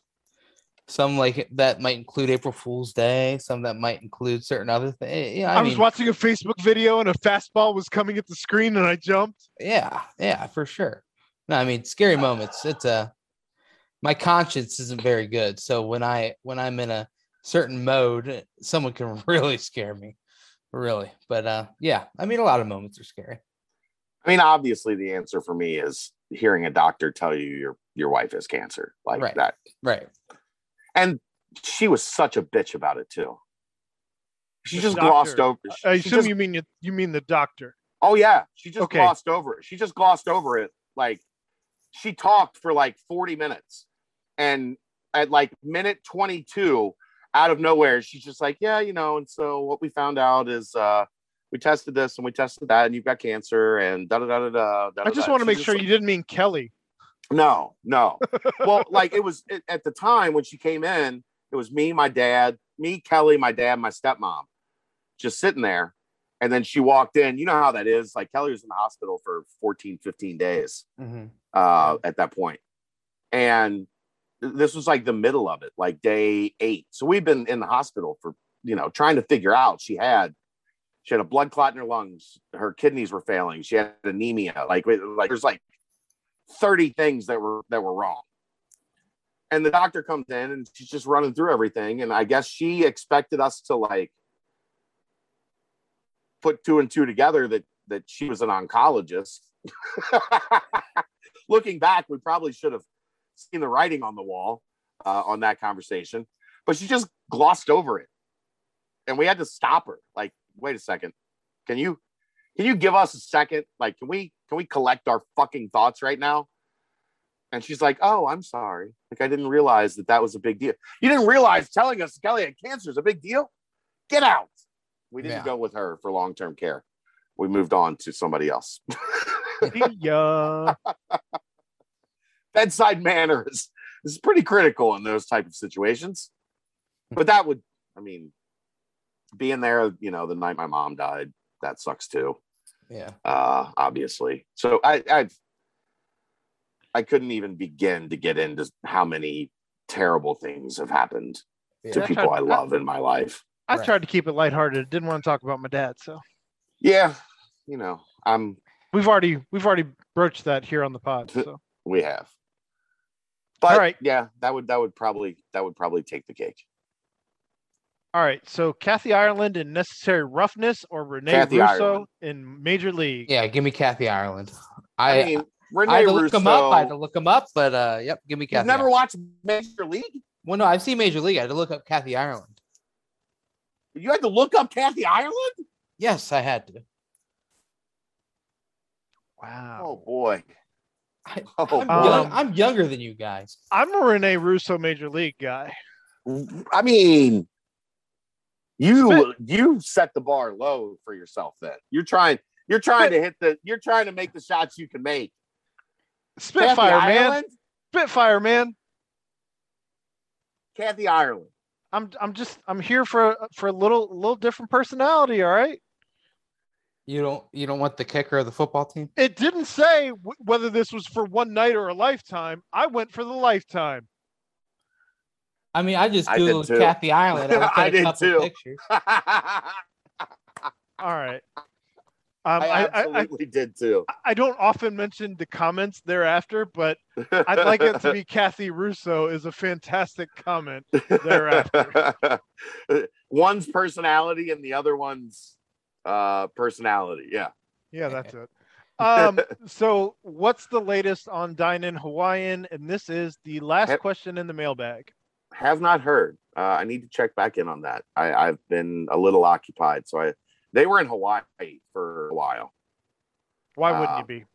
some like that might include April Fool's Day. Some that might include certain other things. Yeah, I, I, was watching a Facebook video and a fastball was coming at the screen and I jumped. yeah, yeah, for sure. No, I mean, scary moments. It's a my conscience isn't very good, so when I when I'm in a certain mode, someone can really scare me, really. But uh, yeah, I mean, a lot of moments are scary. I mean, obviously, the answer for me is hearing a doctor tell you your your wife has cancer, like Right. that. Right. And she was such a bitch about it too. She The just doctor. glossed over. I she assume just- you mean you, you mean the doctor. Oh yeah, she just Okay. glossed over it. She just glossed over it. Like she talked for like 40 minutes. And at like minute 22, out of nowhere, she's just like, Yeah, you know, and so what we found out is uh we tested this and we tested that, and you've got cancer and da da da da da. I just want to make sure like, you didn't mean Kelly. No, no. well, like it was it, at the time when she came in, it was me, my dad, me, Kelly, my dad, my stepmom, just sitting there. And then she walked in. You know how that is. Like Kelly was in the hospital for 14, 15 days Mm-hmm. uh, at that point. And this was like the middle of it, like day eight. So we've been in the hospital for, you know, trying to figure out. She had, she had a blood clot in her lungs. Her kidneys were failing. She had anemia. Like, like there's like 30 things that were that were wrong. And the doctor comes in and she's just running through everything. And I guess she expected us to like put two and two together that that she was an oncologist. Looking back, we probably should have seen the writing on the wall uh, on that conversation, but she just glossed over it, and we had to stop her. Like, wait a second, can you can you give us a second? Like, can we can we collect our fucking thoughts right now? And she's like, "Oh, I'm sorry. Like, I didn't realize that that was a big deal. You didn't realize telling us Kelly had cancer is a big deal. Get out." We didn't Yeah. go with her for long term care. We moved on to somebody else. yeah. Bedside manner is, is pretty critical in those type of situations. But that would, I mean, being there, you know, the night my mom died, that sucks too. Yeah. Uh, obviously. So I, I, I couldn't even begin to get into how many terrible things have happened to Yeah. people I love in my life. I Right. tried to keep it lighthearted. Didn't want to talk about my dad, so Yeah, you know, I'm. we've already we've already broached that here on the pod. So We have. But All right. yeah, that would that would probably that would probably take the cake. all right. So Kathy Ireland in Necessary Roughness or Renee Kathy Russo Ireland. in Major League. Yeah. Give me Kathy Ireland. I, I, mean, I, had to look Russo. him up. I had to look him up, but uh, yep. Give me Kathy. You've Kathy. never Ireland. watched Major League? Well, no, I've seen Major League. I had to look up Kathy Ireland. You had to look up Kathy Ireland? Yes, I had to. Wow. Oh boy. I, Oh, I'm, boy. young, I'm younger than you guys. I'm a Renee Russo Major League guy. I mean, You you set the bar low for yourself. Then you're trying you're trying to hit the you're trying to make the shots you can make. Spitfire, Kathy man. Ireland? Spitfire, man. Kathy Ireland. I'm I'm just I'm here for for a little little different personality. All right. You don't you don't want the kicker of the football team? It didn't say w- whether this was for one night or a lifetime. I went for the lifetime. I mean, I just I did googled too. Kathy Ireland. I, I did too. Pictures. All right. Um, I I, I, I, did too. I don't often mention the comments thereafter, but I'd like it to be Kathy Russo is a fantastic comment thereafter. one's personality and the other one's uh personality. Yeah. Yeah, that's it. Um, so what's the latest on Dine in Hawaiian? And this is the last Have- question in the mailbag. Have not heard. Uh, I need to check back in on that. I, I've been a little occupied, so I they were in Hawaii for a while. Why wouldn't Uh, you be?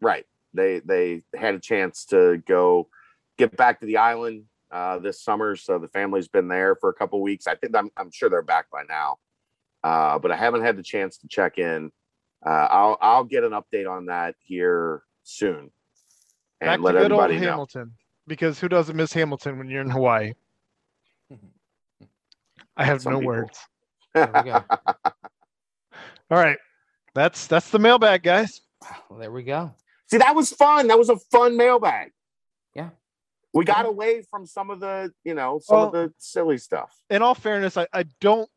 Right. They they had a chance to go get back to the island uh, this summer, so the family's been there for a couple weeks. I think I'm I'm sure they're back by now, uh, but I haven't had the chance to check in. Uh, I'll I'll get an update on that here soon, and Back let to good old everybody know. Hamilton. Because who doesn't miss Hamilton when you're in Hawaii? I have Some no people. words. There we go. All right. That's that's the mailbag, guys. Well, there we go. See, that was fun. That was a fun mailbag. Yeah. We got away from some of the, you know, some of the silly stuff. in all fairness, I, I don't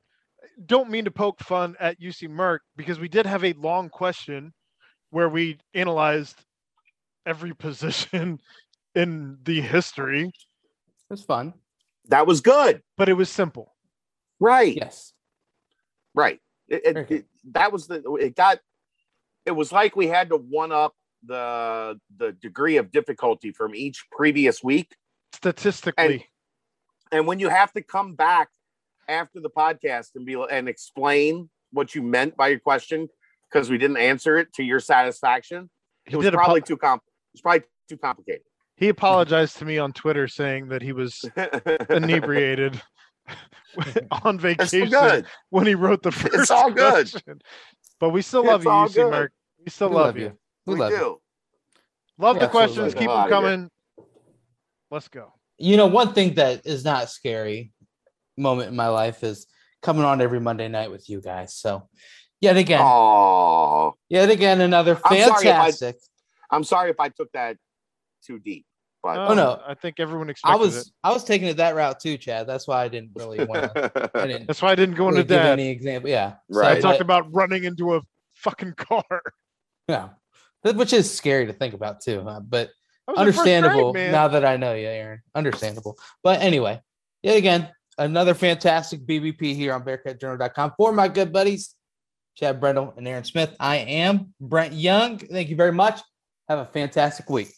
don't mean to poke fun at UC Merck because we did have a long question where we analyzed every position in the history, It was fun. That was good. but it was simple. Right. Yes. Right. It, it- Very good. it- that was the it got it was like we had to one up the the degree of difficulty from each previous week. Statistically, And when you have to come back after the podcast and be and explain what you meant by your question because we didn't answer it to your satisfaction, he it was probably apo- too comp it was probably too complicated. he apologized to me on Twitter saying that he was inebriated on vacation when he wrote the first all good. question. But we still It's love you, UC good. Merck. We still We love, you. We, We love you. do. Love Yeah, the questions. Keep them coming. Let's go. You know, one thing that is not scary moment in my life is coming on every Monday night with you guys. So, yet again, Oh, yet again, another I'm sorry if I- fantastic. I'm sorry if I took that too deep, but Oh, no. I think everyone I was it. I was taking it that route too, Chad. That's why I didn't really want to. I didn't That's why I didn't go really into give that. any example. Yeah, Right. I talked but- about running into a fucking car. yeah, which is scary to think about too. Huh? But I was in first grade, understandable now that I know you, Aaron. Understandable. But anyway, yet again, another fantastic BBP here on BearcatJournal.com for my good buddies, Chad Brendel and Aaron Smith. I am Brent Young. Thank you very much. Have a fantastic week.